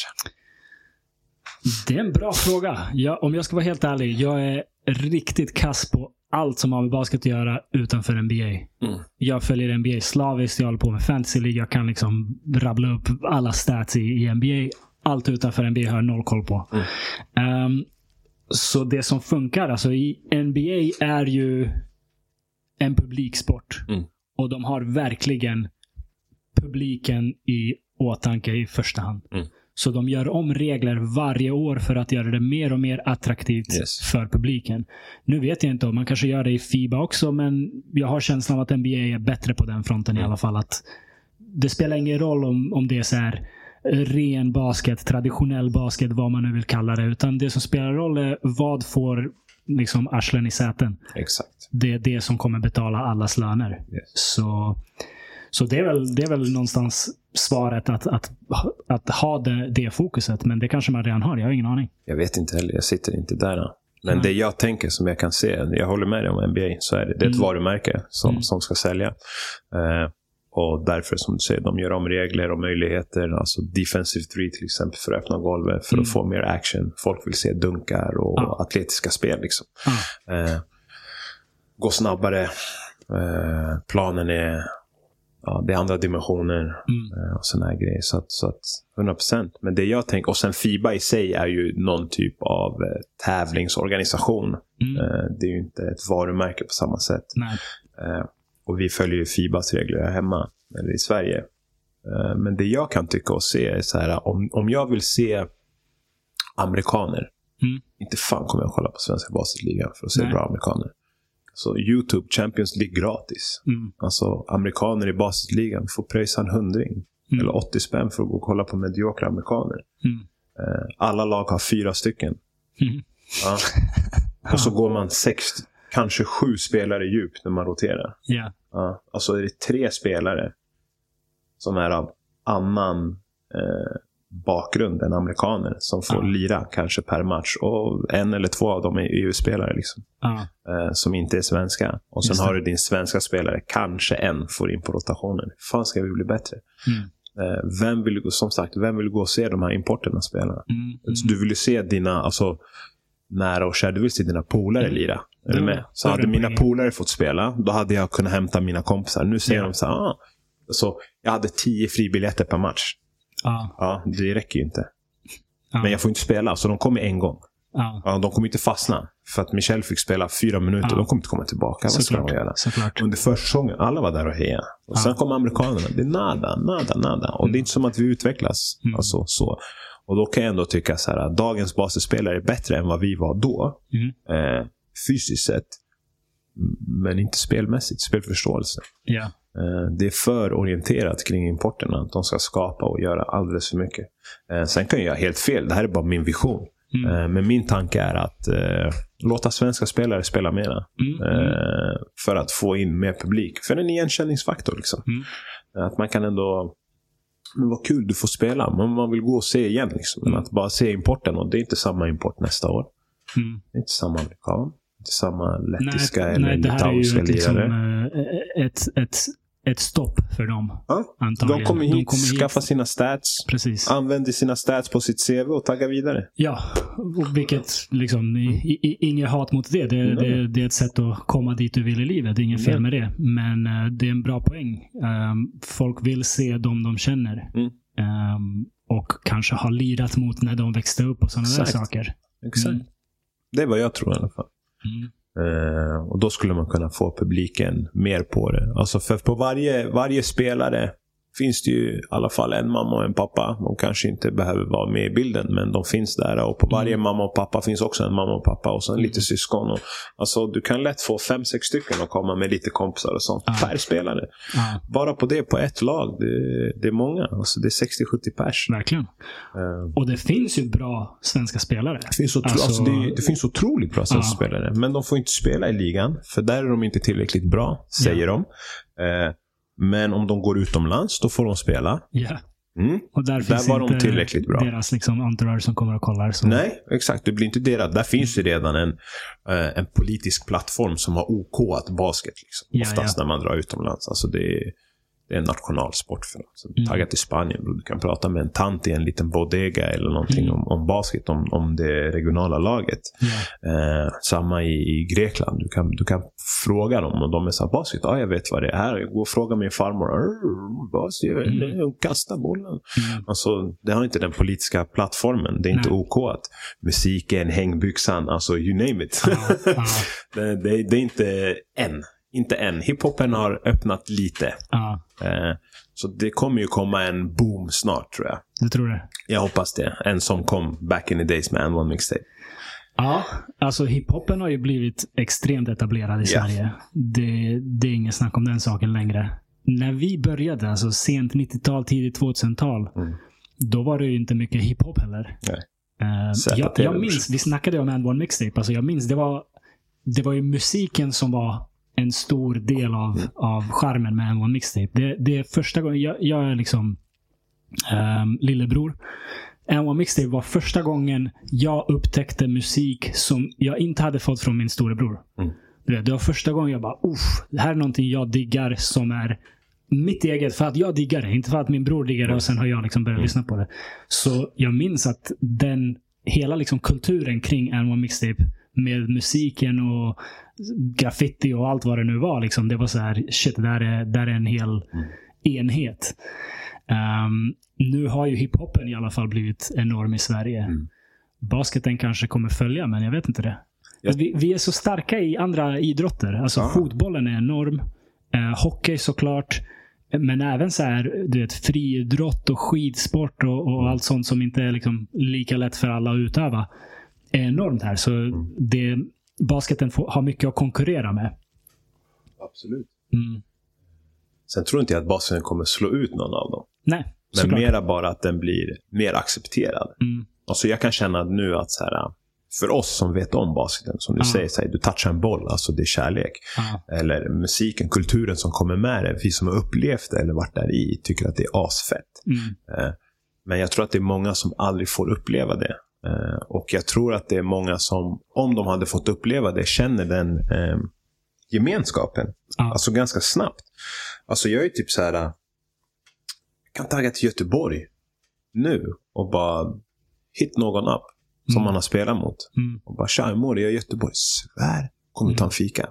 Det är en bra fråga. Jag, om jag ska vara helt ärlig, jag är riktigt kass på allt som har med basket att göra utanför NBA. Mm. Jag följer NBA slaviskt, jag håller på med fantasy League. Jag kan liksom rabbla upp alla stats i, i NBA. Allt utanför NBA har jag noll koll på. Mm. Ehm, så det som funkar, alltså i NBA är ju en publiksport. Mm. Och de har verkligen publiken i åtanke i första hand. Mm. Så de gör om regler varje år för att göra det mer och mer attraktivt Yes. för publiken. Nu vet jag inte om man kanske gör det i FIBA också, men jag har känslan av att NBA är bättre på den fronten i Mm. alla fall. Att det spelar ingen roll om, om det är så här ren basket, traditionell basket, vad man nu vill kalla det. Utan det som spelar roll är vad får liksom arslen i säten. Exakt. Det är det som kommer betala allas löner. Yes. Så, så det, är väl, det är väl någonstans svaret att, att, att ha det, det fokuset. Men det kanske man redan har. Jag har ingen aning. Jag vet inte heller. Jag sitter inte där. Men Mm. det jag tänker som jag kan se, jag håller med dig om NBA, så är det, det är ett Mm. varumärke som, Mm. som ska sälja. Eh, och därför, som du säger, de gör om regler och möjligheter. Alltså defensive three till exempel för att öppna golvet, för Mm. att få mer action. Folk vill se dunkar och Ja. atletiska spel. Liksom. Ah, Eh, gå snabbare. Eh, planen är, ja, det är andra dimensioner. mm, Eh, och här grejer. Så att, så att 100%. Men det jag tänker, och sen FIBA i sig är ju någon typ av eh, tävlingsorganisation. mm, Eh, det är ju inte ett varumärke på samma sätt. nej. Och vi följer ju FIBAs regler här hemma, eller i Sverige. Men det jag kan tycka och se är så här, om, om jag vill se amerikaner, Mm. inte fan kommer jag kolla på svenska basketligan för att se Nej. bra amerikaner. Så YouTube, Champions League gratis. Mm, Alltså amerikaner i basketligan får pröjsa en hundring. Mm. Eller 80 spänn för att gå och kolla på mediokra amerikaner. mm, Eh, alla lag har fyra stycken. mm. Ja. Och så går man sex, kanske sju spelare djupt när man roterar. Ja. Ja. Alltså är det tre spelare som är av annan eh, bakgrund än amerikaner som får Ja. lira kanske per match. Och en eller två av dem är EU-spelare. Liksom, Ja. eh, som inte är svenska. Och sen har du din svenska spelare. Kanske en får in på rotationen. fan ska vi bli bättre? Mm, Eh, vem vill, som sagt, vem vill gå och se de här importerna spela? mm, Så Du vill ju se dina, alltså, nära och kära, du vill se dina polare Mm. lira. Är du med? Så hade mina polare fått spela, då hade jag kunnat hämta mina kompisar. Nu säger Ja. de så här, ah. så jag hade tio fribiljetter per match. Ja. Ja, det räcker ju inte. Ja. Men jag får inte spela, så de kommer en gång. Ja. Ja, de kommer inte fastna. För att Michel fick spela fyra minuter, Ja. de kommer inte komma tillbaka. Vad ska de göra? Såklart. Under försäsongen, alla var där och hejade. Och Ja. sen kom amerikanerna. Det är nada, nada, nada. Och det är inte som att vi utvecklas. Mm. Alltså, så. Och då kan jag ändå tycka så här, att dagens basspelare är bättre än vad vi var då. Mm. Eh, fysiskt sett. Men inte spelmässigt, spelförståelse. Ja. Eh, det är för orienterat kring importerna. Att de ska skapa och göra alldeles för mycket. Eh, sen kan jag göra helt fel. Det här är bara min vision. Mm. Eh, men min tanke är att eh, låta svenska spelare spela mera. Mm. Mm. Eh, för att få in mer publik. För en igenkänningsfaktor. Liksom. Mm. Att man kan ändå... Men vad kul, du får spela. Men man vill gå och se igen. Liksom. Men Mm. att bara se importen. Och det är inte samma import nästa år. Mm. Det är inte samma amerikan. Inte samma lettiska Nej, eller nej, litauiska liksom, lirare. eh, ett, ett, ett stopp för dem. Ja, Antagligen. de kommer hit, skaffa sina stats. Precis. Använder sina stats på sitt CV och taggar vidare. Ja, vilket liksom, i, i, inget hat mot det. Det, Nej. det. det är ett sätt att komma dit du vill i livet. Det är inget fel med det. Men eh, det är en bra poäng. Ehm, folk vill se dem de känner. Mm. Ehm, och kanske har lirat mot när de växte upp och sådana där saker. Exakt. Mm. Det är vad jag tror i alla fall. Mm. Eh, och då skulle man kunna få publiken mer på det. Alltså för på varje, varje spelare finns det ju i alla fall en mamma och en pappa. De kanske inte behöver vara med i bilden, men de finns där. Och på varje Mm. mamma och pappa finns också en mamma och pappa och sen Mm. lite syskon. Och, alltså du kan lätt få fem, sex stycken att komma med lite kompisar och sånt. Ja. Per spelare. Ja, Bara på det, på ett lag. Det, det är många. Alltså det är 60-70 pers. verkligen. Eh, Och det finns ju bra svenska spelare. det finns, otro- Alltså- alltså, det, det finns otroligt bra svenska Ja. spelare. Men de får inte spela i ligan. För där är de inte tillräckligt bra, säger de. Eh, men om de går utomlands, då får de spela. Ja. Mm. Och där, finns var de tillräckligt bra. deras liksom, entourage som kommer och kollar. Så. Nej, exakt. Det blir inte deras. Där finns ju redan en, eh, en politisk plattform som har OK att basket. Liksom. Ja, Oftast när man drar utomlands. Alltså det är, det är en nationalsport för dem. Så Mm. Tagga till Spanien. bro. Du kan prata med en tant i en liten bodega eller någonting Mm. om, om basket, om, om det regionala laget. Ja. Eh, samma i, i Grekland. Du kan, du kan fråga dem och de är såhär, basket, ja jag vet vad det är. Gå och fråga min farmor. "Arr, Basket, mm. kasta bollen. Mm. Alltså, det har inte den politiska plattformen. Det är inte Nej. OK att musiken, hängbyxan, alltså you name it. Ja, ja, det, det, det är inte än. Inte än. Hiphopen har öppnat lite. ja, Eh, så det kommer ju komma en boom snart tror jag. du tror det? Jag hoppas det. En som kom back in the days med en one mixtape. Ja, alltså hiphopen har ju blivit extremt etablerad i Ja. Sverige. Det, det är inget snack om den saken längre. När vi började, alltså sent 90-tal, tidigt 2000-tal, Mm. då var det ju inte mycket hiphop heller. Nej. ZTV jag, jag minns, vi snackade om one mixtape, alltså jag minns, det var, det var ju musiken som var en stor del av, Mm. av charmen med one mixtape. Det, det är första gången, jag, jag är liksom um, lillebror. En one mixtape var första gången jag upptäckte musik som jag inte hade fått från min storebror. Mm. Du vet, det var första gången jag bara, uff, det här är någonting jag diggar som är mitt eget för att jag diggar det. Inte för att min bror diggar det och sen har jag liksom börjat Mm. lyssna på det. Så jag minns att den, hela liksom kulturen kring en one mixtape med musiken och graffiti och allt vad det nu var. Liksom, det var så här, shit, det där är, där är en hel Mm. enhet. Ehm, nu har ju hiphopen i alla fall blivit enorm i Sverige. Mm. Basketen kanske kommer följa, men jag vet inte det. Jag- Vi, vi är så starka i andra idrotter. Alltså Ja. fotbollen är enorm. Eh, hockey såklart. Men även så här, du vet, friidrott och skidsport och, och allt sånt som inte är liksom lika lätt för alla att utöva. Är enormt här. Så det, basketen får, har mycket att konkurrera med. Absolut. Mm. Sen tror inte jag att basketen kommer slå ut någon av dem. Nej, Men såklart. mera bara att den blir mer accepterad. Mm. Alltså jag kan känna nu att så här, för oss som vet om basketen, som du Ja. säger, så här, du touchar en boll, alltså det är kärlek. Ja. Eller musiken, kulturen som kommer med det. Vi som har upplevt det eller varit där i tycker att det är asfett. Mm. Eh, Men jag tror att det är många som aldrig får uppleva det. Eh, Och jag tror att det är många som, om de hade fått uppleva det, känner den eh, gemenskapen. Ja. Alltså ganska snabbt. Alltså jag är typ så här. Kan tagga till Göteborg nu och bara hit någon upp som Mm. man har spelat mot. Mm. Och bara tja, imorgon är jag i Göteborg. Svär. Kommer ta en fika.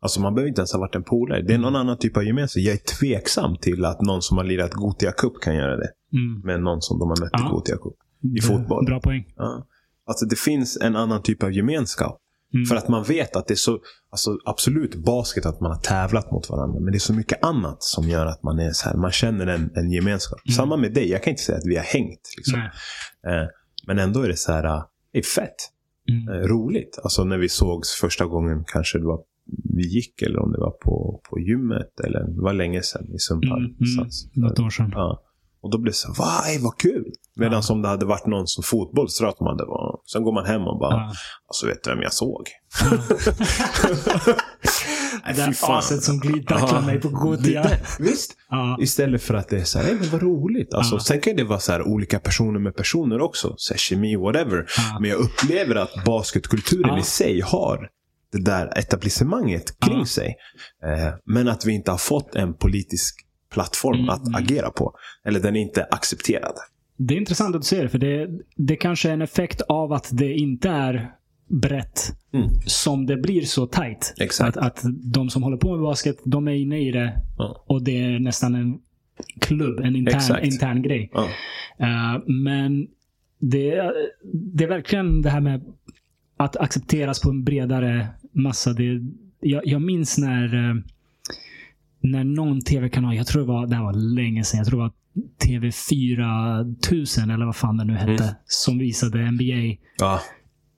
Alltså man behöver inte ens ha varit en polare. Det är någon annan typ av gemenskap. Jag är tveksam till att någon som har lirat Gotia Cup kan göra det. Mm. Med någon som de har mött i Ja. Gotia Cup. Bra- fotboll. Bra poäng. Ja. Alltså det finns en annan typ av gemenskap. Mm. För att man vet att det är så, alltså absolut basket att man har tävlat mot varandra. Men det är så mycket annat som gör att man är så här, man känner en, en gemenskap. Mm. Samma med dig, jag kan inte säga att vi har hängt. Liksom. Eh, men ändå är det så här, eh, det är fett. Mm. Eh, roligt. Alltså när vi sågs första gången, kanske det var vi gick eller om det var på, på gymmet. Eller det var länge sedan i Sundsvall. Mm, mm, något år sedan. Ja. Och då blev det så här, "Va, ej, vad kul. Medan Ja. om det hade varit någon som fotboll så tror jag att man hade Sen går man hem och bara, Ja. alltså vet du vem jag såg? Det där aset som glidtacklar mig på Gothia. Visst? Ja. Istället för att det är så här, "Ey, men vad roligt. Alltså, Ja. Sen kan det vara så här, olika personer med personer också. Så här, kemi, whatever. Ja. Men jag upplever att basketkulturen Ja. i sig har det där etablissemanget kring Ja. sig. Eh, men att vi inte har fått en politisk plattform Mm, att agera på. Eller den är inte accepterad. Det är intressant att du säger det, för det, det kanske är en effekt av att det inte är brett Mm. som det blir så tight. Exakt. Att, att de som håller på med basket, de är inne i det Ja. och det är nästan en klubb, en intern, Exakt. intern grej. Ja. Eh, men det, är- det är verkligen det här med att accepteras på en bredare massa. Det, jag, jag minns när, eh, när någon tv-kanal, jag tror det var, det här var länge sedan, jag tror det var TV4 1000 eller vad fan det nu hette, Mm. som visade NBA Ja.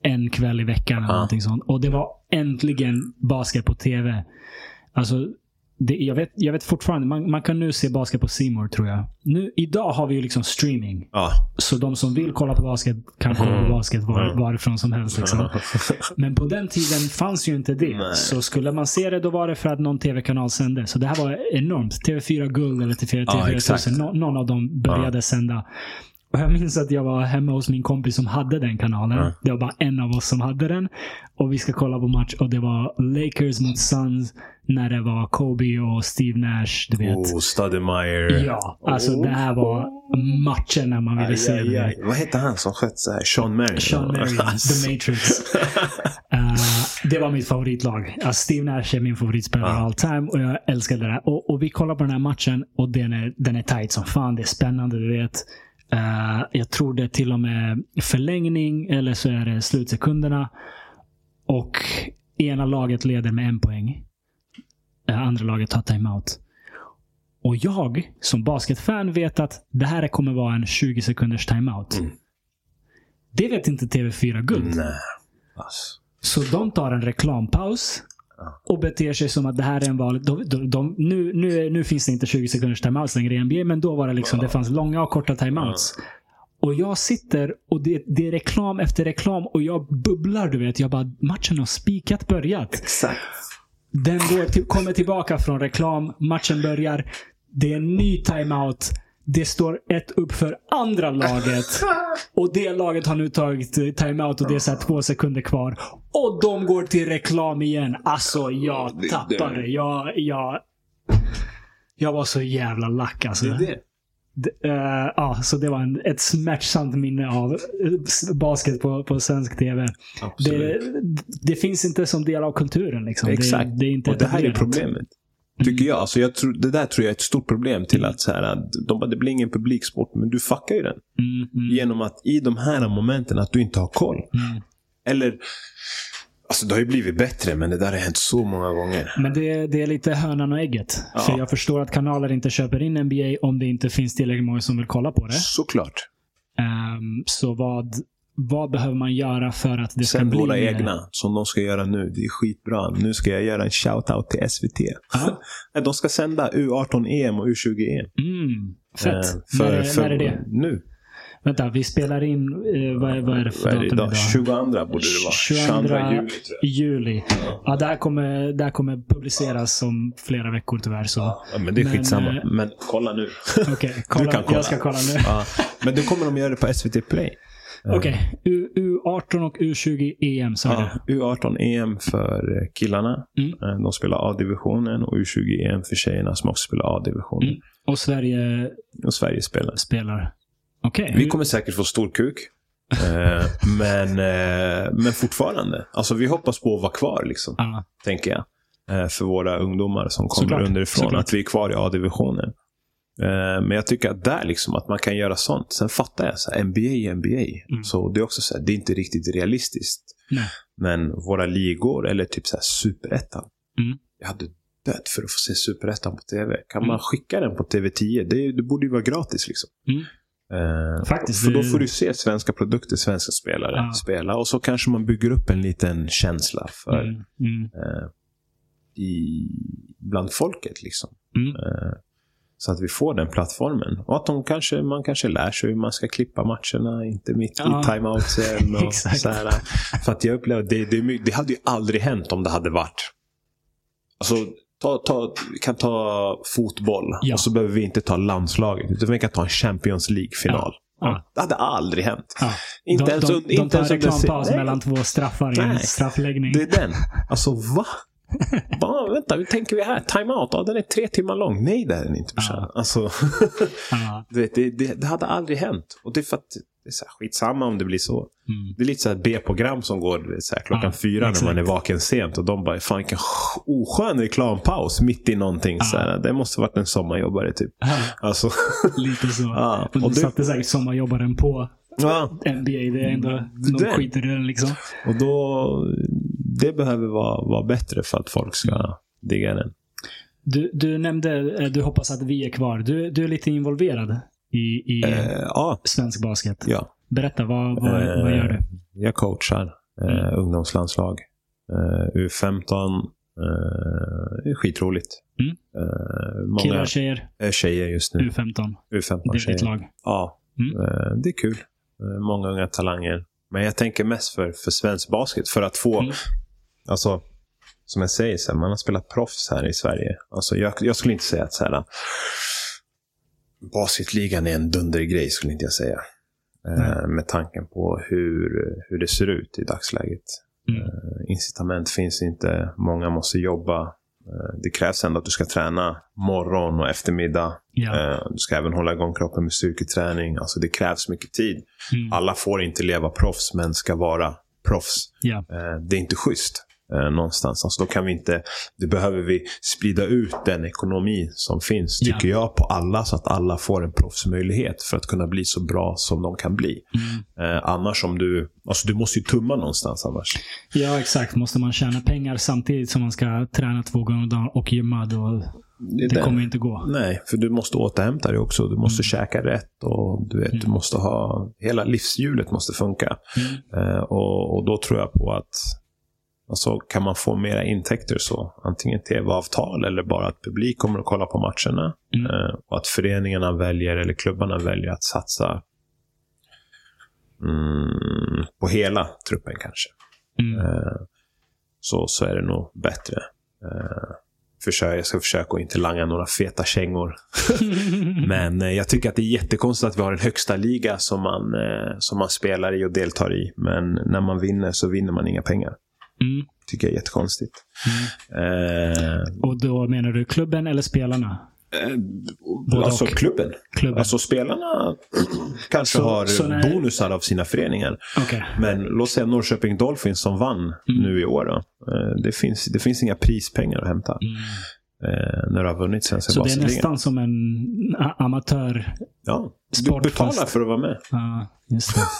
en kväll i veckan eller Ja. någonting sånt. Och det var äntligen basket på tv. Alltså, det, jag, vet, jag vet fortfarande, man, man kan nu se basket på More tror jag. Nu, idag har vi ju liksom streaming. Ja. Så de som vill kolla på basket kan kolla på Mm. basket var, Mm. varifrån som helst. Liksom. Men på den tiden fanns ju inte det. Nej. Så skulle man se det, då var det för att någon tv-kanal sände. Så det här var enormt. TV4 Guld eller TV4, Ja, TV4 exakt. 1000. Nå- någon av dem började sända. Och jag minns att jag var hemma hos min kompis som hade den kanalen. Ja. Det var bara en av oss som hade den. Och vi ska kolla på match och det var Lakers mot Suns när det var Kobe och Steve Nash. Du vet. Oh, Stoudemire. Ja, alltså det här var matchen när man ville Aj, se aj, det. aj. Vad hette han som sköt så här? Sean Marion? Sean Marion, Alltså. The Matrix. Eh, det var mitt favoritlag. Alltså Steve Nash är min favoritspelare Ja. all time och jag älskade det. Och, och vi kollar på den här matchen och den är, den är tight som fan. Det är spännande, du vet. Eh, jag tror det är till och med förlängning eller så är det slutsekunderna. Och ena laget leder med en poäng. Eh, andra laget tar timeout. Och jag som basketfan vet att det här kommer vara en 20 sekunders timeout. Mm. Det vet inte TV4 Guld. Nej. Alltså. Så de tar en reklampaus och beter sig som att det här är en vanlig... De, de, de, nu, nu, nu finns det inte 20 sekunders timeouts längre i NBA, men då var det liksom, det fanns långa och korta timeouts. Och jag sitter och det, det är reklam efter reklam och jag bubblar, du vet. Jag bara, matchen har spikat börjat. Exakt. Den går till, kommer tillbaka från reklam, matchen börjar. Det är en ny timeout. Det står ett upp för andra laget. Och det laget har nu tagit timeout och det är så två sekunder kvar. Och de går till reklam igen. Alltså, jag det- tappade. Jag, jag, jag var så jävla lack alltså. Det är det. D- eh, ja, så det var en, ett smärtsamt minne av eh, basket på, på svensk tv. Det, det finns inte som del av kulturen. Liksom. Exakt. Det, det är inte och det här är problemet. Tycker jag. Alltså jag tror, det där tror jag är ett stort problem till att så här, att de bara, det blir ingen publiksport, men du fuckar ju den. Mm, mm, Genom att i de här momenten att du inte har koll. mm. Eller, alltså det har ju blivit bättre, men det där har hänt så många gånger. Men det, det är lite hönan och ägget. Ja. För jag förstår att kanaler inte köper in NBA om det inte finns tillräckligt många som vill kolla på det. Såklart. Ehm, så vad, vad behöver man göra för att det ska Sen bli våra mer? egna, som de ska göra nu. Det är skitbra. Nu ska jag göra en shout-out till SVT. Ja. De ska sända U18-EM och U20-EM. Mm, fett. Eh, för, när, är- för, när är det? Nu. Vänta, vi spelar in... eh, vad, är, vad är det för datum idag? idag? 22 borde det vara. 22 juli tror jag. juli. Ja, det här kommer, det här kommer publiceras om flera veckor tyvärr. Så. Ja, men det är Men, skitsamma. eh, Men kolla nu. Okej, kolla. kan kolla. Jag ska kolla nu. Ja. Men då kommer de göra det på SVT Play. Okej, U- U18 och U20 EM sa? Ja, U18-EM för killarna. Mm. Eh, De spelar A-divisionen och U20-EM för tjejerna som också spelar A-divisionen. Mm. Och Sverige Och Sverige spelar. spelar. Okej. Vi kommer säkert få stor kuk. Eh, men, eh, men fortfarande. Alltså vi hoppas på att vara kvar, liksom, tänker jag. Eh, för våra ungdomar som kommer Såklart, underifrån. såklart. Att vi är kvar i A-divisionen. Eh, men jag tycker att där liksom, att man kan göra sånt. Sen fattar jag, så här, NBA NBA. Mm. Så det är också så här, det är inte riktigt realistiskt. Nej. Men våra ligor, eller typ så här superettan. Mm. Jag hade dött för att få se superettan på tv. Kan Mm. man skicka den på TV10? Det, det borde ju vara gratis liksom. Eh, Faktiskt, För då får du se svenska produkter, svenska spelare Ja. spela. Och så kanske man bygger upp en liten känsla för eh, i, bland folket. liksom. Mm. Så att vi får den plattformen. Och att de kanske, man kanske lär sig hur man ska klippa matcherna, inte mitt Ja. i timeoutsen. Och Exakt. så här. För att jag upplever det, det, det hade ju aldrig hänt om det hade varit... Alltså, ta, ta, vi kan ta fotboll Ja. och så behöver vi inte ta landslaget. Utan vi kan ta en Champions League-final. Ja. Det hade aldrig hänt. Ja. Inte de, ens de, un- de inte tar reklampaus mellan två straffar i en straffläggning. Det är den. Alltså va? Va? Vänta, hur tänker vi här? Timeout? Ja, den är tre timmar lång. Nej, det är den inte. Ja. Alltså, Ja. det, det, det hade aldrig hänt. Och det är för att det är så här, skitsamma om det blir så. Mm. Det är lite så här B-program som går så här, klockan Ja, fyra exakt. när man är vaken sent. Och de bara, fan vilken oskön reklampaus mitt i någonting. Så här, det måste varit en sommarjobbare typ. Ja, Alltså, lite så. Ja, och och du satte säkert sommarjobbaren på ja. NBA. Det är ändå, de Det- skiter i den liksom. Och då, det behöver vara, vara bättre för att folk ska digga den. Du, du nämnde, eh, du hoppas att vi är kvar. Du, du är lite involverad i, i Eh, ja, svensk basket. ja. Berätta, vad, vad, Eh, vad gör du? Jag coachar eh, Mm. ungdomslandslag. Eh, U15. Eh, det är skitroligt. Mm. Eh, många Killar, tjejer, tjejer just nu. U15. U15 Det är tjejer. ditt lag. Ja, Mm. det är kul. Eh, många unga talanger. Men jag tänker mest för, för svensk basket. För att få, Mm. alltså, som jag säger, så här, man har spelat proffs här i Sverige. Alltså, jag, jag skulle inte säga att så här, basketligan är en dundergrej, skulle inte jag säga. Eh, Nej. med tanken på hur, hur det ser ut i dagsläget. Mm. Eh, incitament finns inte. Många måste jobba. Eh, det krävs ändå att du ska träna morgon och eftermiddag. Ja. Eh, Du ska även hålla igång kroppen med styrketräning. Alltså det krävs mycket tid. Mm. Alla får inte leva proffs, men ska vara proffs. Ja. Eh, Det är inte schysst. eh, Någonstans. Alltså då kan vi inte, det behöver vi sprida ut den ekonomi som finns, Ja. tycker jag, på alla. Så att alla får en proffsmöjlighet för att kunna bli så bra som de kan bli. Mm. Eh, annars om du, alltså du måste ju tumma någonstans annars. ja, exakt. Måste man tjäna pengar samtidigt som man ska träna två gånger om dagen och gymma, då Det, det kommer inte gå. Nej, för du måste återhämta dig också. Du måste käka rätt och du vet, du Mm. måste ha, hela livshjulet måste funka. Mm. Eh, och, och då tror jag på att alltså, kan man få mera intäkter så, antingen tv-avtal eller bara att publik kommer att kolla på matcherna. Mm. Eh, och att föreningarna väljer, eller klubbarna väljer att satsa mm, på hela truppen kanske. Mm. Eh, så, så är det nog bättre. Eh, försök, jag ska försöka att inte langa några feta kängor. Men eh, jag tycker att det är jättekonstigt att vi har en högsta liga som man, eh, som man spelar i och deltar i. Men när man vinner så vinner man inga pengar. Mm. tycker jag är jättekonstigt. Eh, Och då menar du klubben eller spelarna? Eh, alltså och. klubben. Klubben. Alltså spelarna kanske Så- har så när- bonusar av sina föreningar. Okej. Men låt säga Norrköping Dolphins som vann nu i år. Då. Eh, Det, finns, det finns inga prispengar att hämta Mm. eh, när du har vunnit Svenska Så det är nästan som en amatör. Ja, du betalar för att vara med. Ja, just det.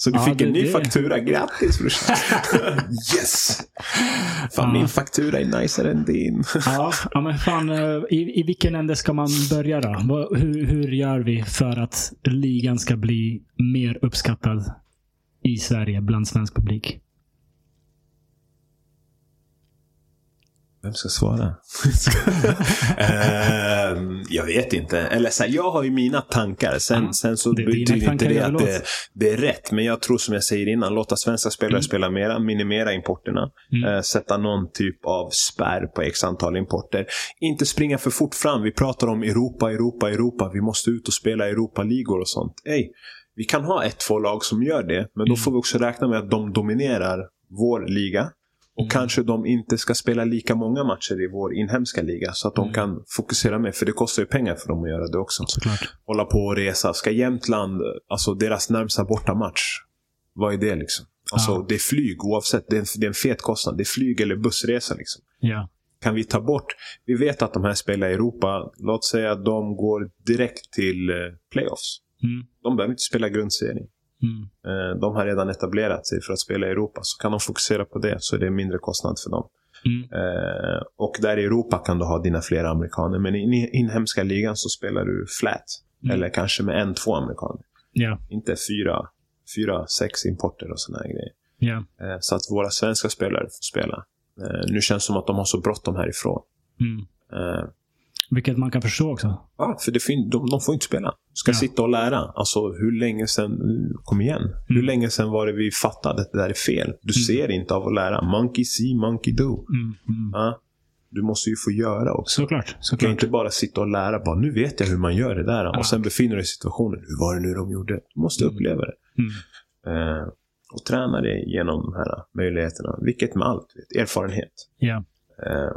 Så du Ja, fick en ny det- faktura. Grattis brorsan! yes! Fan, Ja. min faktura är najsare än din. Ja, ja men fan. eh, I, I vilken ände ska man börja då? Hur, hur gör vi för att ligan ska bli mer uppskattad i Sverige bland svensk publik? Vem ska svara? Ehm, jag vet inte. Eller så här, jag har ju mina tankar. Sen, Ja, sen så det betyder inte det att det, det är rätt. Men jag tror som jag säger innan, låta svenska spelare Mm. spela mera, minimera importerna. Mm. Eh, sätta någon typ av spärr på x antal importer. Inte springa för fort fram. Vi pratar om Europa, Europa, Europa. Vi måste ut och spela Europa-ligor och sånt. Ey, vi kan ha ett, två lag som gör det. Men då Mm. får vi också räkna med att de dominerar vår liga. Och Mm. kanske de inte ska spela lika många matcher i vår inhemska liga. Så att de Mm. kan fokusera mer. För det kostar ju pengar för dem att göra det också. Såklart. Hålla på och resa. Ska Jämtland, alltså deras närmsta bortamatch. Vad är det liksom? Alltså Ja. det är flyg oavsett. Det är, en, det är en fet kostnad. Det är flyg eller bussresa liksom. Ja. Kan vi ta bort... Vi vet att de här spelar i Europa. Låt säga att de går direkt till eh, playoffs. Mm. De behöver inte spela grundserien. Mm. Eh, De har redan etablerat sig för att spela i Europa. Så kan de fokusera på det så är det mindre kostnad för dem. Mm. Eh, och där i Europa kan du ha dina flera amerikaner. Men i in- inhemska ligan så spelar du flat. Mm. Eller kanske med en, två amerikaner. Ja. Inte fyra, fyra sex importer och här grejer. Eh, så att våra svenska spelare får spela. Eh, nu känns det som att de har så bråttom härifrån. Mm. Vilket man kan förstå också. Ja, för det fin- de, de får inte spela. Ska Ja. sitta och lära. Alltså hur länge sen, kom igen. Hur Mm. länge sen var det vi fattade att det där är fel? Du ser inte av att lära. Monkey see, monkey do. Mm, mm. Ja. Du måste ju få göra också. Såklart. Du kan såklart. inte bara sitta och lära. Bara, nu vet jag hur man gör det där. Och sen befinner du dig i situationen. Hur var det nu de gjorde? Du måste Mm. uppleva det. Mm. Eh, och träna dig genom de här möjligheterna. Vilket med allt. Vet, erfarenhet. Ja. Eh,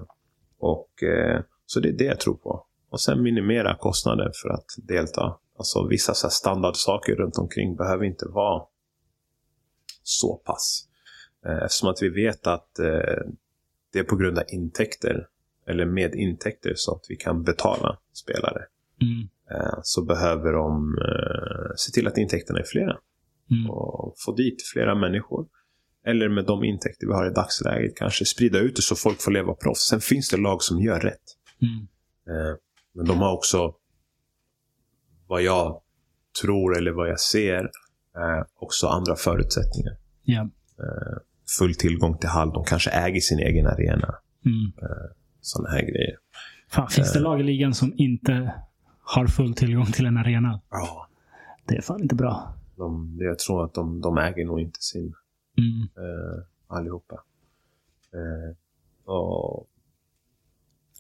och, eh, så det är det jag tror på. Och sen minimera kostnader för att delta. Alltså vissa så standardsaker runt omkring behöver inte vara så pass. Eh, eftersom att vi vet att eh, det är på grund av intäkter, eller med intäkter, så att vi kan betala spelare. Mm. Eh, så behöver de se till att intäkterna är flera Mm. och få dit flera människor. Eller med de intäkter vi har i dagsläget kanske sprida ut det så folk får leva proffs. Sen finns det lag som gör rätt. Mm. Eh, Men de har också, vad jag tror eller vad jag ser, eh, också andra förutsättningar. Eh, Full tillgång till hall, de kanske äger sin egen arena. Mm. Sådana här grejer. Fan, finns det Eh. lag i ligan som inte har full tillgång till en arena? Ja. Det är fan inte bra. De, jag tror att de, de äger nog inte sin Mm. eh, allihopa. Eh, och,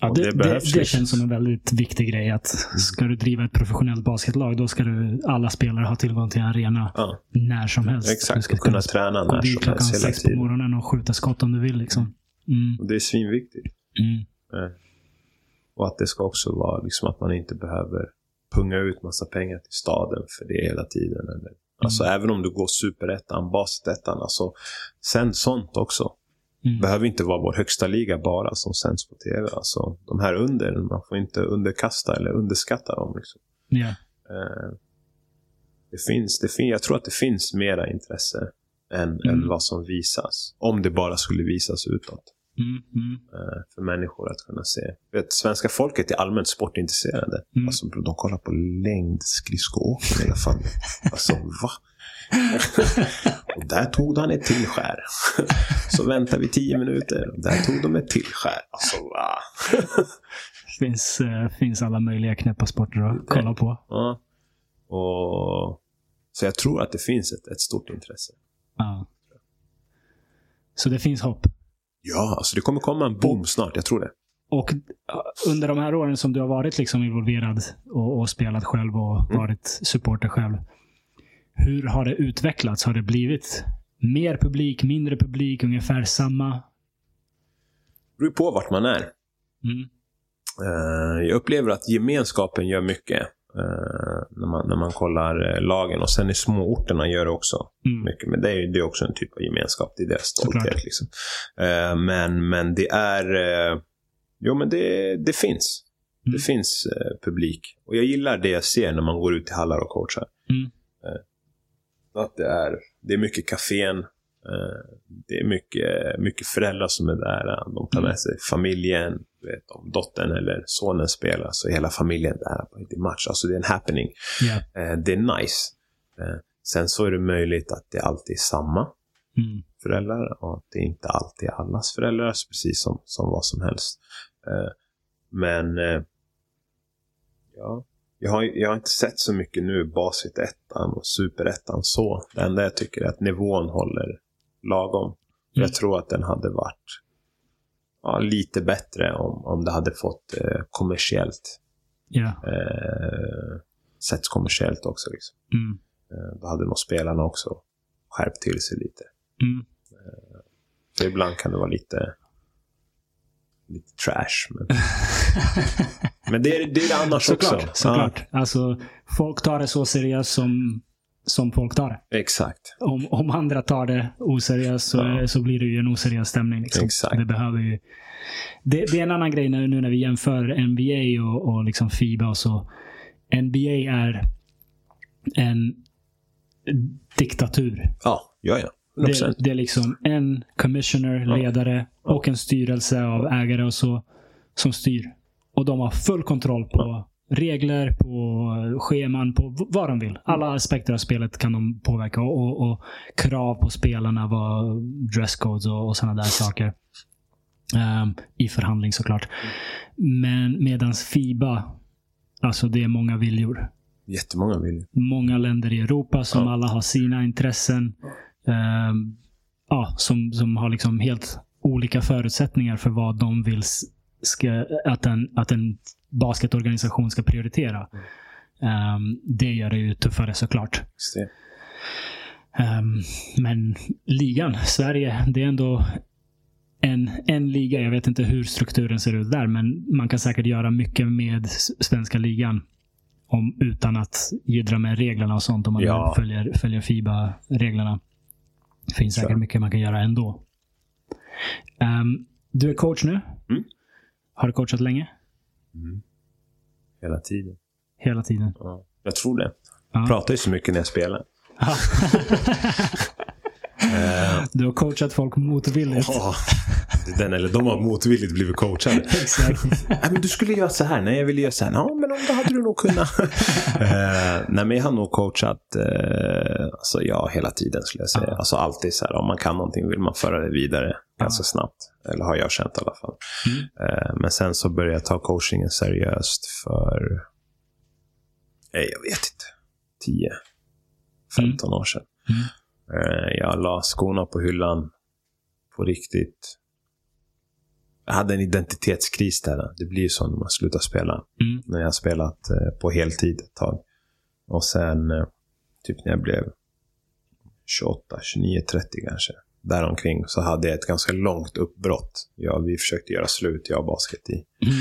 Ja, det, det det, behövs det, liksom. känns som en väldigt viktig grej. att Ska du driva ett professionellt basketlag, då ska du, alla spelare ha tillgång till en arena ja, när som helst. du exakt. ska Och kunna träna när som klockan helst hela sex på morgonen och skjuta skott om du vill. Liksom. Mm. Och det är svinviktigt. Mm. Eh, och att det ska också vara liksom att man inte behöver punga ut massa pengar till staden för det hela tiden. Eller, Alltså även om du går superettan, basetettan, alltså sänd sånt också. Mm. behöver inte vara vår högsta liga bara som sänds på tv. Alltså, de här under, man får inte underkasta eller underskatta dem. Liksom. Eh, det finns, det fin jag tror att det finns mera intresse än, Mm. än vad som visas. Om det bara skulle visas utåt. Mm. Mm. eh, för människor att kunna se. Vet, svenska folket är allmänt sportintresserade. Mm. Alltså, de kollar på längdskridskoåkning i alla fall. Alltså, va? och där tog han ett tillskär. Så väntar vi tio minuter. och Där tog de ett tillskär. Alltså, va? finns, eh, finns alla möjliga knäppa sporter att kolla på. Ja. Och, så jag tror att det finns ett, ett stort intresse. Ja. Så det finns hopp. Ja, alltså det kommer komma en boom snart. Jag tror det. Och under de här åren som du har varit liksom involverad och, och spelat själv och Mm. varit supporter själv. Hur har det utvecklats? Har det blivit mer publik, mindre publik, ungefär samma? Det beror på vart man är. Mm. Eh, jag upplever att gemenskapen gör mycket. eh, när, man, när man kollar eh, lagen. Och sen i småorterna gör det också Mm. mycket. Men det är, det är också en typ av gemenskap. Det är deras stolthet. Liksom. Men, men det är... Jo, men det, det finns. Mm. Det finns publik. Och jag gillar det jag ser när man går ut i hallar och coachar. Mm. Eh, att det är, det är mycket kafén. Eh, det är mycket, mycket föräldrar som är där. De tar Mm. med sig familjen. Vet, om dottern eller sonen spelar så är hela familjen där på en match. Alltså det är en happening. Eh, det är nice. Eh, sen så är det möjligt att det alltid är samma Mm. föräldrar och att det inte alltid är allas föräldrar, precis som, som vad som helst. Eh, men eh, ja, jag har, jag har inte sett så mycket nu Basit ettan och Superettan så. Det enda jag tycker är att nivån håller lagom. Mm. Jag tror att den hade varit ja, lite bättre om, om det hade fått eh, kommersiellt. Ja. Eh, setts kommersiellt också. Liksom. Mm. Eh, då hade nog spelarna också skärpt till sig lite. Mm. För ibland kan det vara lite, lite trash. Men, men det, är, det är det annars Såklart. också. såklart. Alltså, folk tar det så seriöst som, som folk tar det. Ja, exakt. Om, om andra tar det oseriöst så, Ja. så blir det ju en oseriös stämning. Liksom. Exakt. Det, behöver ju, det, det är en annan grej nu, nu när vi jämför NBA och, och liksom FIBA och så. NBA är en diktatur. Ja, ja, ja. 100%. Det, det är liksom en commissioner, Ja. ledare och en styrelse av ägare och så som styr. Och de har full kontroll på regler, på scheman, på vad de vill. Alla aspekter av spelet kan de påverka. Och, och, och krav på spelarna, vad, dresscodes och, och sådana där saker. Um, I förhandling såklart. Men medans Fiba, alltså det är många viljor. Jättemånga vill. Många länder i Europa som Ja. alla har sina intressen. Um, ja, som, som har liksom helt olika förutsättningar för vad de vill ska, att, en, att en basketorganisation ska prioritera. Um, det gör det ju tuffare såklart. Ehm, men ligan, Sverige, det är ändå en, en liga. Jag vet inte hur strukturen ser ut där, men man kan säkert göra mycket med svenska ligan. Om, utan att jiddra med reglerna och sånt. Om man Ja. följer, följer FIBA-reglerna. Det finns säkert mycket man kan göra ändå. Ehm, du är coach nu. Har du coachat länge? Mm. Hela tiden. Hela tiden. Ja. Jag tror det. Ja. Jag pratar ju så mycket när jag spelar. Eh, du har coachat folk motvilligt. är den, eller de har motvilligt blivit coachade. Exakt. Nej, men du skulle göra så här. Nej, jag ville göra så här. Ja, men om det hade du nog kunnat. eh, nej, men jag har nog coachat eh, alltså, ja, hela tiden skulle jag säga. Ja. Alltså alltid så här, om man kan någonting vill man föra det vidare ganska snabbt. Eller har jag känt i alla fall. Mm. Eh, men sen så började jag ta coachingen seriöst för, nej, jag vet inte, 10, 15 år sedan. Mm. Eh, jag la skorna på hyllan på riktigt. Jag hade en identitetskris där. Det blir ju så när man slutar spela. Mm. När jag har spelat eh, på heltid ett tag. Och sen, eh, typ när jag blev 28, 29, 30 kanske. Däromkring så hade jag ett ganska långt uppbrott. Ja, vi försökte göra slut, jag och basket, i Mm.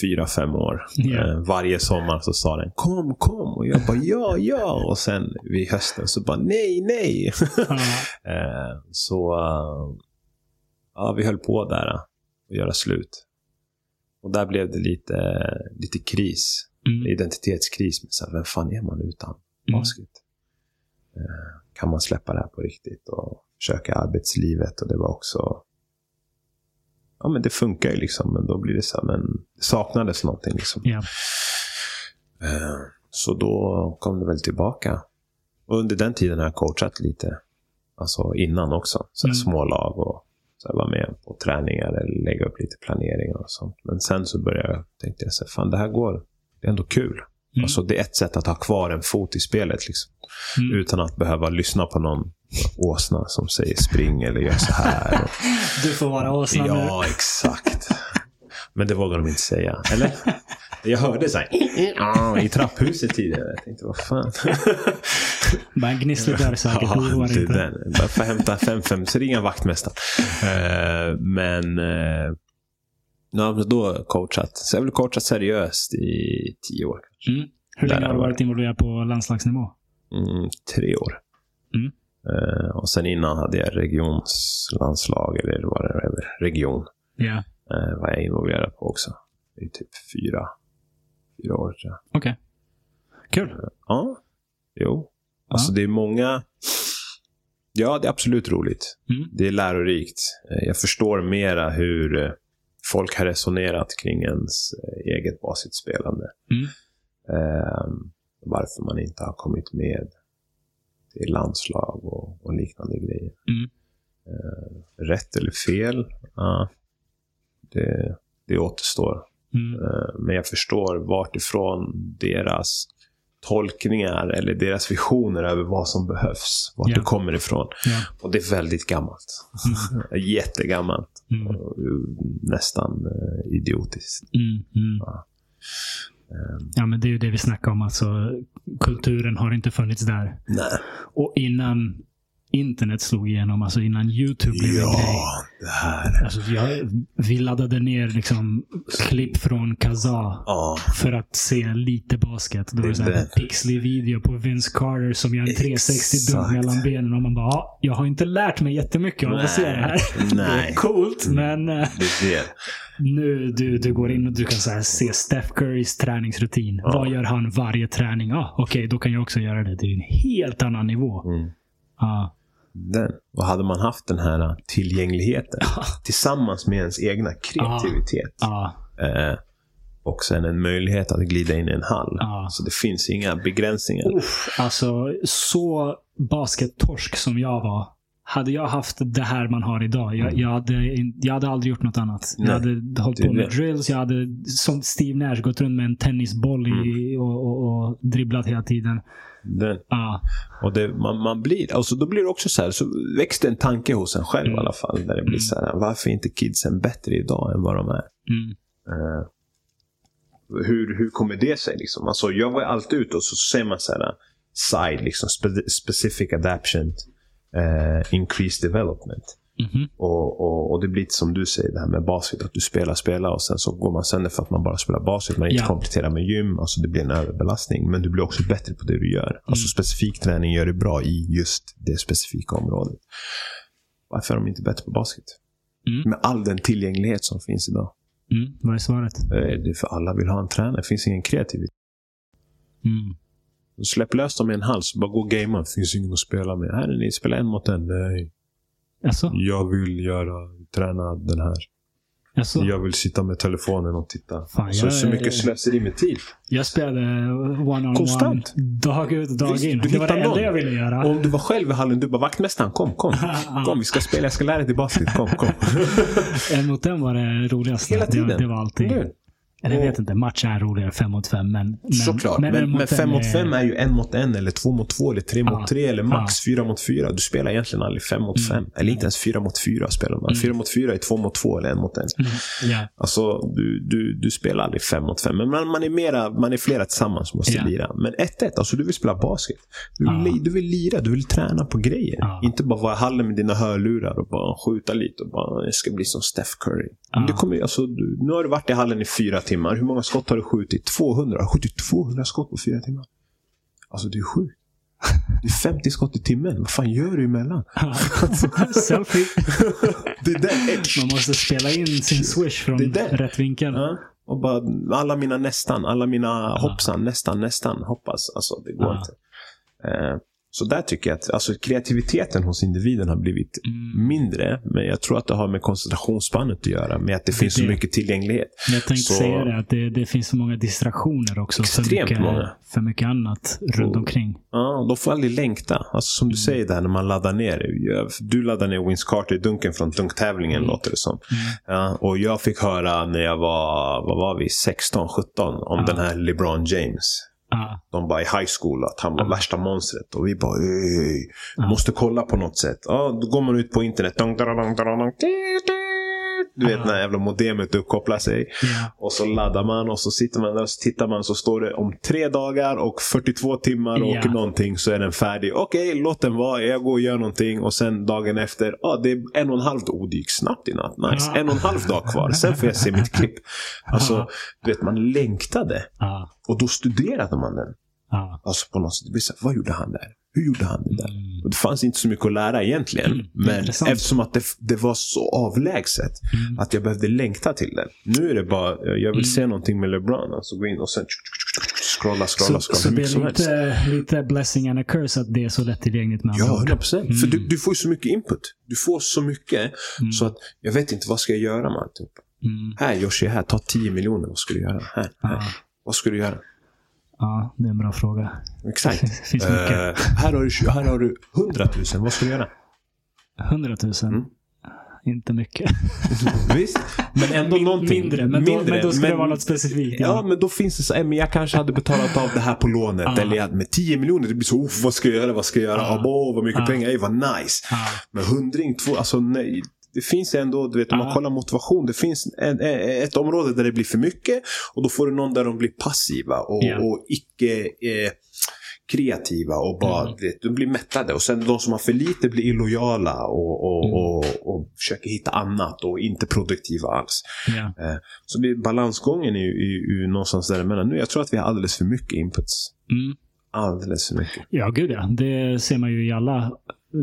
fyra, fem år. Eh, varje sommar så sa den kom, kom. Och jag bara ja, ja. Och sen vid hösten så bara nej, nej. Eh, så ja, vi höll på där göra slut. Och där blev det lite, lite kris. Mm. Identitetskris. Med så här, vem fan är man utan Mm. basket? Eh, kan man släppa det här på riktigt och försöka arbetslivet? Och det var också... Ja, men det funkar ju liksom. Men då blir det så här, men det saknades någonting liksom. Eh, Så då kom det väl tillbaka. Och under den tiden har jag coachat lite. Alltså innan också. Så Mm. små lag och så här vara med på träningar eller lägga upp lite planeringar och sånt. Men sen så började jag, tänkte jag så här, fan det här går. Det är ändå kul. Mm. Alltså det är ett sätt att ha kvar en fot i spelet liksom. Mm. Utan att behöva lyssna på någon åsna som säger spring eller gör så här. Och, Du får vara åsnan nu. ja, exakt. Men det vågar de inte säga. Eller? Jag hörde så här, "Ah", i trapphuset tidigare. Jag tänkte, vad fan. Bara en gnisslig dörr säkert. Ja, Oroa dig inte. den. Bara för att hämta 5-5 så ringer vaktmästaren. Eh, men eh, ja, då coachat. Så jag har väl coachat seriöst i tio år. Mm. Hur Där länge har du varit involverad på landslagsnivå? Mm, tre år. Mm. Eh, och sen innan hade jag regionslandslag, eller vad det är, region. Ja. Eh, var jag involverad på också. I typ fyra, fyra år tror jag. Okej. Kul. Ja, jo. Alltså det är många... Ja, det är absolut roligt. Mm. Det är lärorikt. Eh, Jag förstår mera hur eh, folk har resonerat kring ens eh, eget basketspelande. Mm. Eh, varför man inte har kommit med till landslag och, och liknande grejer. Mm. Eh, rätt eller fel? Ja, det, det återstår. Mm. Eh, Men jag förstår vart ifrån deras tolkningar eller deras visioner över vad som behövs. Vart Ja. det kommer ifrån. Ja. Och det är väldigt gammalt. Jättegammalt. Mm. Eh, Nästan eh, idiotiskt. Mm. Mm. Ja. Eh, Ja, men det är ju det vi snackar om. Alltså, kulturen har inte funnits där. Nej. Och innan internet slog igenom, alltså innan YouTube blev en grej. Ja, det här. Alltså, jag, vi laddade ner liksom klipp från Kazaa Ja, för att se lite basket. Då var det Det- en pixlig video på Vince Carter som gör en 360 dunk Exakt. mellan benen. Och man bara, ja, jag har inte lärt mig jättemycket av att se det här. Det Nej. är coolt, men eh, det är det. nu du, du går in och du kan så här, se Steph Currys träningsrutin. Ja. Vad gör han varje träning? Ja, Okej, då kan jag också göra det. Det är en helt annan nivå. Mm. Ja. Den. Och hade man haft den här tillgängligheten tillsammans med ens egna kreativitet Ja. eh, och sen en möjlighet att glida in i en hall. Ja. Så det finns inga begränsningar. Uff, alltså, så baskettorsk som jag var hade jag haft det här man har idag, jag, jag, hade, jag hade aldrig gjort något annat. Nej, jag hade hållit på med det. drills, jag hade som Steve Nash gått runt med en tennisboll i, och, och, och dribblat hela tiden. Den, Ja. och det, man, man blir, alltså då blir det också så här, så växte en tanke hos en själv i alla fall. Där det blir så här, varför är inte kidsen bättre idag än vad de är? Mm. Eh, hur, hur kommer det sig? Liksom? Alltså, jag var alltid ute och så säger man så här, side, liksom, spe, specific adaption, eh, increased development. Mhm. Och, och, och det blir lite som du säger, det här med basket. Att du spelar, spelar och sen så går man sönder för att man bara spelar basket. Man inte Ja. kompletterar med gym. Alltså det blir en överbelastning. Men du blir också bättre på det du gör. Alltså specifik träning gör dig bra i just det specifika området. Varför är de inte bättre på basket? Mm. Med all den tillgänglighet som finns idag. Mm. Vad är svaret? Eh, Det är för alla vill ha en tränare. Det finns ingen kreativitet. Mm. Släpp lös dem i en hals. Bara gå och gamea. Det finns ingen att spela med. Här är ni. Spela en mot en. Nej. Alltså? Jag vill göra, träna den här. Alltså? Jag vill sitta med telefonen och titta. Fan, så, jag så mycket slöseri med tid. Jag spelade one-on-one Konstant. dag ut och dag Visst, in. du Det var det enda någon. jag ville göra. Om du var själv i hallen, du bara vaktmästaren, kom, kom. Kom, vi ska spela, jag ska lära dig basket. Kom, kom. En mot en var det roligaste. Hela tiden. Det, det var alltid... Du, Eller jag Och- vet inte, match är roligare fem mot fem. Men, men, Såklart. Men, en men, fem mot fem är ju en mot en, eller två mot två, eller tre mot tre, eller max fyra mot fyra. Du spelar egentligen aldrig fem mot fem. Eller inte ens fyra mot fyra spelar man. Fyra mot fyra är två mot två, eller en mot en. Mm. Alltså, du, du, du spelar aldrig fem mot fem. Men man, man, är, mera, man är flera tillsammans som måste lira. Men 1-1, alltså du vill spela basket. Du vill, du vill lira, du vill träna på grejer. Inte bara vara i hallen med dina hörlurar och bara skjuta lite och bara, jag ska bli som Steph Curry. Men det kommer, alltså, du, nu har du varit i hallen i fyra timmar. Hur många skott har du skjutit? 200? Har skjutit 200 skott på fyra timmar? Alltså det är sjukt. Det är 50 skott i timmen. Vad fan gör du emellan? Selfie. Det där. Man måste spela in sin swish från rätt vinkel. Ja. Och bara, alla mina nästan, alla mina hoppsan, nästan, nästan hoppas. Alltså, det går Ja. inte. Eh, så där tycker jag att alltså, kreativiteten hos individen har blivit Mm. mindre. Men jag tror att det har med koncentrationsspannet att göra. Med att det finns så det. mycket tillgänglighet. Men jag tänkte Så- säga det, att det, det finns så många distraktioner också. För Extremt mycket, många. för mycket annat runt Och- omkring. Ja, de får aldrig längta. Alltså som du säger där när man laddar ner. Du laddar ner Vince Carter-dunken från dunktävlingen låter det som. Ja, och jag fick höra när jag var, vad var vi, 16, 17 om Ja. den här LeBron James. Ja. de bara i high school att han var värsta monstret. Och vi bara "Ey, Ja. måste kolla på något sätt. Ja, då går man ut på internet. Du vet när jävla modemet uppkopplar sig. Ja. Och så laddar man och så sitter man där och så tittar man så står det om tre dagar och 42 timmar och Ja. någonting så är den färdig. Okej, låt den vara. Jag går och gör någonting och sen dagen efter. Ja, det är en och en halv dag. Oh, det gick snabbt i natt. Nice. Ja. En och en halv dag kvar. Sen får jag se mitt klipp. Alltså, du vet, man längtade. Och då studerade man den. Alltså på något sätt. Vad gjorde han där? Hur gjorde han det där? Mm. Det fanns inte så mycket att lära egentligen. Mm, men eftersom att det, det var så avlägset Mm. att jag behövde längta till det. Nu är det bara, jag vill Mm. se någonting med LeBron. Alltså gå in och sen scrolla, scrolla, Så, scrolla. så det är lite, lite blessing and a curse att det är så lättillgängligt med Ja, ord. 100 procent. För du, du får ju så mycket input. Du får så mycket Mm. så att jag vet inte vad ska jag göra med alltihop. Mm. Här Yoshi, här, ta 10 miljoner. Vad ska du göra? Här, här. Vad ska du göra? Ja, det är en bra fråga. Exakt. Det finns mycket. Eh, här, har du, här har du 100 000. Vad ska du göra? 100 000. Mm. Inte mycket. Visst, men ändå Min- någonting. Mindre, men då, men då ska det men- vara något specifikt. Ja, men då finns det så men jag kanske hade betalat av det här på lånet. Ja. Eller jag, med 10 miljoner, det blir så, "Uff, vad ska jag göra, vad ska jag göra? Ja. Ja. Åh, vad mycket Ja. pengar, ej vad nice. Ja. Men hundring, två, alltså nej. Det finns ändå, du vet om man kollar motivation, det finns en, ett område där det blir för mycket och då får du någon där de blir passiva och, Ja. och icke eh, kreativa och bara, Mm. vet, de blir mättade. Och sen de som har för lite blir illojala och, och, Mm. och, och försöker hitta annat och inte produktiva alls. Eh, Så det, balansgången är ju, är ju någonstans däremellan. Nu, jag tror att vi har alldeles för mycket inputs. Mm. Alldeles för mycket. Ja, gud ja. Det ser man ju i alla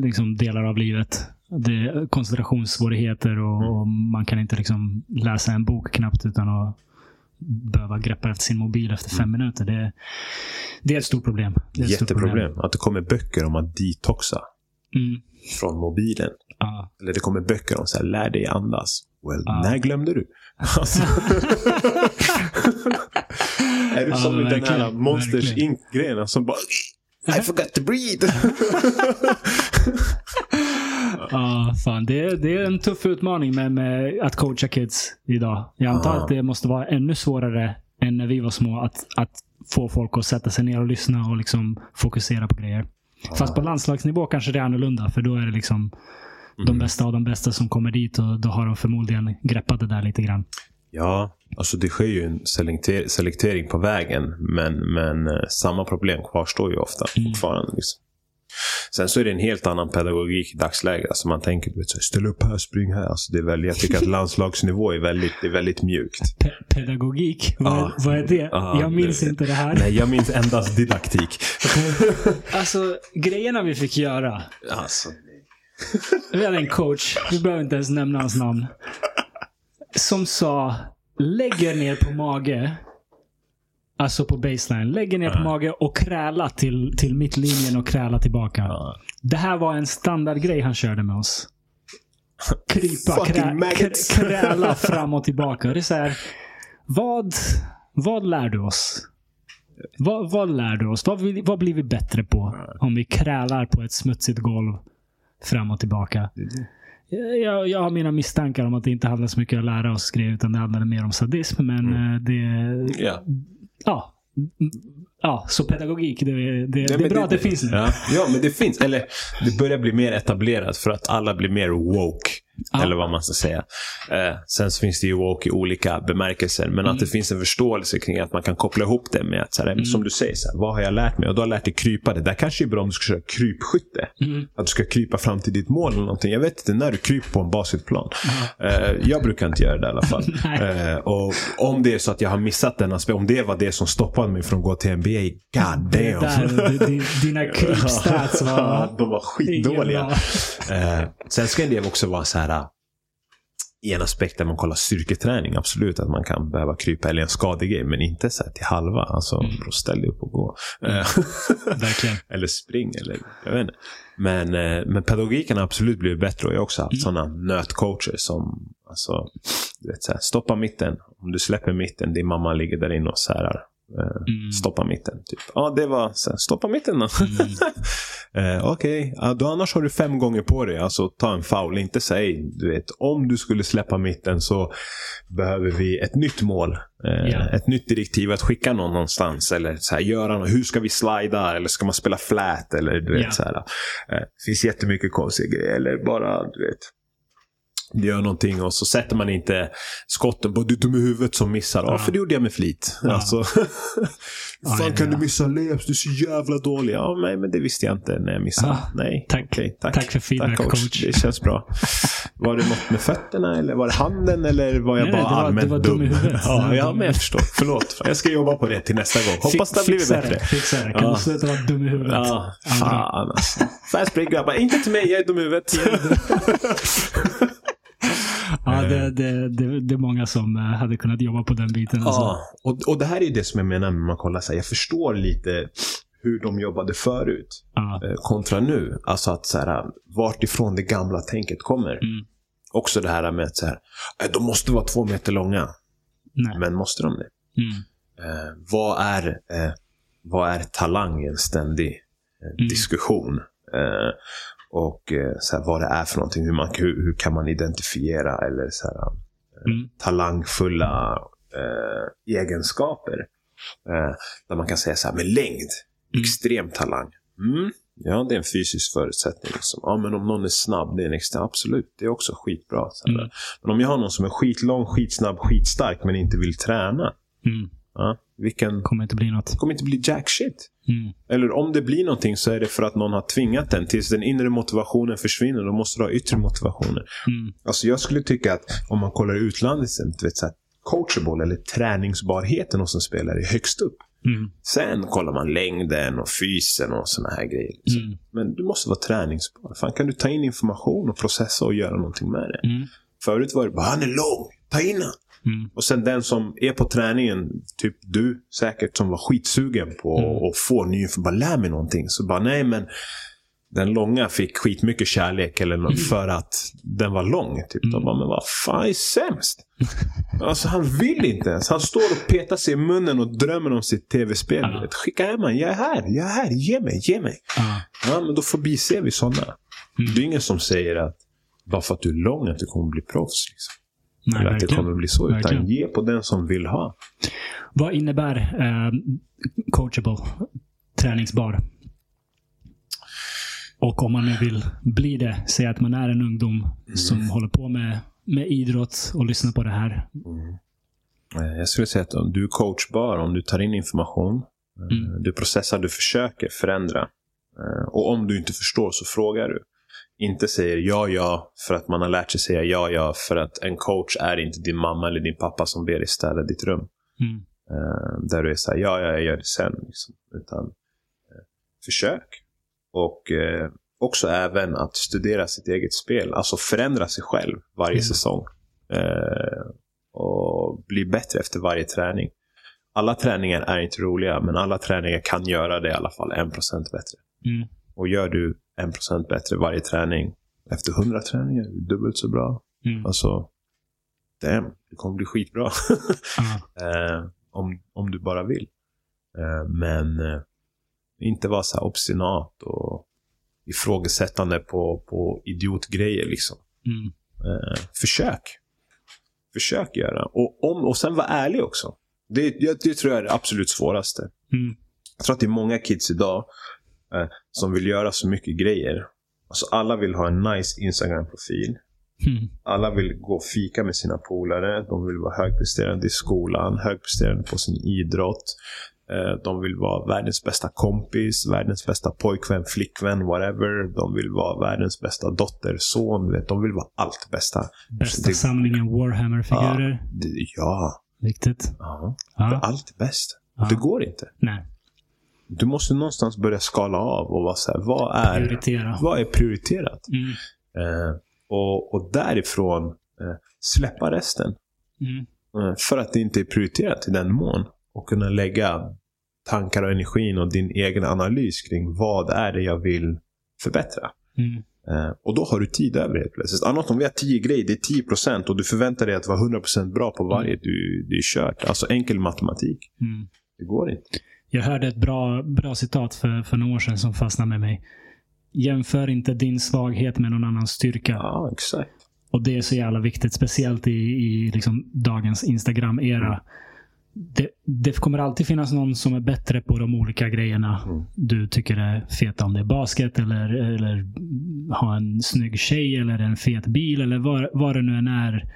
liksom, delar av livet. Det är koncentrationssvårigheter och, Mm. och man kan inte liksom läsa en bok knappt utan att behöva greppa efter sin mobil efter fem minuter. Det, det är ett stort problem. Det är ett Jätteproblem. Att det kommer böcker om att detoxa Mm. från mobilen. Ja. Eller det kommer böcker om så här, lär dig andas. Well, Ja. när glömde du? Alltså. är du som i den här Monsters. Inc-grejen som bara I forgot to breathe. det, det är en tuff utmaning med, med att coacha kids idag. Jag antar Ja. att det måste vara ännu svårare än när vi var små att, att få folk att sätta sig ner och lyssna och liksom fokusera på grejer. Fast på landslagsnivå kanske det är annorlunda, för då är det liksom de Mm. bästa av de bästa som kommer dit och då har de förmodligen greppat det där lite grann. Ja, alltså det sker ju en selekter- selektering på vägen. Men, men eh, samma problem kvarstår ju ofta Mm. fortfarande. Liksom. Sen så är det en helt annan pedagogik i dagsläget. Alltså man tänker, vet, så ställ upp här, spring här. Alltså det är väl, jag tycker att landslagsnivå är väldigt, det är väldigt mjukt. Pe- pedagogik, vad, är, vad är det? Ja, jag minns det- inte det här. Nej, jag minns endast didaktik. Alltså, grejerna vi fick göra. Alltså, Vi hade en coach, vi behöver inte ens nämna hans namn. Som sa, lägg er ner på mage. Alltså på baseline. Lägg er ner på mage och kräla till, till mittlinjen och kräla tillbaka. Det här var en standardgrej han körde med oss. Krypa, krä, kräla fram och tillbaka. Det är så här, vad, vad lär du oss? Vad, vad lär du oss? Vad, vad blir vi bättre på om vi krälar på ett smutsigt golv fram och tillbaka? Jag, jag har mina misstankar om att det inte handlar så mycket om att lära oss grejer, utan det handlar mer om sadism. Men eh, det... Ja. Ja. Ja, så pedagogik, det, det, det, Ja, är bra att det finns. Ja. ja, men det finns. Eller det börjar bli mer etablerat för att alla blir mer woke. Ja. Eller vad man ska säga. Eh, sen så finns det ju woke i olika bemärkelser. Men Mm. att det finns en förståelse kring att man kan koppla ihop det med att, så här, som du säger, så här, vad har jag lärt mig? Och du har lärt dig krypa. Det där kanske är bra om du ska köra krypskytte. Mm. Att du ska krypa fram till ditt mål eller någonting. Jag vet inte när du kryper på en basketplan. Eh, jag brukar inte göra det i alla fall. Eh, och om det är så att jag har missat den aspekten, om det var det som stoppade mig från att gå till NBA, god damn. där, di- di- dina krypstats var... De var skitdåliga. Eh, sen ska det också vara så här. Eh, I en aspekt där man kollar styrketräning, absolut att man kan behöva krypa eller en skadegrej, men inte så här till halva. Alltså, mm. ställ dig upp och gå. Eh, Verkligen. eller spring, eller jag vet inte. Men, eh, men pedagogiken har absolut blivit bättre och jag har också haft sådana nötcoacher som alltså, du vet, så här, stoppa mitten. Om du släpper mitten, din mamma ligger där inne och särar. Mm. Stoppa mitten. Typ. Ja, det var så här, stoppa mitten då. eh, Okej, ja, då annars har du fem gånger på dig. Alltså ta en foul. Inte säg, du vet, om du skulle släppa mitten så behöver vi ett nytt mål. Eh, Ja. Ett nytt direktiv att skicka någon någonstans. Eller så här, göra. Hur ska vi slida? Eller ska man spela flat? Eller du vet Ja. så här. Eh, det finns jättemycket konstiga grejer. Eller bara, du vet gör någonting och så sätter man inte skotten på du dum i huvudet som missar. Ja, Ja. för det gjorde jag med flit. Ja. Alltså, Ja, fan kan du missa layups? Du är så jävla dålig. Ja, nej, men det visste jag inte när jag missade. Nej, Tack. okej, tack. Tack för feedback, coach. Det känns bra. Var det något med fötterna eller var det handen eller var jag Nej, bara det var- allmänt det var dum dum? i huvudet. Det ja, ja, men jag förstår. Förlåt. Jag ska jobba på det till nästa gång. Hoppas det har blivit bättre. Fixa det. Kan Ja. du sluta vara dum i huvudet? Ja, fan alltså. Fast break grabbar. Inte till mig, jag är dum i huvudet. Ja, det, det, det, det är många som eh, hade kunnat jobba på den biten. Alltså. Ja, och, och det här är ju det som jag menar när man kollar så här, Jag förstår lite hur de jobbade förut Ja. eh, kontra nu. Alltså att så här, vart ifrån det gamla tänket kommer. Mm. Också det här med att så här, eh, de måste vara två meter långa. Nej. Men måste de det? Mm. Eh, vad, är, eh, vad är talang en ständig eh, Mm. diskussion? Eh, och eh, så här, vad det är för någonting. Hur, man, hur, hur kan man identifiera eller så här, Mm. talangfulla eh, egenskaper. Eh, där man kan säga så här, med längd, Mm. extrem talang. Mm. Ja, det är en fysisk förutsättning. Liksom. Ja, men om någon är snabb, det är en extrem, absolut. Det är också skitbra. Mm. Men om jag har någon som är skitlång, skitsnabb, skitstark, men inte vill träna. Mm. Ja, vilken... Kommer inte bli något. kommer inte bli jack shit. Mm. Eller om det blir någonting så är det för att någon har tvingat den. Tills den inre motivationen försvinner, då måste du ha yttre motivationer. Mm. Alltså jag skulle tycka att om man kollar utlandet, du vet, så här, coachable eller träningsbarheten hos en spelare är högst upp. Mm. Sen kollar man längden och fysen och såna här grejer. liksom. Mm. Men du måste vara träningsbar. Fan, kan du ta in information och processa och göra någonting med det? Mm. Förut var det bara, han är lång, ta in han. Mm. Och sen den som är på träningen, typ du säkert, som var skitsugen på Mm. att få ny info, bara lär mig någonting. Så bara, nej men den långa fick skitmycket kärlek eller något för att den var lång. Typ. Mm. De bara, men vad fan är sämst? alltså han vill inte ens. Han står och petar sig i munnen och drömmer om sitt tv-spel. Vet. Skicka hem han, jag är här, jag är här, ge mig, ge mig. Ja. Ja, men då förbiser vi sådana. Mm. Det är ingen som säger att bara för att du är lång att du kommer bli proffs. Liksom. Nej, Eller att det verkligen. kommer bli så. Utan Verkligen. ge på den som vill ha. Vad innebär eh, coachable, träningsbar? Och om man nu vill bli det, säg att man är en ungdom som håller på med, med idrott och lyssnar på det här. Eh, Jag skulle säga att om du är coachbar om du tar in information. eh, Mm. Du processar, du försöker förändra. Eh, Och om du inte förstår så frågar du. Inte säger ja, ja för att man har lärt sig säga ja, ja för att en coach är inte din mamma eller din pappa som ber dig städa ditt rum. Mm. Eh, där du är såhär, ja, ja, jag gör det sen. Liksom. Utan eh, försök. Och eh, också även att studera sitt eget spel. Alltså förändra sig själv varje Mm. säsong. Och bli bättre efter varje träning. Alla träningar är inte roliga, men alla träningar kan göra det i alla fall 1% bättre. Mm. Och gör du 1% bättre varje träning, efter 100 träningar, är du dubbelt så bra. Mm. Alltså, damn, det kommer bli skitbra. Ja. eh, om, om du bara vill. Eh, men eh, inte vara så här obstinat och ifrågasättande på, på idiotgrejer liksom. Mm. Eh, försök. Försök göra. Och, om, och sen vara ärlig också. Det, det, det tror jag är det absolut svåraste. Mm. Jag tror att det är många kids idag eh, som vill göra så mycket grejer. Alltså alla vill ha en nice Instagram-profil. Mm. Alla vill gå och fika med sina polare. De vill vara högpresterande i skolan, högpresterande på sin idrott. Eh, De vill vara världens bästa kompis, världens bästa pojkvän, flickvän, whatever. De vill vara världens bästa dotter, son. De vill vara allt bästa. Bästa Det- samlingen Warhammer-figurer. Det- Ja, Viktigt. ja. Ja. allt är bäst. Ja. Det går inte. Nej. Du måste någonstans börja skala av och vara så här, vad är, Prioritera. vad är prioriterat? Mm. Eh, och, och därifrån eh, släppa resten. Mm. Eh, För att det inte är prioriterat i den mån. Och kunna lägga tankar och energin och din egen analys kring vad är det jag vill förbättra. Mm. Eh, och då har du tid över helt plötsligt. Annars om vi har 10 grejer, det är 10% och du förväntar dig att vara 100% bra på varje. Du, det är kört. Alltså enkel matematik. Mm. Det går inte. Jag hörde ett bra, bra citat för, för några år sedan som fastnade med mig. Jämför inte din svaghet med någon annans styrka. Ja, exakt. Och det är så jävla viktigt, speciellt i, i liksom dagens Instagram-era. Det, det kommer alltid finnas någon som är bättre på de olika grejerna Mm. du tycker är feta. Om det är basket eller, eller ha en snygg tjej eller en fet bil eller vad, vad det nu än är.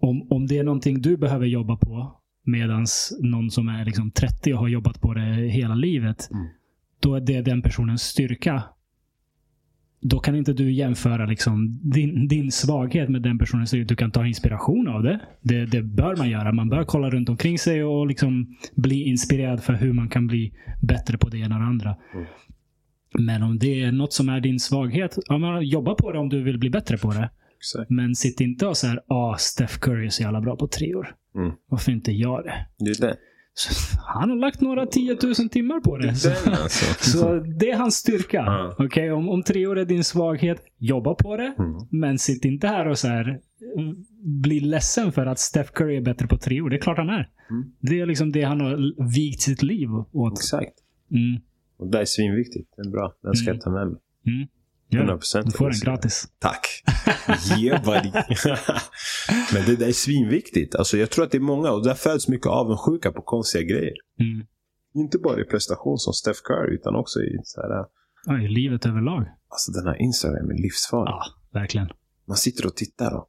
Om, om det är någonting du behöver jobba på medan någon som är liksom 30 och har jobbat på det hela livet. Mm. Då är det den personens styrka. Då kan inte du jämföra liksom din, din svaghet med den personens styrka. Du kan ta inspiration av det. det. Det bör man göra. Man bör kolla runt omkring sig och liksom bli inspirerad för hur man kan bli bättre på det ena och det andra. Mm. Men om det är något som är din svaghet, ja, jobba på det om du vill bli bättre på det. Exakt. Men sitt inte och så här, ah, Steph Curry är så jävla bra på treor. Mm. Varför inte jag det? Det är det. Så, han har lagt några tiotusen timmar på det. Så, Den, alltså. så det är hans styrka. Ja. Okej, om, om treor är din svaghet, jobba på det. Mm. Men sitt inte här och så här, mm, bli ledsen för att Steph Curry är bättre på treor. Det är klart han är. Mm. Det är liksom det han har vigt sitt liv åt. Exakt. Mm. Och det är svinviktigt. Det är bra. Den ska Mm. jag ta med mig. Mm. Ja, 100% du får den gratis. Tack. Yeah buddy. Men det där är svinviktigt. Alltså jag tror att det är många och där föds mycket avundsjuka på konstiga grejer. Mm. Inte bara i prestation som Steph Curry utan också i så här, Ja, i livet överlag. alltså den här Instagram är livsfarlig. Ja, verkligen. Man sitter och tittar och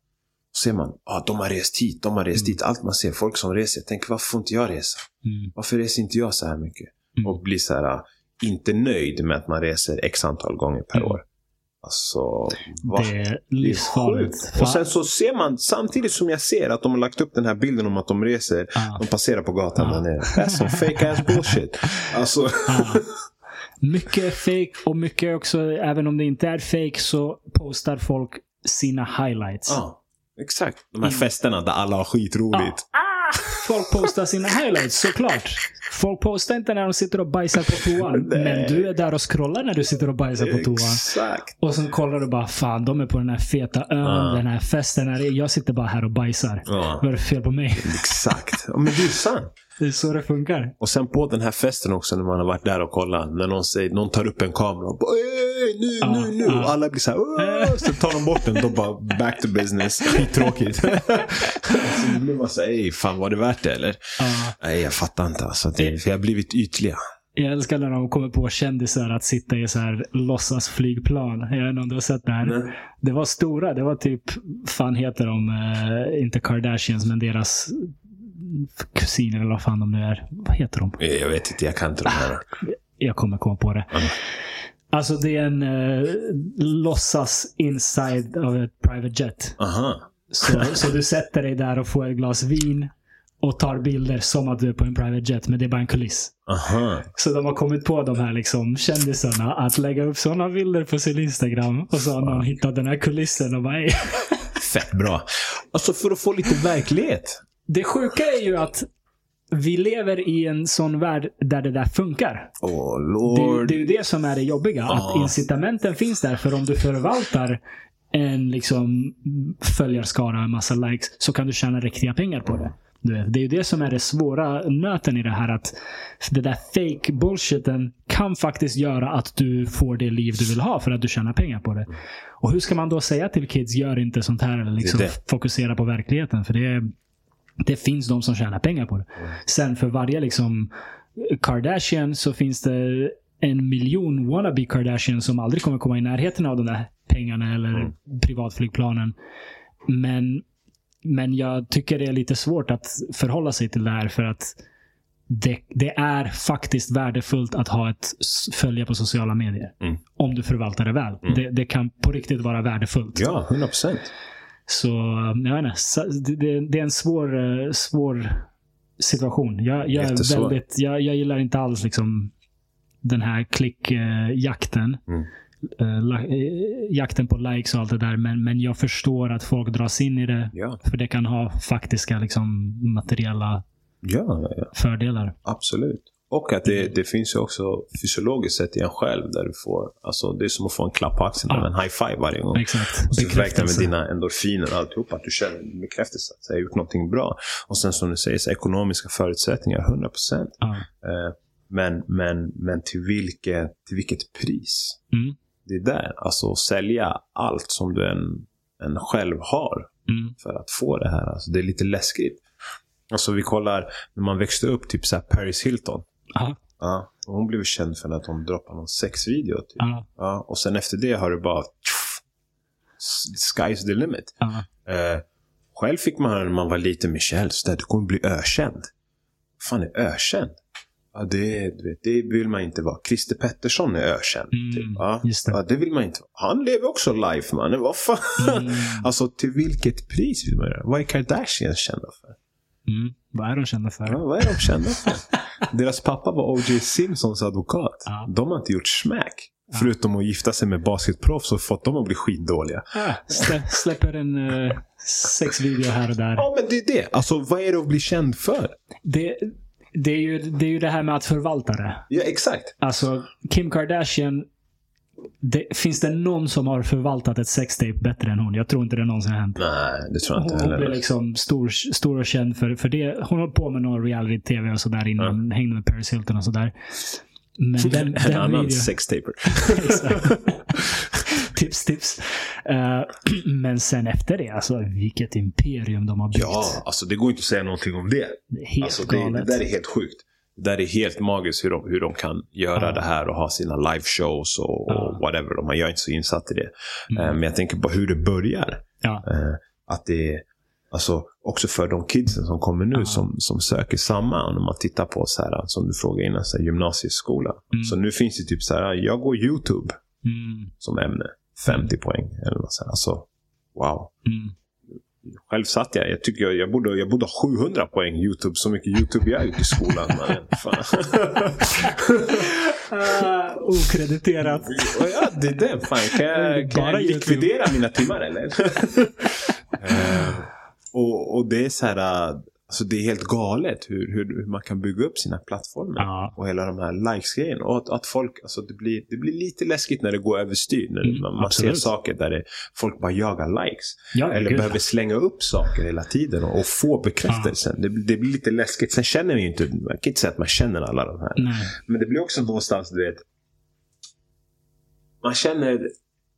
så ser man, ah, de har rest hit, de har rest Mm. dit. Allt man ser, folk som reser. Jag tänker, varför får inte jag resa? Mm. Varför reser inte jag så här mycket? Mm. Och blir så här, ah, inte nöjd med att man reser x antal gånger per Mm. år. Alltså, va? Det är livsfarligt. Och sen så ser man, samtidigt som jag ser att de har lagt upp den här bilden om att de reser, Ja. de passerar på gatan Ja. där nere. That's some fake ass bullshit. Alltså, Ja. Mycket är fake och mycket också, även om det inte är fake, så postar folk sina highlights. ja, exakt. De här festerna där alla har skitroligt. Folk postar sina highlights, såklart. Folk postar inte när de sitter och bajsar på toan. Nej. Men du är där och scrollar när du sitter och bajsar på toan. Exakt. Och sen kollar du bara, fan de är på den här feta ön, Ja. den här festen. Jag sitter bara här och bajsar. Ja, Vad är det fel på mig? exakt. Men det är sant. Det är så det funkar. Och sen på den här festen också när man har varit där och kollat. När någon, säger, någon tar upp en kamera och bara "Ey, mig nu, Ja, nu, nu. Och alla blir så här, så tar de bort den. De bara, back to business. Skittråkigt. så då blir man så här, "Ey, fan var det värt det eller? Ja. Nej, jag fattar inte. Alltså, det, för jag har blivit ytliga. Jag älskar när de kommer på kändisar att sitta i så här låtsasflygplan. Jag vet inte om du har sett det här. Nej. Det var stora. Det var typ, fan heter de, eh, inte Kardashians, men deras kusiner eller vad fan de nu är. Vad heter de? Jag vet inte, jag kan inte de här. Jag kommer komma på det. Mm. Alltså det är en uh, låtsas inside av ett private jet. Aha. Så, så du sätter dig där och får ett glas vin och tar bilder som att du är på en private jet, men det är bara en kuliss. Aha. Så de har kommit på de här liksom, kändisarna att lägga upp sådana bilder på sin Instagram. Och så har någon hittat den här kulissen och bara. Fett bra. Alltså för att få lite verklighet. Det sjuka är ju att vi lever i en sån värld där det där funkar. Det, lord. det är ju det som är det jobbiga. Att Ja. incitamenten finns där. För om du förvaltar en liksom följarskara, en massa likes, så kan du tjäna riktiga pengar på det. Det är ju det som är det svåra nöten i det här. Att det där fake bullshiten kan faktiskt göra att du får det liv du vill ha för att du tjänar pengar på det. Och hur ska man då säga till kids, gör inte sånt här eller liksom Det är det. fokusera på verkligheten? För det, det finns de som tjänar pengar på det. Sen för varje liksom Kardashian så finns det en miljon wannabe Kardashian som aldrig kommer komma i närheten av de där pengarna eller Mm. privatflygplanen. Men, men jag tycker det är lite svårt att förhålla sig till det här för att det, det är faktiskt värdefullt att ha ett följa på sociala medier. Mm. Om du förvaltar det väl. Det, det kan på riktigt vara värdefullt. Ja, 100 procent. Så jag vet inte, det, är en svår, eh, svår situation. Jag, jag, är väldigt, jag, jag gillar inte alls liksom den här klickjakten. Mm. Eh, eh, jakten på likes och allt det där. Men, men jag förstår att folk dras in i det. Ja. För det kan ha faktiska liksom, materiella ja, ja, fördelar. absolut. Och att det, det finns ju också fysiologiskt sett i en själv där du får, alltså det är som att få en klapp på axeln Ja. eller en high five varje gång. Exakt. Och så räkna med dina endorfiner och alltihop, att du känner bekräftelse att jag har gjort någonting bra. Och sen som du säger, så ekonomiska förutsättningar, 100 procent. Ja. Eh, men, men, men till, vilket, till vilket pris? Mm. Det är där. Alltså sälja allt som du en, en själv har Mm. för att få det här. Alltså, det är lite läskigt. Alltså vi kollar när man växte upp, typ så Paris Hilton. Ja. Ja, och hon blev känd för att hon droppade någon sexvideo. Typ. Ja. Ja, och sen efter det har det bara... Tjuff, sky's the limit. Eh, själv fick man höra när man var liten, Michel, så där, du kommer bli ökänd. Fan är ökänd? Ja, det, det vill man inte vara. Christer Pettersson är ökänd. Mm, typ. ja, det. Ja, det vill man inte vara. Han lever också life, mannen. Vad fan? Mm. Alltså, till vilket pris vill man göra? Vad är Kardashians kända för? Mm. Vad är de kända för? Ja, vad är de kända för? Deras pappa var O.J. Simpsons advokat. Ja. De har inte gjort smack. Förutom att gifta sig med basketproffs och fått dem att bli skitdåliga. Slä, släpper en uh, sexvideo här och där. Ja, men det är det. Alltså, vad är det att bli känd för? Det, det, är ju, det är ju det här med att förvalta det. Ja, exakt. Alltså, Kim Kardashian. Det, finns det någon som har förvaltat ett sextape bättre än hon? Jag tror inte det någonsin har hänt. Nej, det tror jag Hon, inte hon blev heller. liksom stor, stor och känd för, för det. Hon höll på med någon reality-tv och sådär innan. Hängde med Paris Hilton och sådär. Men den, En den annan videon... sextaper. Tips, tips. Eh, men sen efter det, alltså vilket imperium de har byggt. Ja, alltså det går inte att säga någonting om det. Det helt Alltså, det, det galet. där är helt sjukt. Det där är helt magiskt hur de, hur de kan göra Ja. det här och ha sina liveshows och, och whatever. Jag är inte så insatt i det. Mm. Eh, Men jag tänker på hur det börjar. Ja. Eh, att det alltså också för de kidsen som kommer nu som, som söker samma. Om man tittar på så här, som du frågade innan, så här, gymnasieskola. Mm. Så nu finns det typ så här, jag går YouTube Mm, som ämne. 50 poäng eller något sånt. Alltså, wow. Själv satt jag, jag tycker jag, jag, borde, jag borde ha 700 poäng YouTube, så mycket YouTube jag ute i skolan. mannen. Fan. Ah, okrediterat. Och ja, det är det. Fan, kan jag, kan jag likvidera mina timmar eller? Eh, och, och det är så här, alltså det är helt galet hur, hur, hur man kan bygga upp sina plattformar. Ja. Och hela de här likes-grejerna. Och att, att folk, alltså det blir, det blir lite läskigt när det går överstyr. När Mm, man, man ser saker där det, folk bara jagar likes. Ja, Eller gud. behöver slänga upp saker hela tiden och, och få bekräftelsen. Det, blir- det blir lite läskigt. Sen känner vi ju inte, man kan inte säga att man känner alla de här. Nej. Men det blir också någonstans, du vet. man känner,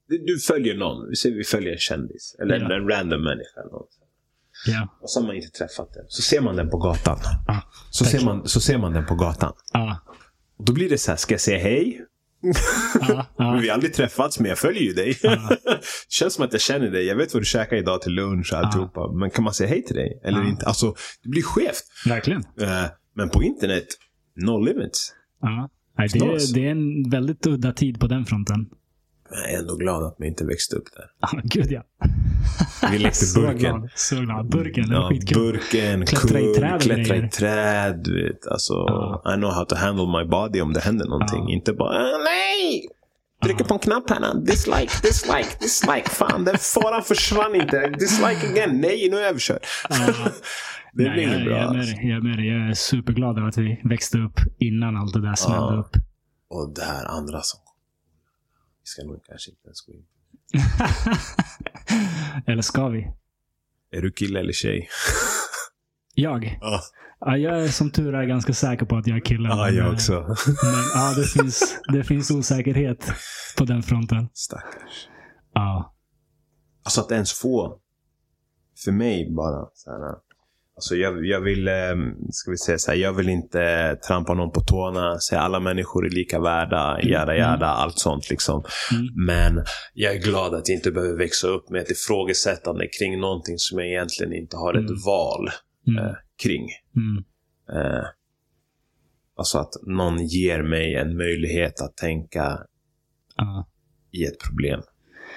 du, följer någon, vi säger vi följer en kändis. Eller Ja. en random människa. eller Ja. Och så har man inte träffat den. Så ser man den på gatan. Ah, Så ser, man, så ser man den på gatan. ah, då blir det så här, ska jag säga hej? ah, ah. Vi har aldrig träffats, men jag följer ju dig. känns som att jag känner dig. Jag vet vad du käkar idag till lunch och alltihopa. Men kan man säga hej till dig? Eller Ja. inte? Alltså, det blir skevt. Verkligen. Eh, men på internet, no limits. Nej, det, är, det är en väldigt udda tid på den fronten. Men jag är ändå glad att man inte växte upp där. Ah, gud ja. Vi lekte Så burken. glad. Så glad. Burken, det var Ja, skitkul. burken, Klättra i kugg, träd klättra i träd. Vet. Alltså, Ja. I know how to handle my body om det händer någonting. Ja. Inte bara, "Ah, nej! Trycker Ja. på en knapp här. Dislike, dislike, dislike. Fan, den faran försvann inte. Dislike again. Nej, nu är jag överkörd. Ja. det blir inget jag, bra. jag, är med jag är med dig. Jag är superglad över att vi växte upp innan allt det där smällde Ja. upp. Och det här andra som Vi ska nog kanske inte ens gå in. Eller ska vi? Är du kille eller tjej? Jag? Ja, Ja, jag är som tur är ganska säker på att jag är kille. ja jag eh, också. Men ja, det finns, det finns osäkerhet på den fronten. Stackars. Ja. Alltså att ens få, för mig bara, så här, alltså jag, jag vill, eh, ska vi säga så här, jag vill inte trampa någon på tårna, säga alla människor är lika värda, jada jada, allt sånt liksom. Mm. Men jag är glad att jag inte behöver växa upp med ett ifrågasättande kring någonting som jag egentligen inte har ett Mm. val Mm. eh, kring. Mm. Eh, alltså att någon ger mig en möjlighet att tänka Ja. i ett problem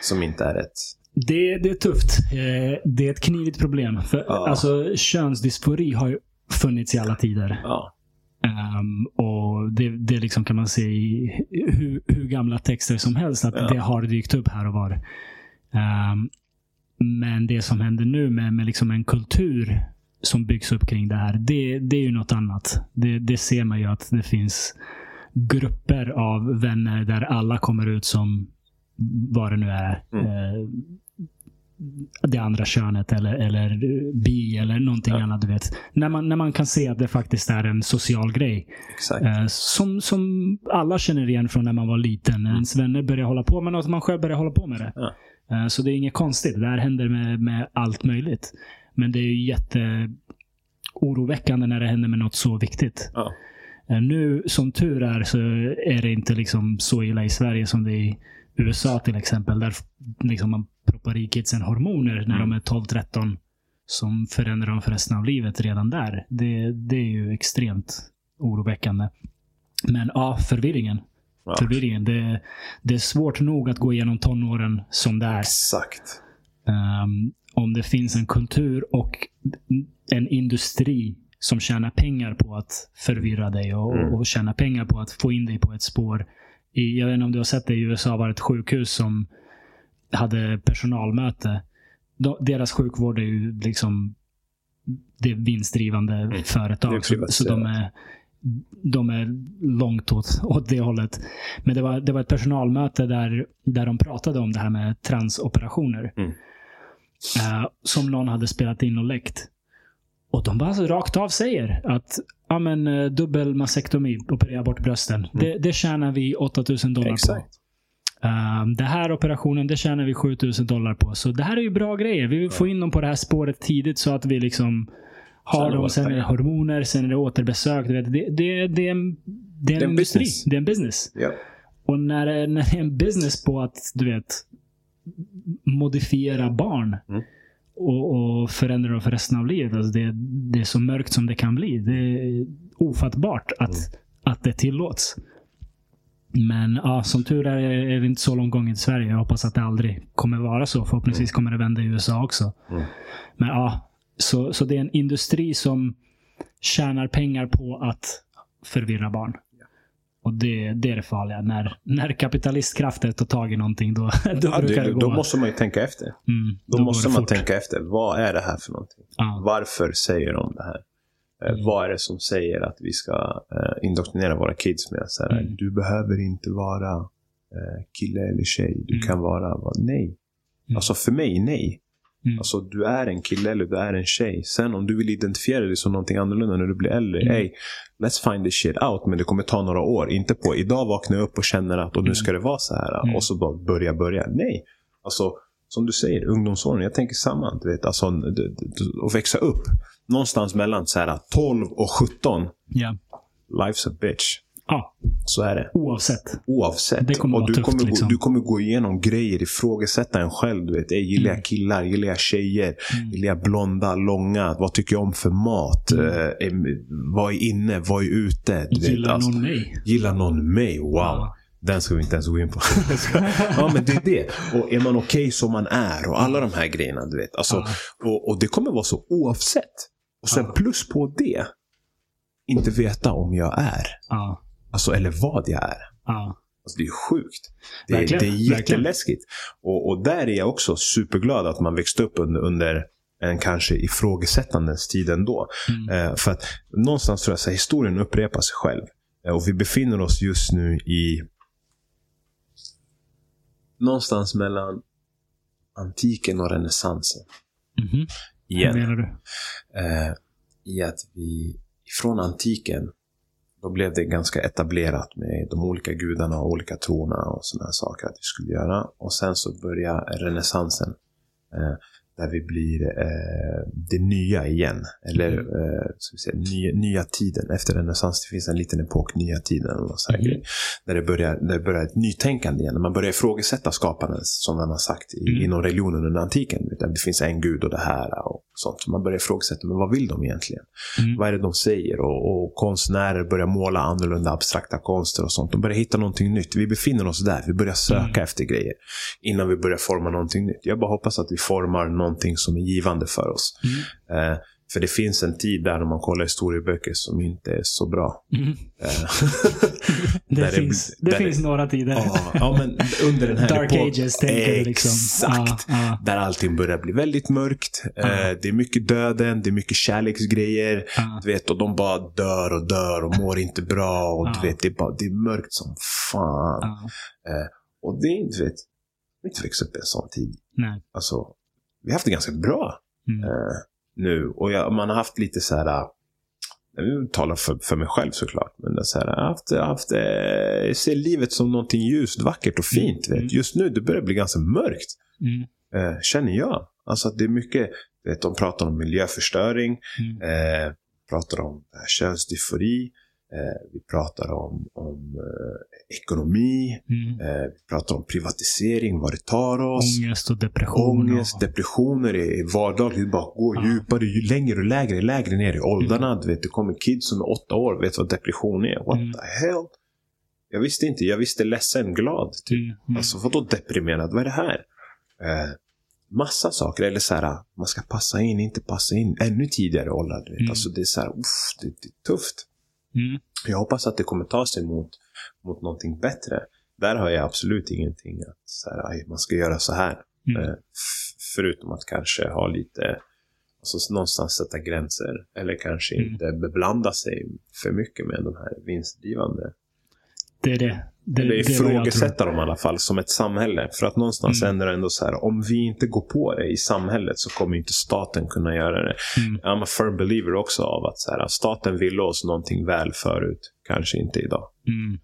som inte är ett Det, det är tufft. Eh, Det är ett knivigt problem. För, Ja. alltså, könsdysfori har ju funnits i alla tider. Ja, Ehm, och det, det liksom kan man se i hur, hur gamla texter som helst. Att Ja. det har dykt upp här och var. Ehm, men det som händer nu med, med liksom en kultur som byggs upp kring det här. Det, det är ju något annat. Det, det ser man ju att det finns grupper av vänner där alla kommer ut som vad det nu är. Mm. Eh, det andra könet eller, eller bi eller någonting Ja. annat. Du vet. När, man, när man kan se att det faktiskt är en social grej. Eh, som, som alla känner igen från när man var liten. När ens vänner börjar hålla på med något man själv börjar hålla på med det. Ja. Eh, så det är inget konstigt. Det här händer med, med allt möjligt. Men det är ju jätte oroväckande när det händer med något så viktigt. Ja. Eh, Nu, som tur är, så är det inte liksom så illa i Sverige som det är i USA till exempel. Där liksom man proppar i kidsen hormoner när Mm. de är 12-13 som förändrar dem för resten av livet redan där. Det, det är ju extremt oroväckande. Men ja, förvirringen. Ja. förvirringen. Det, det är svårt nog att gå igenom tonåren som det är. Exakt. Ehm, om det finns en kultur och en industri som tjänar pengar på att förvirra dig och, Mm. och tjäna pengar på att få in dig på ett spår. I, jag vet inte om du har sett det, i USA var det ett sjukhus som hade personalmöte. De, deras sjukvård är ju liksom det vinstdrivande företag. Mm. Det är så, så de är de är långt åt, åt det hållet. Men det var, det var ett personalmöte där, där de pratade om det här med transoperationer. Mm. Eh, som någon hade spelat in och läckt. Och de bara så rakt av säger att ja, men, eh, dubbel mastektomi, operera bort brösten. Det, det tjänar vi 8000 dollar på. Um, det här operationen, det tjänar vi 7000 dollar på. Så det här är ju bra grejer. Vi vill få in dem på det här spåret tidigt så att vi liksom har dem. Sen är det hormoner, sen är det återbesök. Du vet, det, det, det, är en, det är en Det är en industri. business. Det är en business. Ja. Och när när det är en business på att, du vet, modifiera barn Mm. och, och förändra dem för resten av livet. Alltså det, det är så mörkt som det kan bli. Det är ofattbart att, Mm. att det tillåts. Men ja, som tur är är det inte så långt gånget i Sverige. Jag hoppas att det aldrig kommer vara så. Förhoppningsvis kommer det vända i USA också. Mm. Men ja, så, så det är en industri som tjänar pengar på att förvirra barn. Och det, det är det farliga. När, när kapitalistkrafter tar tag i någonting, då, då Ja, brukar det, det, gå. då måste man ju tänka efter. mm, Då, går måste man fort. tänka efter. Vad är det här för någonting? Ja, Varför säger de det här? Eh, Mm. Vad är det som säger att vi ska eh, indoktrinera våra kids med här, Mm. du behöver inte vara eh, kille eller tjej. Du Mm. kan vara vad? Nej. Mm. Alltså för mig, nej. Mm. Alltså du är en kille eller du är en tjej. Sen om du vill identifiera dig som någonting annorlunda när du blir äldre. Mm. Hey, let's find this shit out. Men det kommer ta några år. Inte på idag vaknar jag upp och känner att och nu ska det vara så här. Mm. Och så bara börja, börja. Nej. Alltså som du säger, ungdomsåren. Jag tänker samma. Du vet, alltså, att växa upp. Någonstans mellan så här, 12 och 17. Ja. Life's a bitch. ja, Så är det. oavsett. Oavsett. Det kommer och du, tufft, kommer gå, liksom. du kommer gå igenom grejer, ifrågasätta en själv. Du vet, gillar jag Mm. killar? Gillar jag tjejer? Mm. Gillar jag blonda, långa? Vad tycker jag om för mat? Mm. Eh, vad är inne? Vad är ute? Du vet, Gillar alltså, någon mig? gillar någon mig? Wow. Ja. Den ska vi inte ens gå in på. ja, men det är det. Och är man okej som man är och alla de här grejerna. Du vet. Alltså, Ja. och, och det kommer vara så oavsett. Och sen plus på det, inte veta om jag är. Ja. Alltså, eller vad jag är. Ja. Alltså, det är sjukt. Det Verkligen, det är jätteläskigt. Och, och där är jag också superglad att man växte upp under, under en kanske ifrågasättandets tid ändå. Mm. Eh, för att någonstans tror jag att historien upprepar sig själv. Eh, och vi befinner oss just nu i någonstans mellan antiken och renässansen. Mhm. Hur Igen. menar du? Eh, I att vi från antiken då blev det ganska etablerat med de olika gudarna och olika trona och sådana saker att vi skulle göra. Och sen så börjar renässansen. Eh, där vi blir eh, det nya igen. Eller Mm. eh, ska vi säga, nya, nya tiden. Efter renässans det finns en liten epok, nya tiden. Något så här grej. Där det börjar, där det börjar ett nytänkande igen. När man börjar ifrågasätta skapandet, som man har sagt i, Mm. inom religionen under antiken. Där det finns en gud och det här och sånt. Så man börjar ifrågasätta, men vad vill de egentligen? Mm. Vad är det de säger? Och, och konstnärer börjar måla annorlunda abstrakta konster och sånt. De börjar hitta någonting nytt. Vi befinner oss där. Vi börjar söka Mm. efter grejer. Innan vi börjar forma någonting nytt. Jag bara hoppas att vi formar någonting som är givande för oss. Mm. Eh, för det finns en tid där när man kollar historieböcker som inte är så bra. Mm. Eh, Det, det- finns, det, finns några tider. ja, ja, men under den här Dark epok- ages tänker liksom. Exakt. Ja, ja, Där allting börjar bli väldigt mörkt. Eh, det är mycket döden, det är mycket kärleksgrejer. Du vet, och de bara dör och dör och mår inte bra. Och du vet, det är, bara, det är mörkt som fan. ja. Och det är inte, du vet, vi inte växt upp i en sån tid. Nej. Alltså, vi har haft det ganska bra Mm. Nu. Och jag, man har haft lite så här, eh, jag talar för, för mig själv såklart, men det så här, jag har haft, jag har haft, eh, jag ser livet som någonting ljust, vackert och fint. Mm. Vet. Just nu, det börjar bli ganska mörkt. Mm. Eh, känner jag. Alltså att det är mycket, vet, de pratar om miljöförstöring, Mm. eh, pratar om eh, könsdysfori, eh, vi pratar om, om eh, ekonomi, Mm. eh, vi pratar om privatisering, vad det tar oss. Ångest och depression. Ångest, depressioner är vardagligt. Det bara går. Mm. djupare, ju längre och lägre, lägre ner i åldrarna. Du vet, det kommer kids som är åtta år vet vad depression är. What Mm. the hell? Jag visste inte. Jag visste ledsen, glad. Typ. Mm. Mm. Alltså vadå deprimerad? Vad är det här? Eh, massa saker. Eller så här, man ska passa in, inte passa in. Ännu tidigare åldrar. Du vet. Mm. Alltså det är så här, uff, det, det är tufft. Mm. Jag hoppas att det kommer ta sig mot, mot någonting bättre. Där har jag absolut ingenting att så här, man ska göra så här. Mm. Eh, förutom att kanske ha lite, alltså någonstans sätta gränser. Eller kanske Mm. inte beblanda sig för mycket med de här vinstdrivande. Det är det. det, Eller ifrågasätta dem i alla fall som ett samhälle. För att någonstans Mm. ändå så här, om vi inte går på det i samhället så kommer inte staten kunna göra det. Mm. I'm a firm believer också av att så här, staten ville oss någonting väl förut. Kanske inte idag. Mm.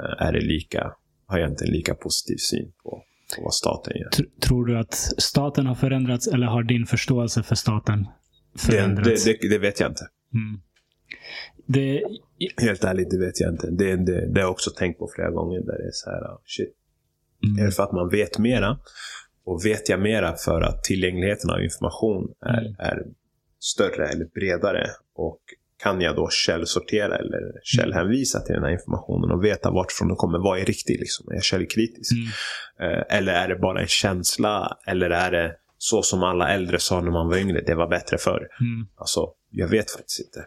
Eh, är det lika, har jag inte en lika positiv syn på, på vad staten gör. Tr- Tror du att staten har förändrats eller har din förståelse för staten Det, förändrats? det, det, det vet jag inte. Mm. Det, Helt ärligt, det vet jag inte. Det, det, det har jag också tänkt på flera gånger. Där det är så här, ah, shit. Är mm. det för att man vet mera? Och vet jag mera för att tillgängligheten av information är, Mm. är större eller bredare? Och kan jag då källsortera eller källhänvisa till den här informationen och veta vartifrån den kommer? Vad är riktigt? Liksom? Är jag källkritisk? Mm. Eh, eller är det bara en känsla? Eller är det så som alla äldre sa när man var yngre? Det var bättre förr. Mm. Alltså, jag vet faktiskt inte.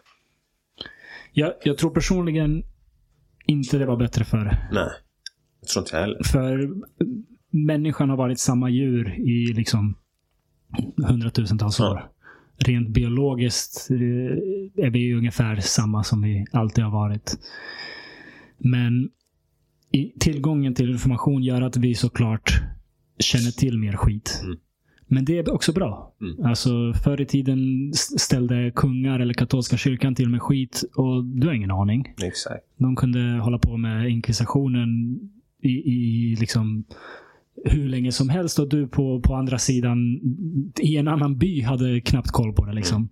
Jag, jag tror personligen inte det var bättre förr. Nej, jag tror inte jag heller. För människan har varit samma djur i liksom hundratusentals Ja. år. Rent biologiskt eh, är vi ungefär samma som vi alltid har varit. Men tillgången till information gör att vi såklart känner till mer skit. Mm. Men det är också bra. Mm. Alltså Förr i tiden ställde kungar eller katolska kyrkan till med skit och du har ingen aning. Exakt. De kunde hålla på med inkvisitionen i, i liksom hur länge som helst och du på, på andra sidan i en annan by hade knappt koll på det. Liksom.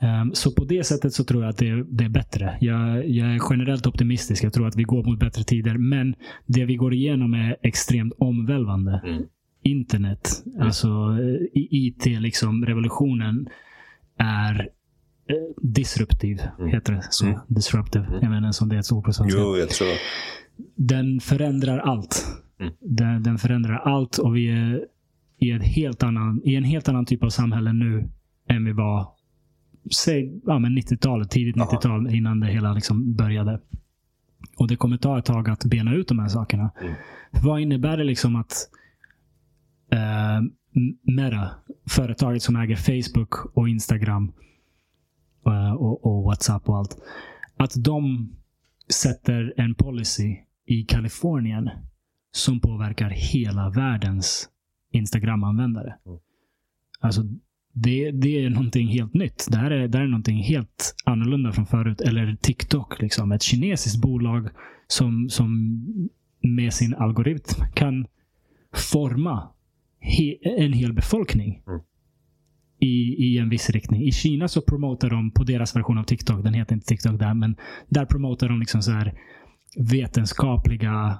Ehm, så på det sättet så tror jag att det, det är bättre. Jag, jag är generellt optimistisk. Jag tror att vi går mot bättre tider. Men det vi går igenom är extremt omvälvande. Mm. Internet, alltså eh, i- IT-revolutionen är eh, disruptiv. Mm. Heter det så? Mm. Disruptive. Mm. Jag vet inte ens om det är ett ord på svenska. Jo, jag tror... Den förändrar allt. Mm. Den, den förändrar allt och vi är i, ett helt annan, i en helt annan typ av samhälle nu än vi var säg ja, men 90-talet, tidigt Ja. 90-tal innan det hela liksom började. Och det kommer ta ett tag att bena ut de här sakerna. Mm. Vad innebär det liksom att eh, Meta, företaget som äger Facebook och Instagram eh, och, och WhatsApp och allt. Att de sätter en policy i Kalifornien som påverkar hela världens Instagram-användare. Mm. Alltså, det, det är någonting helt nytt. Det här är, det här är någonting helt annorlunda från förut. Eller TikTok, liksom. ett kinesiskt bolag som, som med sin algoritm kan forma he, en hel befolkning Mm. i, i en viss riktning. I Kina så promotar de på deras version av TikTok, den heter inte TikTok där, men där promotar de liksom så här vetenskapliga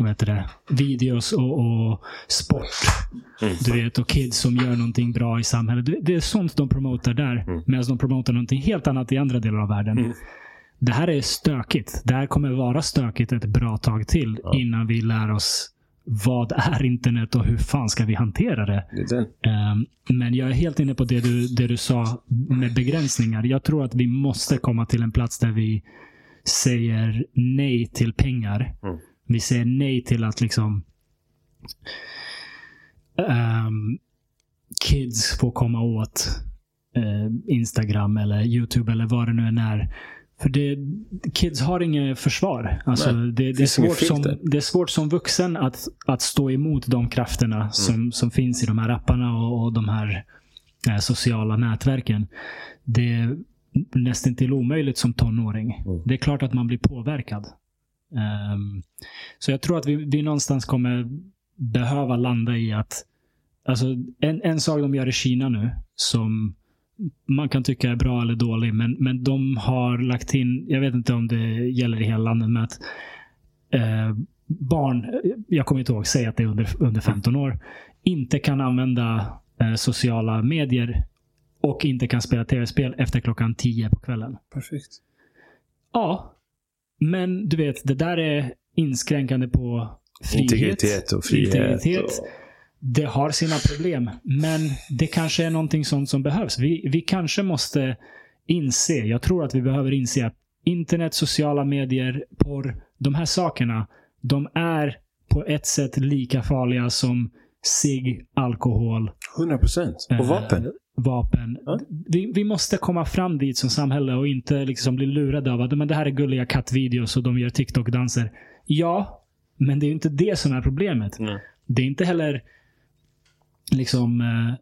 vad heter det, videos och, och sport. Mm. Du vet, och kids som gör någonting bra i samhället. Det- är sånt de promotar där. Mm. Medan de promotar någonting helt annat i andra delar av världen. Mm. Det här är stökigt. Det här kommer vara stökigt ett bra tag till Ja. innan vi lär oss vad är internet och hur fan ska vi hantera det? Det. Ehm, Men jag är helt inne på det du, det du sa med begränsningar. Jag tror att vi måste komma till en plats där vi säger nej till pengar. Mm. Vi säger nej till att liksom ehm, kids får komma åt eh, Instagram eller YouTube eller vad det nu än är. För det, kids har inget försvar. Alltså, Nej, det, det, är svårt som, det är svårt som vuxen att, att stå emot de krafterna som, som finns i de här apparna och, och de här eh, sociala nätverken. Det nästan till omöjligt som tonåring. Mm. Det är klart att man blir påverkad. Ehm, så jag tror att vi, vi någonstans kommer behöva landa i att alltså, en, en sak de gör i Kina nu som man kan tycka är bra eller dålig, men, men de har lagt in, jag vet inte om det gäller i hela landet, men att eh, barn, jag kommer inte ihåg, säg att det är under, under 15 år, inte kan använda eh, sociala medier och inte kan spela tv-spel efter klockan 10 på kvällen. Perfekt. Ja, men du vet, det där är inskränkande på frihet. Integritet och frihet. Integritet. Och... Det har sina problem, men det kanske är någonting sånt som behövs. Vi, vi kanske måste inse, jag tror att vi behöver inse att internet, sociala medier, porr, de här sakerna, de är på ett sätt lika farliga som cigg, alkohol, 100 procent. Och eh, vapen. Vapen. Ja. Vi, vi måste komma fram dit som samhälle och inte liksom bli lurade av att men det här är gulliga kattvideos och de gör TikTok-danser. Ja, men det är inte det som är problemet. Mm. Det är inte heller liksom eh,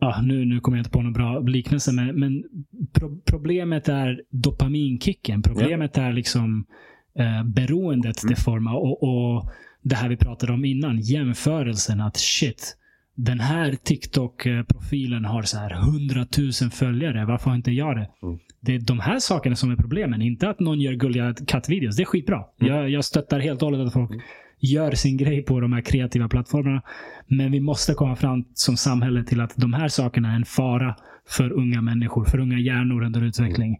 ja, nu, nu kommer jag inte på någon bra liknelse, men, men pro, problemet är dopaminkicken. Problemet är liksom eh, beroendet Mm. det formar och, och det här vi pratade om innan. Jämförelsen att shit, den här TikTok-profilen har så här 100 000 följare. Varför har inte jag det? Mm. Det är de här sakerna som är problemen. Inte att någon gör gulliga kattvideos. Det är skitbra. Mm. Jag, jag stöttar helt och hållet att folk gör sin grej på de här kreativa plattformarna. Men vi måste komma fram som samhälle till att de här sakerna är en fara för unga människor, för unga hjärnor under utveckling.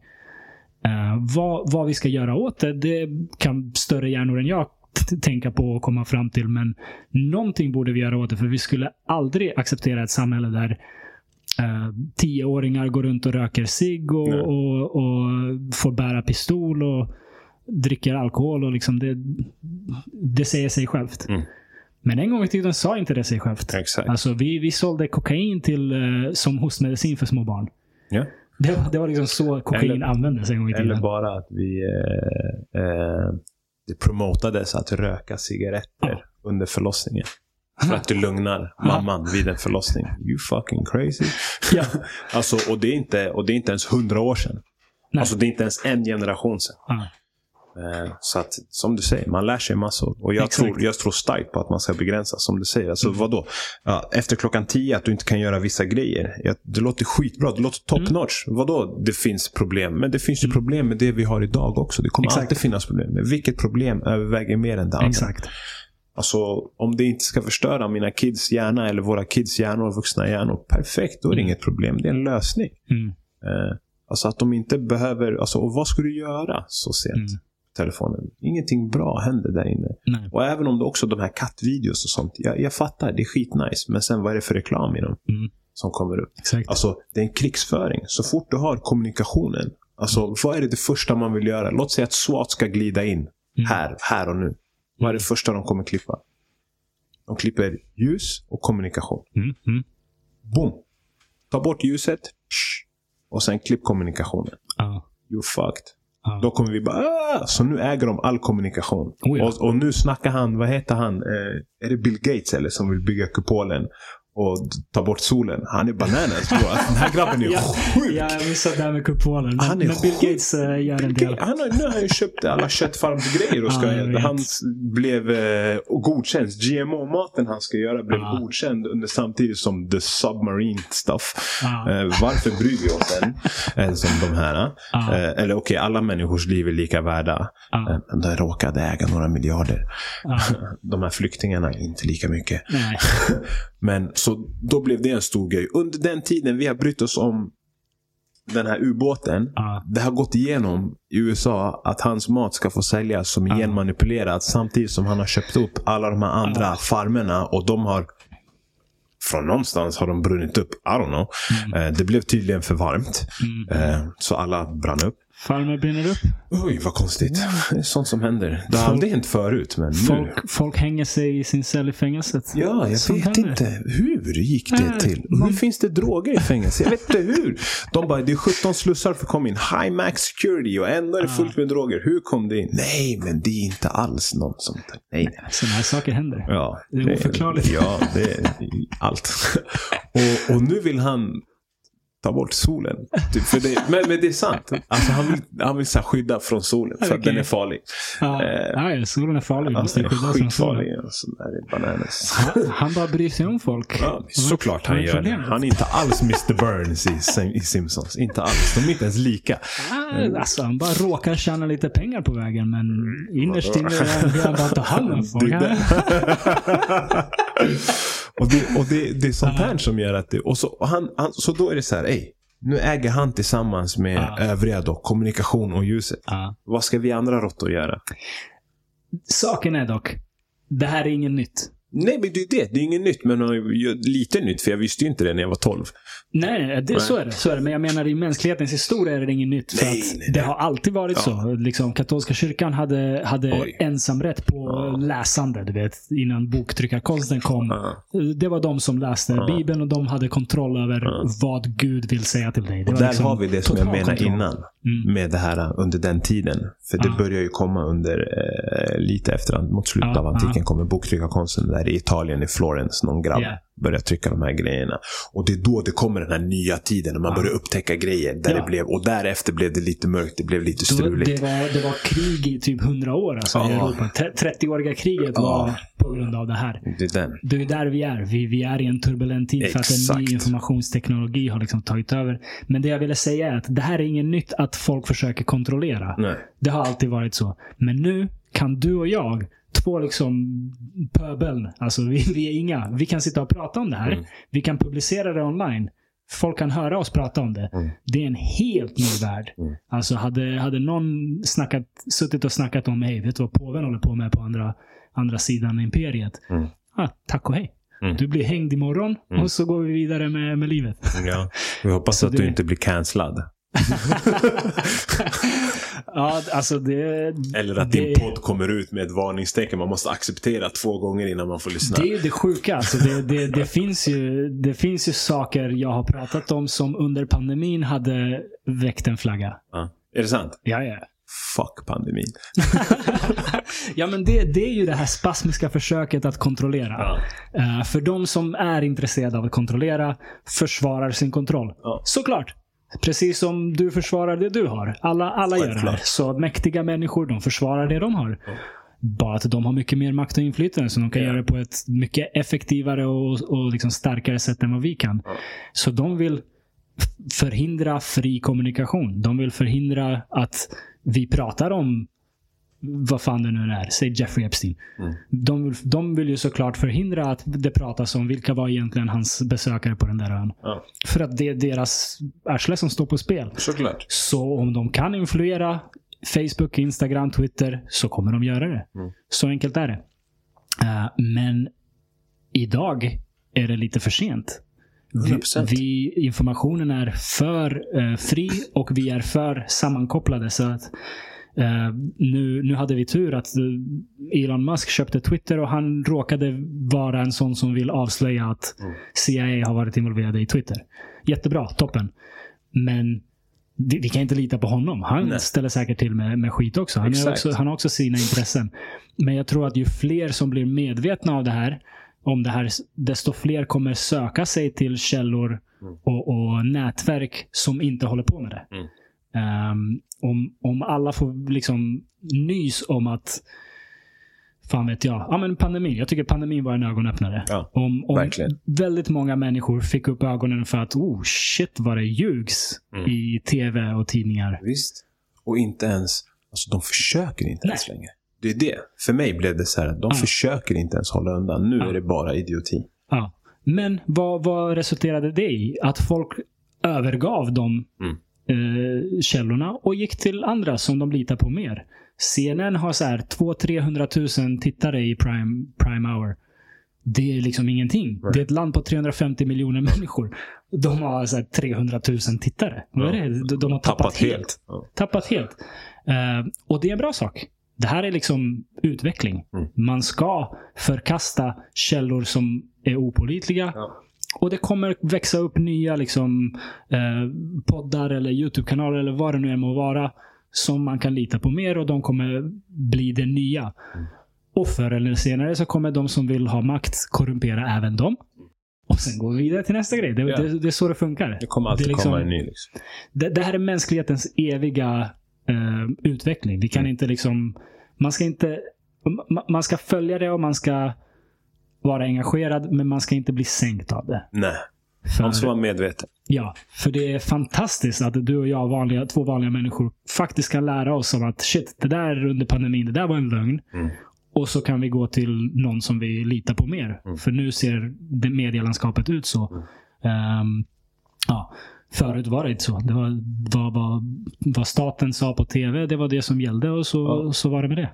Eh, vad, vad vi ska göra åt det, det kan större hjärnor än jag tänka på och komma fram till. Men någonting borde vi göra åt det, för vi skulle aldrig acceptera ett samhälle där eh, tioåringar går runt och röker cigg och, och, och får bära pistol och dricker alkohol. och liksom det, det säger sig självt. Mm. Men en gång i tiden sa inte det sig självt. Exakt. Alltså, vi, vi sålde kokain till, eh, som hostmedicin för små barn. Ja. Det, var- det var liksom så kokain Eller- användes en gång i tiden. Eller bara att vi eh, eh, det promotades att röka cigaretter under förlossningen. För att du lugnar mamman vid en förlossning. You fucking crazy. Ja. alltså, och, det är inte, och det är inte ens hundra år sedan. Nej. Alltså det är inte ens en generation sedan. Ja. Eh, Så att, som du säger, man lär sig massor. Och jag, Exakt. tror, jag tror starkt på att man ska begränsa, som du säger. Alltså Mm. vadå? Ja, efter klockan tio, att du inte kan göra vissa grejer. Ja, det låter skitbra, det låter top Mm. notch. Vadå, det finns problem? Men det finns ju problem med det vi har idag också. Det kommer Exakt. alltid finnas problem. Men vilket problem överväger mer än det andra? Exakt. Alltså, om det inte ska förstöra mina kids hjärna eller våra kids hjärnor, vuxna hjärnor, perfekt. Då är det inget problem. Det är en lösning. Mm. Eh, alltså att de inte behöver, alltså, och vad ska du göra så sent? Mm. Telefonen. Ingenting bra händer där inne. Nej. Och även om det också de här kattvideos och sånt. Jag, jag fattar, det är skitnice. Men sen vad är det för reklam i dem? Mm. Som kommer upp. Exakt. Alltså, det är en krigsföring. Så fort du har kommunikationen. Alltså, vad är det, det första man vill göra? Låt säga att SWAT ska glida in. Mm. Här, här och nu. Vad är det första de kommer klippa? De klipper ljus och kommunikation. Mm. Mm. Boom! Ta bort ljuset. Och sen klipp kommunikationen. Ja. You're fucked. Då kommer vi bara ah! Så nu äger de all kommunikation. Oh ja. och, och nu snackar han, vad heter han? Eh, är det Bill Gates eller som vill bygga kupolen? Och ta bort solen. Han är bananas bro. Alltså, den här grabben är Ja, sjuk. Ja, jag missade det här med kupolen. Men, Han är men Bill sjuk. Gates äh, gör en del. Han har, nu har han ju köpt alla köttfarmsgrejer och ska, vet. han blev eh, godkänd. GMO-maten han ska göra blev Ja. godkänd under samtidigt som the submarine stuff. Ja. Eh, varför bryr vi oss än? än som de här. Ja. Eh, eller okej, alla människors liv är lika värda. Ja. Eh, men de råkade äga några miljarder. Ja. De här flyktingarna inte lika mycket. Men så då blev det en stor grej. Under den tiden vi har brytt oss om den här ubåten. Ja. Det har gått igenom i USA att hans mat ska få säljas som Ja. genmanipulerat samtidigt som han har köpt upp alla de här andra Ja. farmerna och de har från någonstans har de brunnit upp. I don't know. Mm. Eh, det blev tydligen för varmt. Mm. Eh, så alla brann upp. Farmer brinner upp. Oj, vad konstigt. Det är sånt som händer. Det har Folk- aldrig hänt förut, men nu. Folk, folk hänger sig i sin cell i fängelset. Ja, jag Sånt vet händer. inte. Hur gick det Nej, till? man- Hur finns det droger i fängelse? Jag vet inte hur. De bara, det är 17 slussar för att komma in. High max security och ändå är det fullt med droger. Hur kom det in? Nej, men det är inte alls någon som... Nej. Sådana här saker händer. Ja, Det är oförklarligt. Ja, det är allt. Och, och nu vill han ta bort solen. Typ, för det, men, men det är sant. Alltså, han vill, han vill så skydda från solen för att Okej. den är farlig. Ja, ja, ja, solen är farlig. Alltså, Måste den är skitfarlig. Alltså. Han, han bara bryr sig om folk. Ja, såklart han gör det. Han är inte alls Mr Burns i, i Simpsons. Inte alls. De är inte ens lika. Ah, Alltså, han bara råkar tjäna lite pengar på vägen, men innerst inne vill han bara ta hand om folk. Och det, och det, det är sånt här som gör att det... Och så, och han, han, så då är det så här, ej. Nu äger han tillsammans med Ja. övriga då, kommunikation och ljuset. Ja. Vad ska vi andra råttor göra? Saken är dock, det här är inget nytt. Nej, men det är det. Det är inget nytt, men lite nytt. För jag visste ju inte det när jag var 12. Nej, nej, det, Nej. Så, är det, så är det. Men jag menar i mänsklighetens historia är det inget nytt. För Nej, att nej, nej. Det har alltid varit Ja. så. Liksom, katolska kyrkan hade, hade Oj. ensamrätt på Ja. läsande. Du vet, innan boktryckarkonsten kom. Ja. Det var de som läste. Bibeln och de hade kontroll över vad Gud vill säga till dig. Det Och var där liksom har vi det som jag menade innan. Mm. Med det här uh, under den tiden. För det Ja. börjar ju komma under, eh, lite efter, mot slutet Ja, av antiken, ja. kommer boktryckarkonsten där i Italien, i Florens, någon grabb Ja. börjar trycka de här grejerna. Och det är då det kommer den här nya tiden, när man Ja. börjar upptäcka grejer. Där Ja. det blev, och därefter blev det lite mörkt, det blev lite Då, struligt. det, var, det var krig i typ 100 år alltså, i. Europa. Tre- 30-åriga kriget var på grund av det här. Det är den. Det är där vi är. Vi, vi är i en turbulent tid för att en ny Exakt. informationsteknologi har liksom tagit över. Men det jag ville säga är att det här är inget nytt att folk försöker kontrollera. Nej. Det har alltid varit så. Men nu kan du och jag, två liksom pöbel, alltså vi, vi är inga. Vi kan sitta och prata om det här. Mm. Vi kan publicera det online. Folk kan höra oss prata om det. Mm. Det är en helt ny värld. Mm. Alltså hade, hade någon snackat, suttit och snackat om, hej, vet du vad påven håller på med på andra, andra sidan imperiet? Mm. Ah, tack och hej. Mm. Du blir hängd imorgon Mm. och så går vi vidare med, med livet. Ja. Vi hoppas att det- du inte blir cancellad. ja, alltså det... Eller att det, din podd kommer ut med ett varningstecken. Man måste acceptera två gånger innan man får lyssna. Det är ju det sjuka. Alltså det, det, det, finns ju, det finns ju saker jag har pratat om som under pandemin hade väckt en flagga. Ja. Är det sant? Ja, ja. fuck pandemin. ja, men det, det är ju det här spasmiska försöket att kontrollera. Ja. Eh, för de som är intresserade av att kontrollera försvarar sin kontroll. Ja. Såklart. Precis som du försvarar det du har. Alla, alla gör det här. Så mäktiga människor, de försvarar det de har. Bara att de har mycket mer makt och inflytande. Så de kan Ja. göra det på ett mycket effektivare och, och liksom starkare sätt än vad vi kan. Så de vill förhindra fri kommunikation. De vill förhindra att vi pratar om vad fan det nu är. Säg Jeffrey Epstein. Mm. De, de vill ju såklart förhindra att det pratas om vilka var egentligen hans besökare på den där ön. Ja. För att det är deras arsle som står på spel. Såklart. Så om de kan influera Facebook, Instagram, Twitter så kommer de göra det. Mm. Så enkelt är det. Eh, men idag är det lite för sent. Vi, 100%. vi, informationen är för eh, fri och vi är för sammankopplade. Så att eh, nu, nu hade vi tur att Elon Musk köpte Twitter och han råkade vara en sån som vill avslöja att Mm. CIA har varit involverade i Twitter. Jättebra, toppen. Men vi, vi kan inte lita på honom. Han Nej. ställer säkert till med, med skit också. Han, också. han har också sina intressen. Men jag tror att ju fler som blir medvetna av det här, om det här, desto fler kommer söka sig till källor Mm. och, och nätverk som inte håller på med det. Mm. Ehm, om, om alla får liksom nys om att Fan vet jag. Ja men pandemin. Jag tycker pandemin var en ögonöppnare. Ja, om, om väldigt många människor fick upp ögonen för att oh shit vad det ljugs Mm. i tv och tidningar. Visst. Och inte ens, alltså de försöker inte ens Nej. längre. Det är det. För mig blev det så här, de Ja. försöker inte ens hålla undan. Nu Ja. är det bara idioti. Men vad, vad resulterade det i? Att folk övergav de Mm. Eh, källorna och gick till andra som de litar på mer. CNN har så här 200-300 000 tittare i prime, prime hour. Det är liksom ingenting. Right. Det är ett land på 350 miljoner människor. De har så här 300 000 tittare. Vad är det? De, har tappat, Tappat helt. helt. Ja. Tappat helt. Eh, och det är en bra sak. Det här är liksom utveckling. Mm. Man ska förkasta källor som är opolitliga. Ja. Och det kommer växa upp nya liksom, eh, poddar eller YouTube-kanaler eller vad det nu än må vara. Som man kan lita på mer och de kommer bli det nya. Mm. Och förr eller senare så kommer de som vill ha makt korrumpera även dem. Och sen går vi vidare till nästa grej. Det, Ja. det, det är så det funkar. Det kommer alltid Det liksom- komma en ny. Liksom. Det, det här är mänsklighetens eviga eh, utveckling. Vi kan Mm. inte liksom... Man ska inte... ma- Man ska följa det och man ska vara engagerad, men man ska inte bli sänkt av det. Nej, För, man ska vara medveten. ja, för det är fantastiskt att du och jag, vanliga, två vanliga människor, faktiskt kan lära oss om att shit, det där under pandemin, det där var en lögn. Mm. Och så kan vi gå till någon som vi litar på mer. Mm. För nu ser det medielandskapet ut så. Mm. Ehm, ja, förut var det inte så. Det var vad, vad, vad staten sa på tv, det var det som gällde och så, Ja. så var det med det.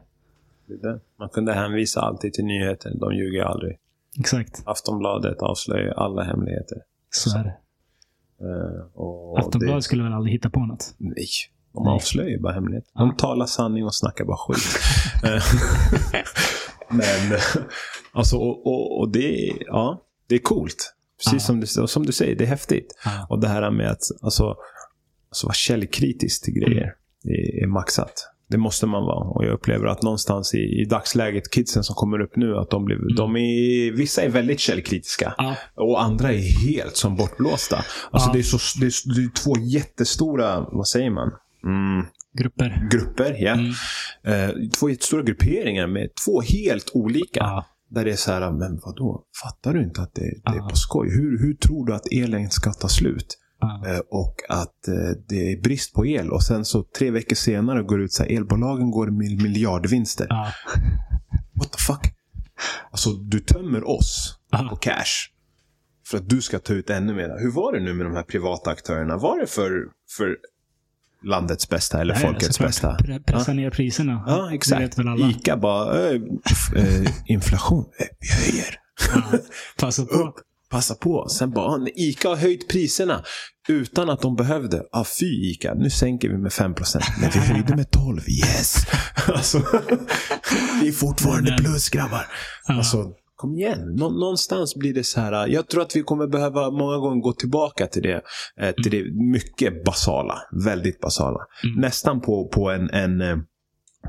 Man kunde hänvisa alltid till nyheter. De ljuger aldrig. Exakt. Aftonbladet avslöjar alla hemligheter. Så är det. Och Aftonbladet det, skulle väl aldrig hitta på något. nej, de Nej. avslöjar bara hemligheter. De talar sanning och snackar bara skit. Eh, Men, alltså, och, och, och det, ja, det är coolt. Precis som, du, som du säger, det är häftigt. Ja. Och det här med att alltså, alltså vara källkritisk till grejer Mm. är, är maxat. Det måste man vara. Och jag upplever att någonstans i, i dagsläget, kidsen som kommer upp nu, att de blir, Mm. de är, vissa är väldigt källkritiska. Ja. Och andra är helt som bortblåsta. Alltså Ja. det, är så, det, är, det är två jättestora, vad säger man? Mm, Grupper. grupper, ja. Mm. Eh, två jättestora grupperingar med två helt olika. Ja. Där det är så här, men vadå? Fattar du inte att det, det är på skoj? Hur, hur tror du att elen ska ta slut? Ja. Eh, och att eh, det är brist på el. Och sen så tre veckor senare går det ut så här, elbolagen går med miljardvinster. Ja. What the fuck? Alltså, du tömmer oss Ja. på cash. För att du ska ta ut ännu mer. Hur var det nu med de här privata aktörerna? Var det för, för landets bästa eller Nej, folkets såklart. bästa? Pre- Pressa ner priserna. Ja, exakt. vet väl alla. Ica bara, äh, äh, inflation, vi höjer. Ja. Passa på. Upp, passa på. Sen bara, ah, Ica har höjt priserna utan att de behövde. Ah, fy Ica, nu sänker vi med 5%. Men vi höjde med 12, yes. alltså, vi är fortfarande plus grabbar. Alltså, kom igen. Nå någonstans blir det så här. Jag tror att vi kommer behöva många gånger gå tillbaka till det. Eh, till det mycket basala. Väldigt basala. Mm. Nästan på, på en, en eh,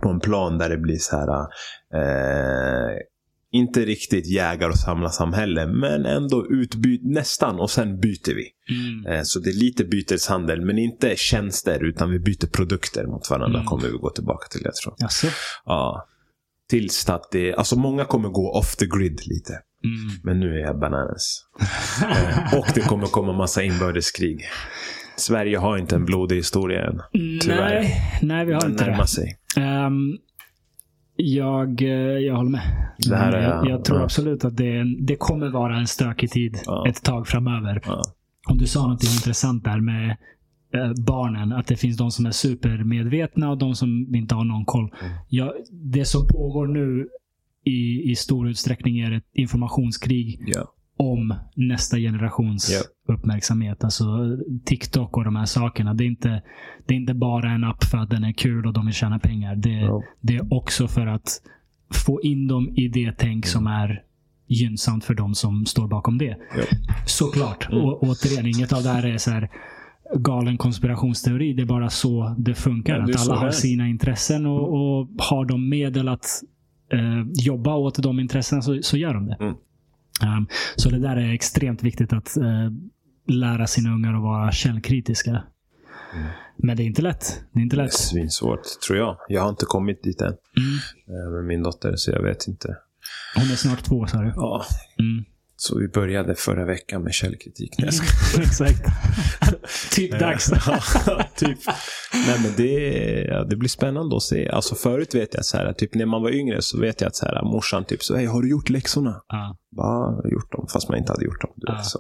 på en plan där det blir så här. Eh, inte riktigt jägar och samlarsamhälle, men ändå utbyt nästan och sen byter vi. Mm. Eh, så det är lite byteshandel, men inte tjänster utan vi byter produkter mot varandra Mm. kommer vi gå tillbaka till, jag tror. Jaså? Ja. Tills att det, alltså många kommer gå off the grid lite. Mm. Men nu är jag bananas. eh, och det kommer komma massa inbördeskrig. Sverige har inte en blodig historia än. Tyvärr. Nej, nej, vi har Den inte det. sig. Ehm, jag, eh, jag håller med. Det här är- jag, jag tror ja. absolut att det, det kommer vara en stökig tid Ja. ett tag framöver. Ja. Och du sa något intressant där med eh, barnen. Att det finns de som är supermedvetna och de som inte har någon koll. Mm. Ja, det som pågår nu i, i stor utsträckning är ett informationskrig Ja. om nästa generations Ja. Uppmärksamhet. Alltså TikTok och de här sakerna. Det är, inte, det är inte bara en app för att den är kul och de vill tjäna pengar. Det, Ja. det är också för att få in dem i det tänk som är gynnsamt för de som står bakom det. Ja. Såklart. Mm. Och, återigen, inget av det här är så här galen konspirationsteori. Det är bara så det funkar. Ja, att alla har sina intressen och, och har de medel att eh, jobba åt de intressena så, så gör de det. Mm. Um, så det där är extremt viktigt att eh, lära sina ungar att vara källkritiska. Mm. Men det är inte lätt. Det är inte Det är lätt. svinsvårt, tror jag. Jag har inte kommit dit än Mm. eh, med min dotter, så jag vet inte. Hon är snart två sa du. Ja, Mm. Så vi började förra veckan med källkritik. Skojar. Exakt. typ dags. Ja, typ. Nej, men det, ja, det blir spännande att se. Alltså förut vet jag så här, typ när man var yngre så vet jag att så här, morsan typ så, hej, har du gjort läxorna? Ja. Bara, gjort dem, fast man inte hade gjort dem. Du Ja. vet, så.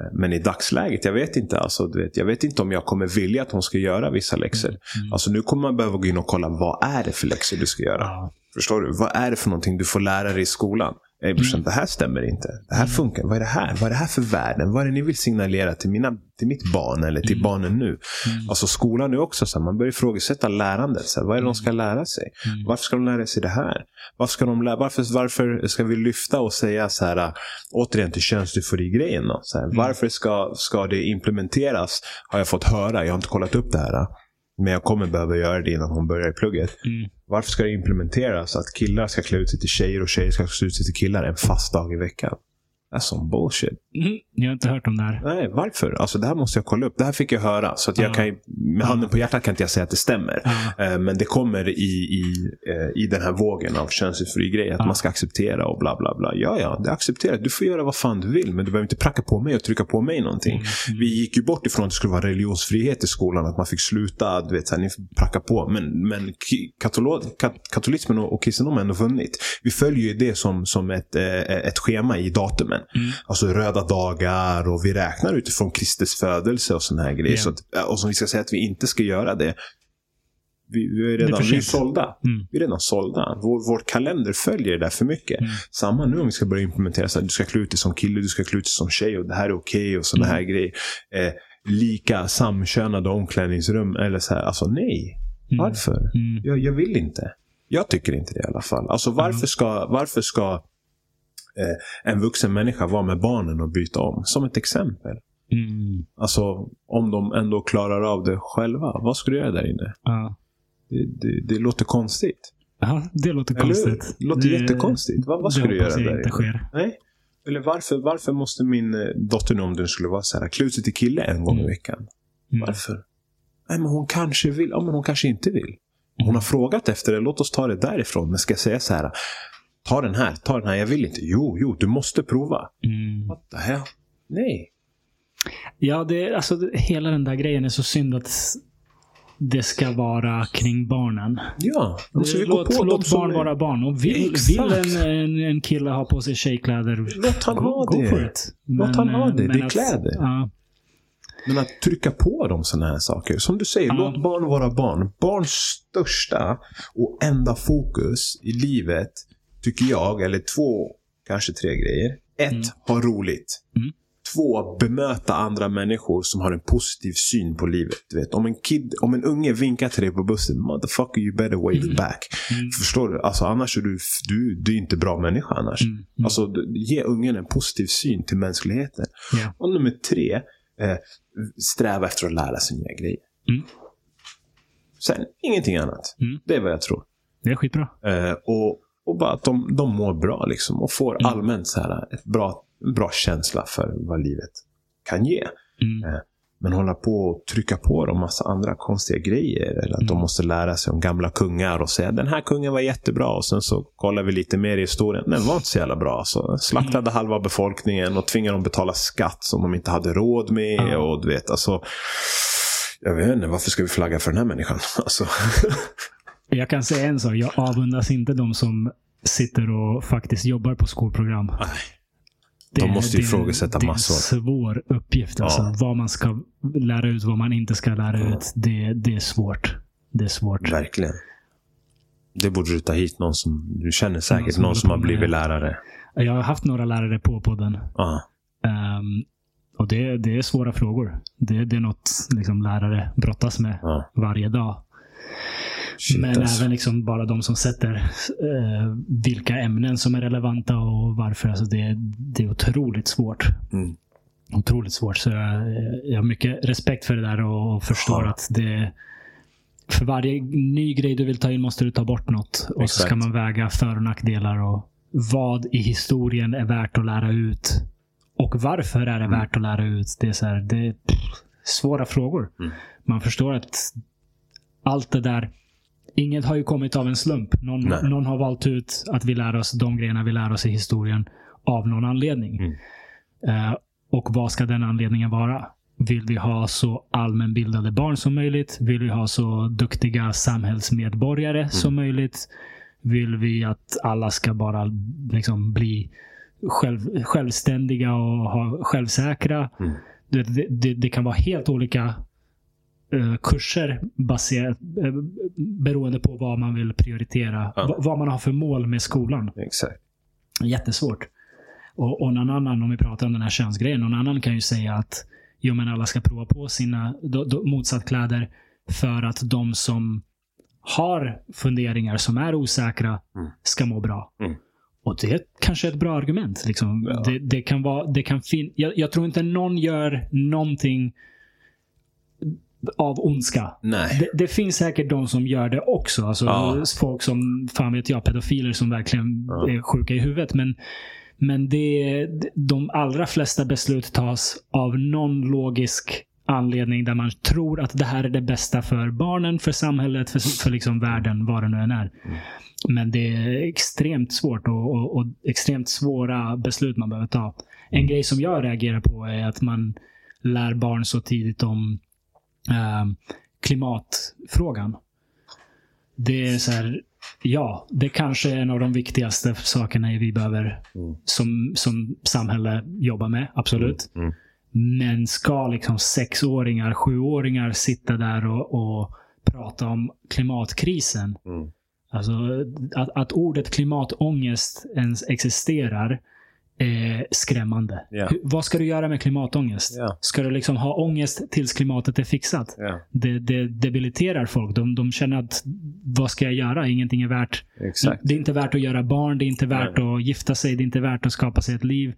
Eh, Men i dagsläget, jag vet inte. Alltså, du vet, jag vet inte om jag kommer vilja att hon ska göra vissa läxor. Mm. Alltså nu kommer man behöva gå in och kolla, vad är det för läxor du ska göra? Förstår du? Vad är det för någonting du får lära dig i skolan? Ey brorsan, det här stämmer inte. Det här funkar. Vad är det här? Vad är det här för världen? Vad är det ni vill signalera till, mina, till mitt barn eller till barnen nu? Mm. Alltså skolan är också så här, man börjar ifrågasätta lärandet. Så här, vad är det de ska lära sig? Mm. Varför ska de lära sig det här? Varför ska, de lära, varför, varför ska vi lyfta och säga så här, återigen till könsdysfori-grejen Varför ska, ska det implementeras? Har jag fått höra. Jag har inte kollat upp det här. Men jag kommer behöva göra det innan hon börjar i plugget. Mm. Varför ska det implementeras att killar ska klä ut sig till tjejer och tjejer ska klä ut sig till killar en fast dag i veckan? That's some bullshit. Mm. Jag har inte hört om det här. Nej, varför? Alltså det här måste jag kolla upp. Det här fick jag höra. Så att jag Ja. kan, med handen på hjärtat kan inte jag säga att det stämmer. Eh, Men det kommer i, i, eh, i den här vågen av könsfri grej. Att man ska acceptera och bla bla bla. Ja, ja, det är accepterat. Du får göra vad fan du vill. Men du behöver inte pracka på mig och trycka på mig någonting. Mm. Vi gick ju bort ifrån att det skulle vara religionsfrihet i skolan. Att man fick sluta, du vet, så här, ni pracka på. Men, men katolo, kat, katolismen och, och kristendomen har ändå vunnit. Vi följer ju det som, som ett, eh, ett schema i datumen. Mm. Alltså röda dagar och vi räknar utifrån Kristus födelse och såna här grejer. Ja. Så att, och som vi ska säga att vi inte ska göra det. Vi, vi är redan vi är sålda. Mm. Vi är redan sålda. Vår, vår kalender följer det där för mycket. Mm. Samma nu om vi ska börja implementera så att du ska klä ut dig som kille, du ska klä ut dig som tjej och det här är okej och såna Mm. här grejer. Eh, lika samkönade omklädningsrum eller så här. Alltså nej. Mm. Varför? Mm. Jag, jag vill inte. Jag tycker inte det i alla fall. Alltså varför ska, varför ska eh, en vuxen människa vara med barnen och byta om? Som ett exempel. Mm. Alltså om de ändå klarar av det själva. Vad ska du göra där inne? Ja. Det, det, det låter konstigt. Ja, det låter Eller konstigt. Det låter jättekonstigt. Vad, vad ska du göra där inte inne? sker. Nej. Eller varför, varför måste min eh, dotter nu, om den skulle vara så här, klä ut sig till kille en gång i Mm. veckan? Mm. Varför? Nej, men hon kanske vill. Ja, men hon kanske inte vill. Hon Mm. har frågat efter det. Låt oss ta det därifrån. Men ska jag säga så här. Ta den här, ta den här. Jag vill inte. Jo, jo, du måste prova. Mm. What the hell? Nej. Ja, det, alltså, hela den där grejen är så synd att det ska vara kring barnen. Ja, måste vi gå låt på låt barn är- vara barn. Och vill, Exakt. vill en, en, en kille ha på sig tjejkläder, Låt han ha go det. it. Låt han ha eh, det. Det är att- kläder. Ja, Men att trycka på dem sådana här saker. Som du säger, Ja. låt barn vara barn. Barns största och enda fokus i livet, tycker jag, eller två, kanske tre grejer. Ett, Mm. ha roligt. Mm. Två, bemöta andra människor som har en positiv syn på livet. Du vet, om, en kid, om en unge vinkar till dig på bussen, motherfucker you better wave it back. Mm. Förstår du? Alltså, annars är du, du, du är inte bra människa annars. Mm. Mm. Alltså, ge ungen en positiv syn till mänskligheten. Ja. Och nummer tre, eh, sträva efter att lära sig nya grejer. Mm. Sen, ingenting annat. Mm. Det är vad jag tror. Det är skitbra. Eh, och, och bara att de, de mår bra liksom. Och får Mm. allmänt så här, ett bra, bra känsla för vad livet kan ge. Mm. Eh, Men hålla på och trycka på dem massa andra konstiga grejer. Eller att de Mm. måste lära sig om gamla kungar och säga den här kungen var jättebra. Och sen så kollar vi lite mer i historien. Den var inte så jävla bra. Så slaktade Mm. halva befolkningen och tvingade dem betala skatt som de inte hade råd med. Och du vet, alltså. Jag vet inte, varför ska vi flagga för den här människan? Alltså, Jag kan säga en sak. Jag avundas inte de som sitter och faktiskt jobbar på skolprogram. nej. De måste är- ifrågasätta Det är massor. en svår uppgift. Alltså. Ja. Vad man ska lära ut, vad man inte ska lära Ja. ut. Det, det är svårt. Det är svårt. Verkligen. Det borde du ta hit någon som, du känner säkert, Någon som någon som har blivit lärare. Jag har haft några lärare på podden. Ja. Ehm, och det, det är svåra frågor. Det, det är något liksom, lärare brottas med ja. varje dag. Shit, Men alltså. även liksom bara de som sätter eh, vilka ämnen som är relevanta och varför. Alltså det, det är otroligt svårt. Mm. Otroligt svårt. Så jag, jag har mycket respekt för det där och förstår Ja. att det för varje ny grej du vill ta in måste du ta bort något. Och så ska Exakt. man väga för och nackdelar och vad i historien är värt att lära ut. Och varför är det Mm. värt att lära ut? Det är, så här, det är svåra frågor. Mm. Man förstår att allt det där Inget har ju kommit av en slump. Någon, någon har valt ut att vi lär oss de grejerna vi lär oss i historien av någon anledning. Mm. Eh, och vad ska den anledningen vara? Vill vi ha så allmänbildade barn som möjligt? Vill vi ha så duktiga samhällsmedborgare Mm. som möjligt? Vill vi att alla ska bara liksom bli själv, självständiga och ha, självsäkra? Mm. Det, det, det, kan vara helt olika kurser baserat, eh, beroende på vad man vill prioritera. Ja. Va- Vad man har för mål med skolan. Exakt. Jättesvårt. Och, och någon annan, om vi pratar om den här könsgrejen, någon annan kan ju säga att jo, men alla ska prova på sina do, do, motsattkläder för att de som har funderingar som är osäkra Mm. ska må bra. Mm. Och det är kanske ett bra argument. Liksom. Ja. Det, det kan vara, det kan fin- jag, jag tror inte någon gör någonting av ondska. Nej. Det, det finns säkert de som gör det också. Alltså Ja. Folk som, fan vet jag, pedofiler som verkligen Ja. är sjuka i huvudet. Men, men det, de allra flesta beslut tas av någon logisk anledning där man tror att det här är det bästa för barnen, för samhället, för, för liksom världen, vad det nu än är. Mm. Men det är extremt svårt och, och, och extremt svåra beslut man behöver ta. En grej som jag reagerar på är att man lär barn så tidigt om eh, klimatfrågan. Det är så här, ja, det kanske är en av de viktigaste sakerna vi behöver Mm. som, som samhälle jobba med. Absolut. Mm. Men ska liksom sexåringar, sjuåringar sitta där och, och prata om klimatkrisen? Mm. Alltså att, att ordet klimatångest ens existerar är skrämmande. Ja. Hur, vad ska du göra med klimatångest? Ja. Ska du liksom ha ångest tills klimatet är fixat? Ja. Det, det debiliterar folk. De, de känner att vad ska jag göra? Ingenting är värt. Exakt. Det är inte värt att göra barn. Det är inte värt att gifta sig. Det är inte värt att skapa sig ett liv.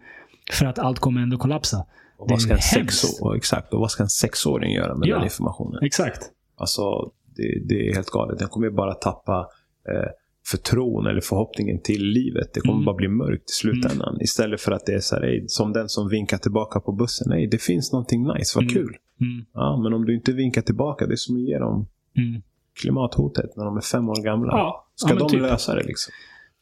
För att allt kommer ändå kollapsa. Och vad, ska en hemskt. sexå- och exakt, och vad ska en sexåring göra med Ja. den informationen? Exakt. Alltså, det, det är helt galet. Den kommer ju bara tappa eh, förtroen eller förhoppningen till livet. Det kommer Mm. bara bli mörkt i slutändan. Istället för att det är så här, "Ey, som den som vinkar tillbaka på bussen. Nej, det finns någonting nice. Vad Mm. kul. Mm, Ja, men om du inte vinkar tillbaka, det är som att ge dem mm. klimathotet när de är fem år gamla. Ja, Ska ja, de typ, lösa det liksom?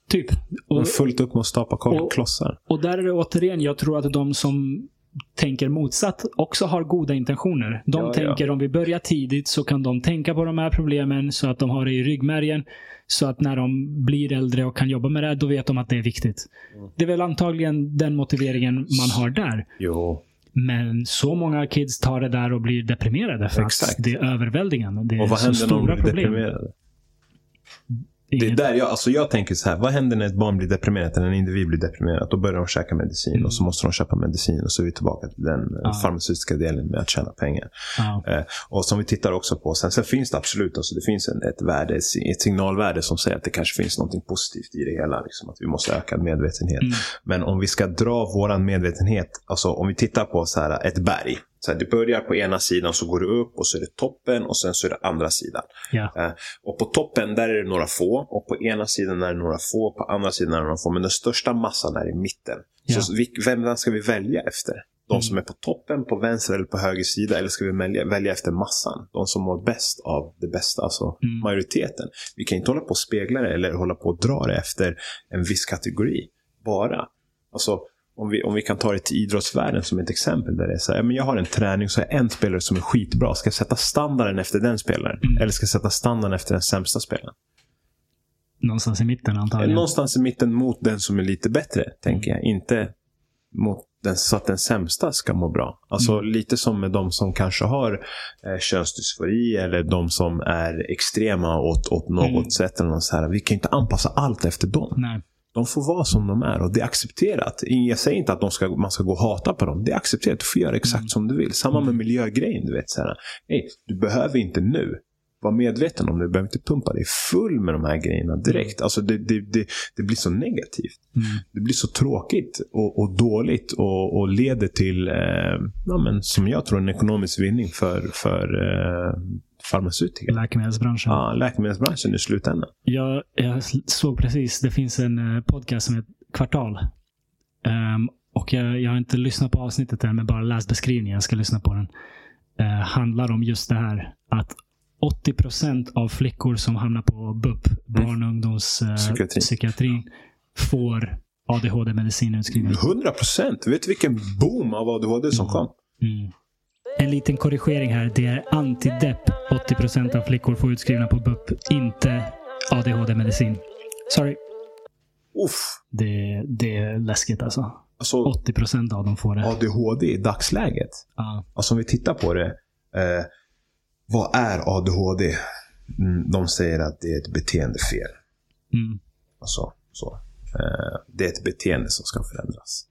typ. De är Och, fullt upp med att stapa och- klossar. och där är det återigen, jag tror att de som tänker motsatt också har goda intentioner. De Ja, ja. tänker om vi börjar tidigt så kan de tänka på de här problemen så att de har det i ryggmärgen. Så att när de blir äldre och kan jobba med det, då vet de att det är viktigt. Mm. Det är väl antagligen den motiveringen man har där. Jo. Men så många kids tar det där och blir deprimerade för Exakt. att det är överväldigande. Det är Och vad så händer när de stora blir problem. deprimerade? Det är Inget- där jag, alltså jag tänker så här, vad händer när ett barn blir deprimerat eller en individ blir deprimerad? Då börjar de käka medicin Mm. och så måste de köpa medicin och så är vi tillbaka till den Ja. farmaceutiska delen med att tjäna pengar. Ja. Eh, och som vi tittar också på, sen, sen finns det absolut, alltså det finns en, ett värde, ett signalvärde som säger att det kanske finns något positivt i det hela. Liksom, att vi måste öka medvetenhet. Mm. Men om vi ska dra våran medvetenhet, alltså om vi tittar på så här, ett berg. Så här, du börjar på ena sidan så går du upp och så är det toppen och sen så är det andra sidan. Ja. Eh, och på toppen där är det några få och på ena sidan är det några få, på andra sidan är det några få. Men den största massan är i mitten. Ja. Så vi, vem, vem ska vi välja efter? De Mm. som är på toppen, på vänster eller på höger sida? Eller ska vi välja, välja efter massan? De som mår bäst av det bästa, alltså Mm. majoriteten. Vi kan inte hålla på och spegla det eller hålla på och dra det efter en viss kategori. Bara. Alltså, om vi, om vi kan ta det till idrottsvärlden som ett exempel. Där det är så här, men jag har en träning så är en spelare som är skitbra. Ska jag sätta standarden efter den spelaren? Mm. Eller ska jag sätta standarden efter den sämsta spelaren? Någonstans i mitten antagligen. Någonstans i mitten mot den som är lite bättre, tänker jag. Inte mot den, så att den sämsta ska må bra. Alltså Mm. lite som med de som kanske har eh, könsdysfori eller de som är extrema åt, åt något Mm. sätt. Eller något så här. Vi kan inte anpassa allt efter dem. Nej. De får vara som de är och det är accepterat. Jag säger inte att de ska, man ska gå och hata på dem. Det är accepterat. Du får göra exakt Mm. som du vill. Samma med Mm. miljögrejen. Du vet, så här, hey, du behöver inte nu. Var medveten om det. Du behöver inte pumpa dig full med de här grejerna direkt. Alltså det, det, det, det blir så negativt. Mm. Det blir så tråkigt och, och dåligt och, och leder till, eh, ja, men, som jag tror, en ekonomisk vinning för, för eh, farmaceutiker. Läkemedelsbranschen. Ja, läkemedelsbranschen i slutändan. Jag, jag såg precis, det finns en eh, podcast som heter Kvartal. Ehm, och jag, jag har inte lyssnat på avsnittet än, men bara läst beskrivningen. Jag ska lyssna på den. Uh, handlar om just det här att 80 procent av flickor som hamnar på BUP, barn och ungdomspsykiatrin, Psykiatrin. psykiatrin, får ADHD-medicin utskriven. 100 procent. Vet du vilken boom av ADHD som Mm. kom? Mm. En liten korrigering här. Det är antidepp 80 procent av flickor får utskrivna på BUP, inte ADHD-medicin. Sorry. Uff. Det, det är läskigt alltså. Alltså, 80 procent av dem får det. ADHD i dagsläget. Ja. Alltså om vi tittar på det. Eh, vad är ADHD? Mm, de säger att det är ett beteendefel. Mm. Alltså, så. Eh, det är ett beteende som ska förändras.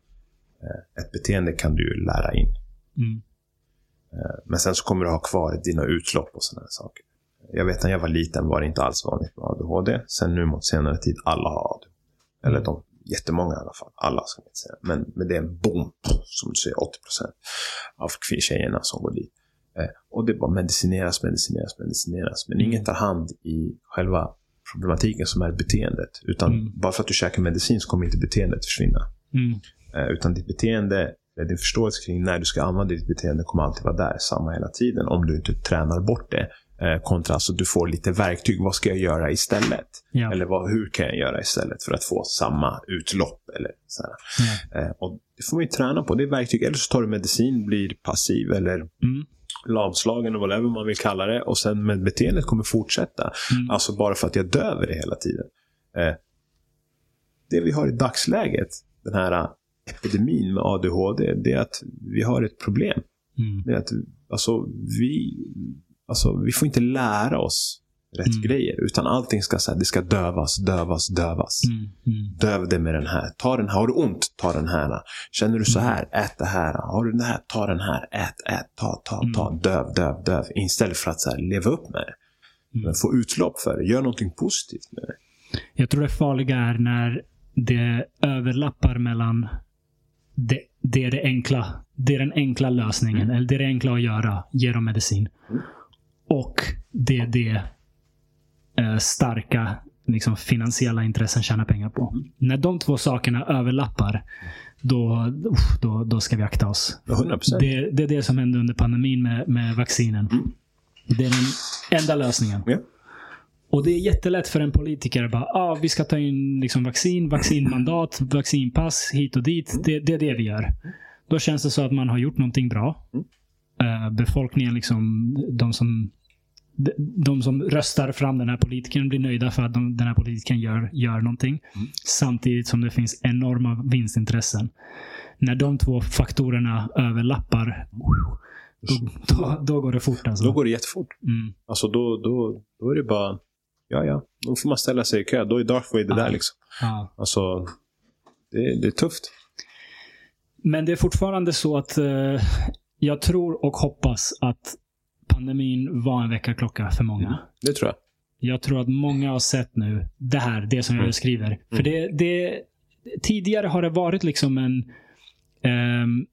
Eh, ett beteende kan du lära in. Mm. Eh, men sen så kommer du ha kvar dina utlopp och sådana saker. Jag vet när jag var liten var det inte alls vanligt med ADHD. Sen nu mot senare tid, alla har ADHD. Eller Mm. de, jättemånga i alla fall. Alla ska man inte säga. Men, men det är en boom, som du säger, 80% av tjejerna som går dit. Eh, och det bara medicineras, medicineras, medicineras. Men Mm. ingen tar hand i själva problematiken som är beteendet. Utan Mm. bara för att du käkar medicin så kommer inte beteendet försvinna. Mm. Eh, utan ditt beteende, din förståelse kring när du ska använda ditt beteende kommer alltid vara där, samma hela tiden. Om du inte tränar bort det. Eh, kontra alltså du får lite verktyg. Vad ska jag göra istället? Ja. Eller vad, hur kan jag göra istället för att få samma utlopp? Eller så. Ja. Eh, och det får man ju träna på. Det är verktyg. Eller så tar du medicin, blir passiv eller Mm. lamslagen eller whatever man vill kalla det. Och sen men beteendet kommer fortsätta. Mm. Alltså bara för att jag döver det hela tiden. Eh, det vi har i dagsläget, den här epidemin med ADHD, det är att vi har ett problem. Mm. Det är att alltså, vi, alltså, vi får inte lära oss rätt Mm. grejer. Utan allting ska, så här, det ska dövas, dövas, dövas. Mm. Mm. Döv det med den här. Ta den här. Har du ont? Ta den här. Känner du så Mm. här? Ät det här. Har du den här? Ta den här. Ät, ät, ta, ta, ta. Mm. Döv, döv, döv. Istället för att så här, leva upp med det. Mm. Få utlopp för det. Gör någonting positivt med det. Jag tror det farliga är när det överlappar mellan det, det är det enkla. Det är den enkla lösningen. Mm. Eller det är det enkla att göra. Ge dem medicin. Mm. Och det är det eh, starka liksom, finansiella intressen tjänar pengar på. Mm. När de två sakerna överlappar, då, då, då ska vi akta oss. 100 procent. Det, det är det som hände under pandemin med, med vaccinen. Mm. Det är den enda lösningen. Ja. Och det är jättelätt för en politiker att bara, ah, vi ska ta in liksom vaccin, vaccinmandat, vaccinpass hit och dit. Det, det är det vi gör. Då känns det så att man har gjort någonting bra. Mm. Eh, befolkningen, liksom, de som de, de som röstar fram den här politikern blir nöjda för att de, den här politikern gör, gör någonting. Mm. Samtidigt som det finns enorma vinstintressen. När de två faktorerna överlappar, då, då, då går det fort alltså. Då går det jättefort. Mm. Alltså då, då, då är det bara ja, ja. Då får man ställa sig i kö. Då är Darth Vader Ja. där liksom. Ja. Alltså, det, det är tufft. Men det är fortfarande så att eh, jag tror och hoppas att pandemin var en väckarklocka för många. Mm. Det tror jag. Jag tror att många har sett nu det här, det som jag Mm. beskriver. För det, det, tidigare har det varit liksom en um,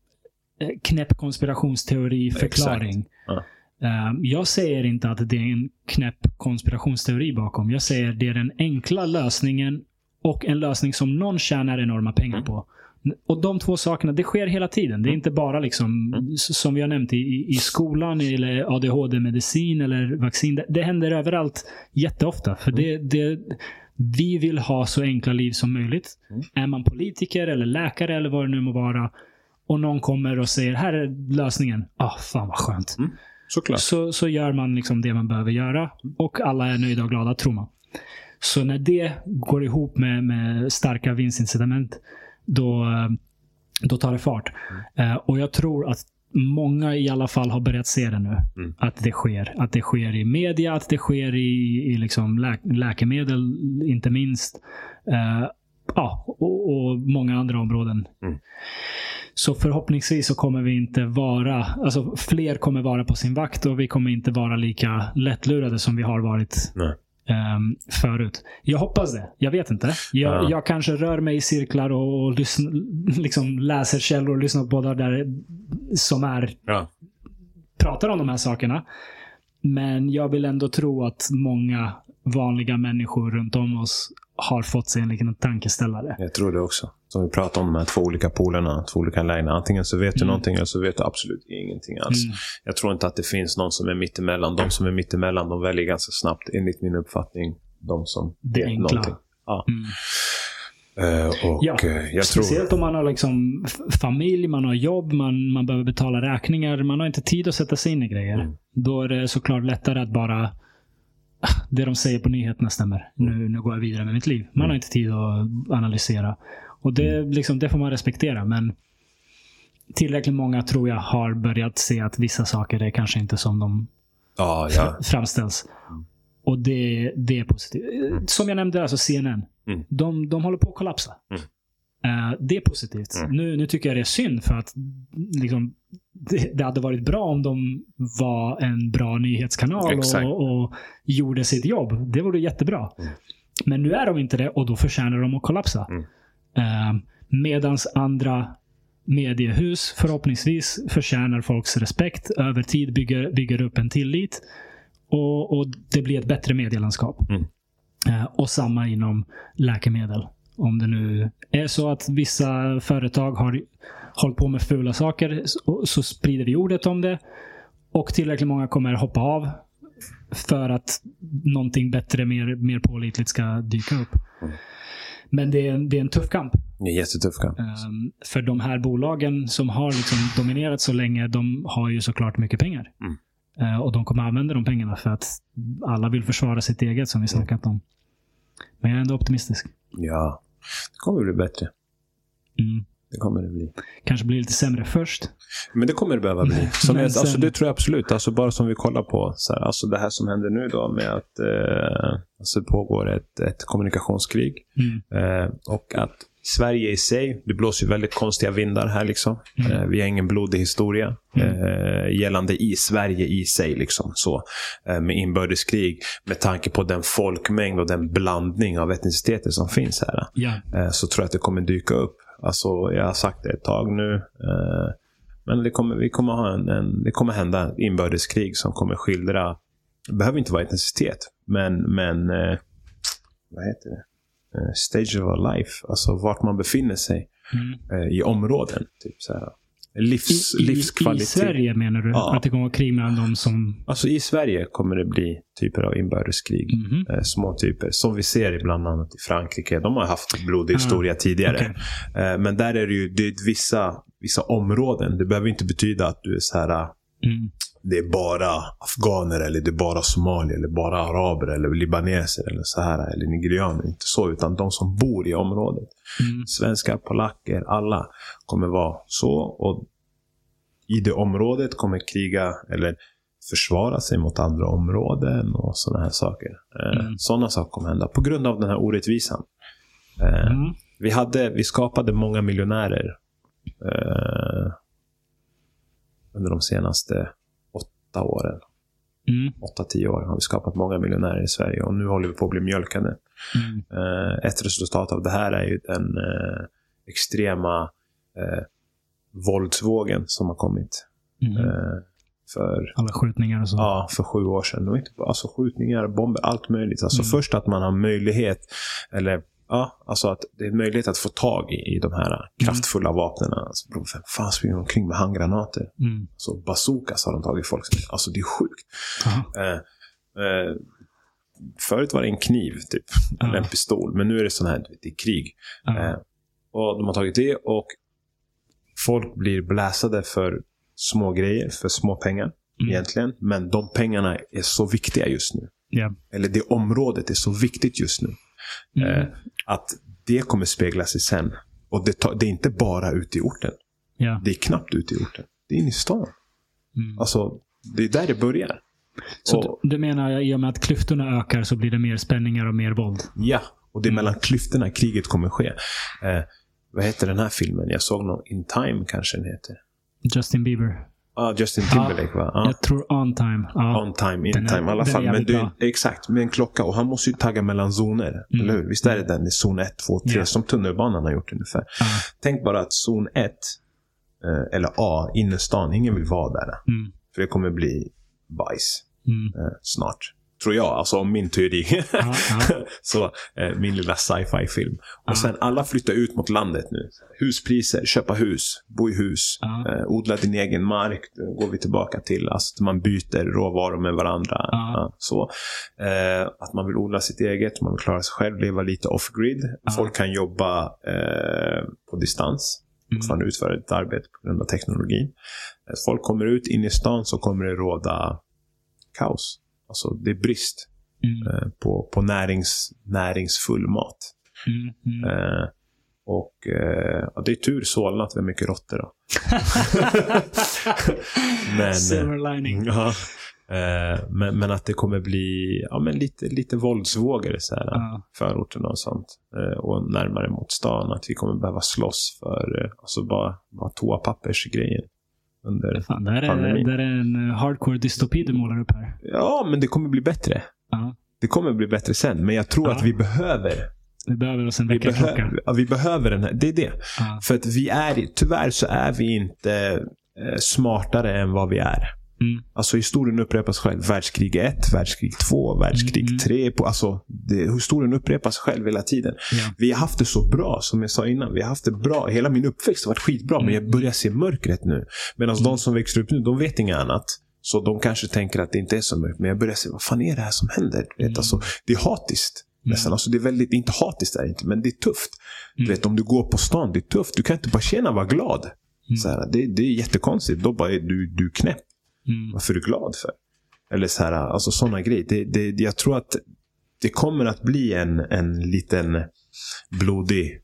knäpp konspirationsteori-förklaring. Ja. Ehm, jag säger inte att det är en knäpp konspirationsteori bakom. Jag säger det är den enkla lösningen och en lösning som någon tjänar enorma pengar Mm. på. Och de två sakerna, det sker hela tiden. Det är inte bara liksom, Mm. som vi har nämnt i, i- skolan eller ADHD-medicin eller vaccin. Det, det händer överallt jätteofta. För det, det, vi vill ha så enkla liv som möjligt. Mm. Är man politiker eller läkare eller vad det nu må vara och någon kommer och säger här är lösningen. Ah, fan vad skönt. Såklart. Så, så gör man liksom det man behöver göra och alla är nöjda och glada tror man. Så när det går ihop med, med starka vinstincitament då, då tar det fart. Eh, och jag tror att många i alla fall har börjat se det nu. Mm. Att det sker. Att det sker i media, att det sker i, i liksom lä läkemedel inte minst. Eh, ja, och, och många andra områden. Mm. Så förhoppningsvis så kommer vi inte vara, alltså fler kommer vara på sin vakt och vi kommer inte vara lika lättlurade som vi har varit ehm, förut. Jag hoppas det. Jag vet inte. Jag, Ja. jag kanske rör mig i cirklar och, och lyssn, liksom läser källor och lyssnar på båda där som är, Ja. pratar om de här sakerna. Men jag vill ändå tro att många vanliga människor runt om oss har fått sig en liten tankeställare. Jag tror det också. Som vi pratade om, här två olika polerna, två olika lägena. Antingen så vet du Mm. någonting eller så vet du absolut ingenting alls. Mm. Jag tror inte att det finns någon som är mittemellan. De som är mittemellan, de väljer ganska snabbt, enligt min uppfattning, de som Det vet enkla. någonting. Ja. Mm. Och Ja, eh, jag tror... Speciellt om man har liksom familj, man har jobb, man, man behöver betala räkningar. Man har inte tid att sätta sig in i grejer. Mm. Då är det såklart lättare att bara "Ah, det de säger på nyheterna stämmer. Nu, nu går jag vidare med mitt liv. Man Mm. har inte tid att analysera. Och det, liksom, det får man respektera. Men tillräckligt många tror jag har börjat se att vissa saker är kanske inte som de Ja, ja. framställs. Mm. Och det, det är positivt. Som jag nämnde, alltså CNN. Mm. De, de håller på att kollapsa. Mm. Eh, det är positivt. Mm. Nu, nu tycker jag det är synd för att liksom, det, det hade varit bra om de var en bra nyhetskanal och, och gjorde sitt jobb. Det vore jättebra. Mm. Men nu är de inte det och då förtjänar de att kollapsa. Mm. Eh, medans andra mediehus förhoppningsvis förtjänar folks respekt. Över tid bygger, bygger upp en tillit. Och, och det blir ett bättre medielandskap. Mm. Eh, och samma inom läkemedel. Om det nu är så att vissa företag har hållit på med fula saker så, så sprider vi ordet om det. Och tillräckligt många kommer hoppa av för att någonting bättre, mer, mer pålitligt ska dyka upp. Mm. Men det är, en, det är en tuff kamp. Det är jättetuff kamp. Um, för de här bolagen som har liksom dominerat så länge, de har ju såklart mycket pengar. Mm. Uh, och de kommer använda de pengarna för att alla vill försvara sitt eget som vi snackat om. Men jag är ändå optimistisk. Ja. Det kommer bli bättre. Mm. Det kommer det bli. Kanske blir lite sämre först. Men det kommer det behöva bli. Som jag, alltså, det tror jag absolut. Alltså, bara som vi kollar på. Så här, alltså det här som händer nu då med att eh, alltså, det pågår ett, ett kommunikationskrig. Mm. Eh, och att Sverige i sig, det blåser ju väldigt konstiga vindar här liksom. Mm. Eh, vi har ingen blodig historia eh, gällande i Sverige i sig liksom. Så, eh, med inbördeskrig. Med tanke på den folkmängd och den blandning av etniciteter som finns här. Eh, så tror jag att det kommer dyka upp. Alltså, jag har sagt det ett tag nu. Eh, men det kommer, vi kommer ha en, en, det kommer hända inbördeskrig som kommer skildra, det behöver inte vara etnicitet, men, men eh, vad heter det? Eh, stage of our life, alltså vart man befinner sig Mm. i områden. Typ så här. Livs, I, i, livskvalitet. I Sverige menar du? Ja. Att det kommer att vara krig mellan de som... Alltså i Sverige kommer det bli typer av inbördeskrig. Mhm. Eh, små typer. Som vi ser bland annat i Frankrike. De har haft blodig Ah, historia tidigare. okej. Eh, men där är det ju det är vissa, vissa områden. Det behöver inte betyda att du är så här. eh, Mm. Det är bara afghaner eller det är bara somalier eller bara araber eller libaneser eller så här eller nigerianer. Inte så, utan de som bor i området. Mm. Svenskar, polacker, alla kommer vara så. Och i det området kommer kriga, eller försvara sig mot andra områden och sådana här saker. Eh, Mm. Sådana saker kommer hända på grund av den här orättvisan. Eh, Mm. vi, hade, vi skapade många miljonärer eh, under de senaste åtta åren. Mm. åtta, tio år har vi skapat många miljonärer i Sverige och nu håller vi på att bli mjölkande. Mm. Eh, ett resultat av det här är ju den eh, extrema eh, våldsvågen som har kommit. Mm. Eh, för, Alla skjutningar och så. ja, för sju år sedan. Och inte bara, alltså skjutningar, bomber, allt möjligt. Alltså Mm. först att man har möjlighet, eller ja, alltså att det är möjlighet att få tag i, i de här kraftfulla vapnen. Alltså, bro, vem fan springer omkring med handgranater? Mm. Så bazookas har de tagit folk. Alltså det är sjukt. Eh, eh, förut var det en kniv, typ. Eller en pistol. Men nu är det sån här, det är krig. Eh, och de har tagit det och folk blir bläsade för små grejer, för små pengar Mm. egentligen. Men de pengarna är så viktiga just nu. Ja. Eller det området är så viktigt just nu. Mm. Eh, att det kommer spegla sig sen. Och det, tar, det är inte bara ute i orten. ja. Det är knappt ute i orten. Det är inne i stan. Mm. Alltså, det är där det börjar. Så och- du, du menar i och med att klyftorna ökar så blir det mer spänningar och mer våld? Ja, och det är Mm. mellan klyftorna kriget kommer ske. Eh, vad heter den här filmen? Jag såg någon In Time kanske den heter. Justin Bieber. Ja, Justin Timberlake va? Ja. Jag tror On Time. Ja. On time, in Den är- time. I alla är fall. Men du, exakt, med en klocka. Och han måste ju tagga mellan zoner. Mm. Eller hur? Visst är det den? Är zon 1, 2, 3. Ja. Som tunnelbanan har gjort ungefär. Tänk bara att zon 1, eh, eller A, innerstan. Ingen vill vara där. Mm. För det kommer bli bajs Mm. eh, snart. Tror jag, alltså om min teori. Ja, ja. så eh, min lilla sci-fi-film. Ja. Och sen alla flyttar ut mot landet nu. Huspriser, köpa hus, bo i hus, eh, odla din egen mark. Går vi tillbaka till alltså, att man byter råvaror med varandra. Ja. Så. Eh, att man vill odla sitt eget, man vill klara sig själv, leva lite off-grid. Folk kan jobba eh, på distans. Mm. Fortfarande utföra ett arbete på grund av teknologin. Folk kommer ut in i stan så kommer det råda kaos. Alltså det är brist Mm. eh, på, på närings, näringsfull mat. Mm. Mm. Eh, och eh, ja, det är tur Solna att vi har mycket råttor. då. men, Silver lining. ja, eh, men, men att det kommer bli ja, men lite, lite våldsvågor här, Ja. förorterna och sånt. Eh, och närmare mot stan. Att vi kommer behöva slåss för eh, alltså bara, bara toapappersgrejen. Under, Fan, det här är, det här är en eh, hardcore dystopi du målar upp här. ja, men det kommer bli bättre. Ja. Det kommer bli bättre sen. Men jag tror Ja. att vi behöver Vi behöver oss en vi väckarklocka. behöver, ja, vi behöver den här. Det är det. Ja. För att vi är, tyvärr så är vi inte eh, smartare än vad vi är. Mm. Alltså historien upprepas själv. Världskrig 1, världskrig 2, världskrig Mm, 3. På, alltså, det, historien upprepas själv hela tiden. Ja. Vi har haft det så bra, som jag sa innan. Vi har haft det bra. Hela min uppväxt har varit skitbra, men Mm. jag börjar se mörkret nu. Medan de som växer upp nu, de vet inget annat. Så de kanske tänker att det inte är så mörkt. Men jag börjar se, vad fan är det här som händer? Du vet, Mm. alltså, det är hatiskt. Nästan. Alltså, det är väldigt, inte hatiskt är det inte, men det är tufft. Du Mm. vet, om du går på stan, det är tufft. Du kan inte bara känna vara glad. Mm. Så här, det, det är jättekonstigt. Då bara du, du är knäpp. Mm. Varför är du glad för? Eller så här, alltså sådana grejer. Det, det, jag tror att det kommer att bli en, en liten blodig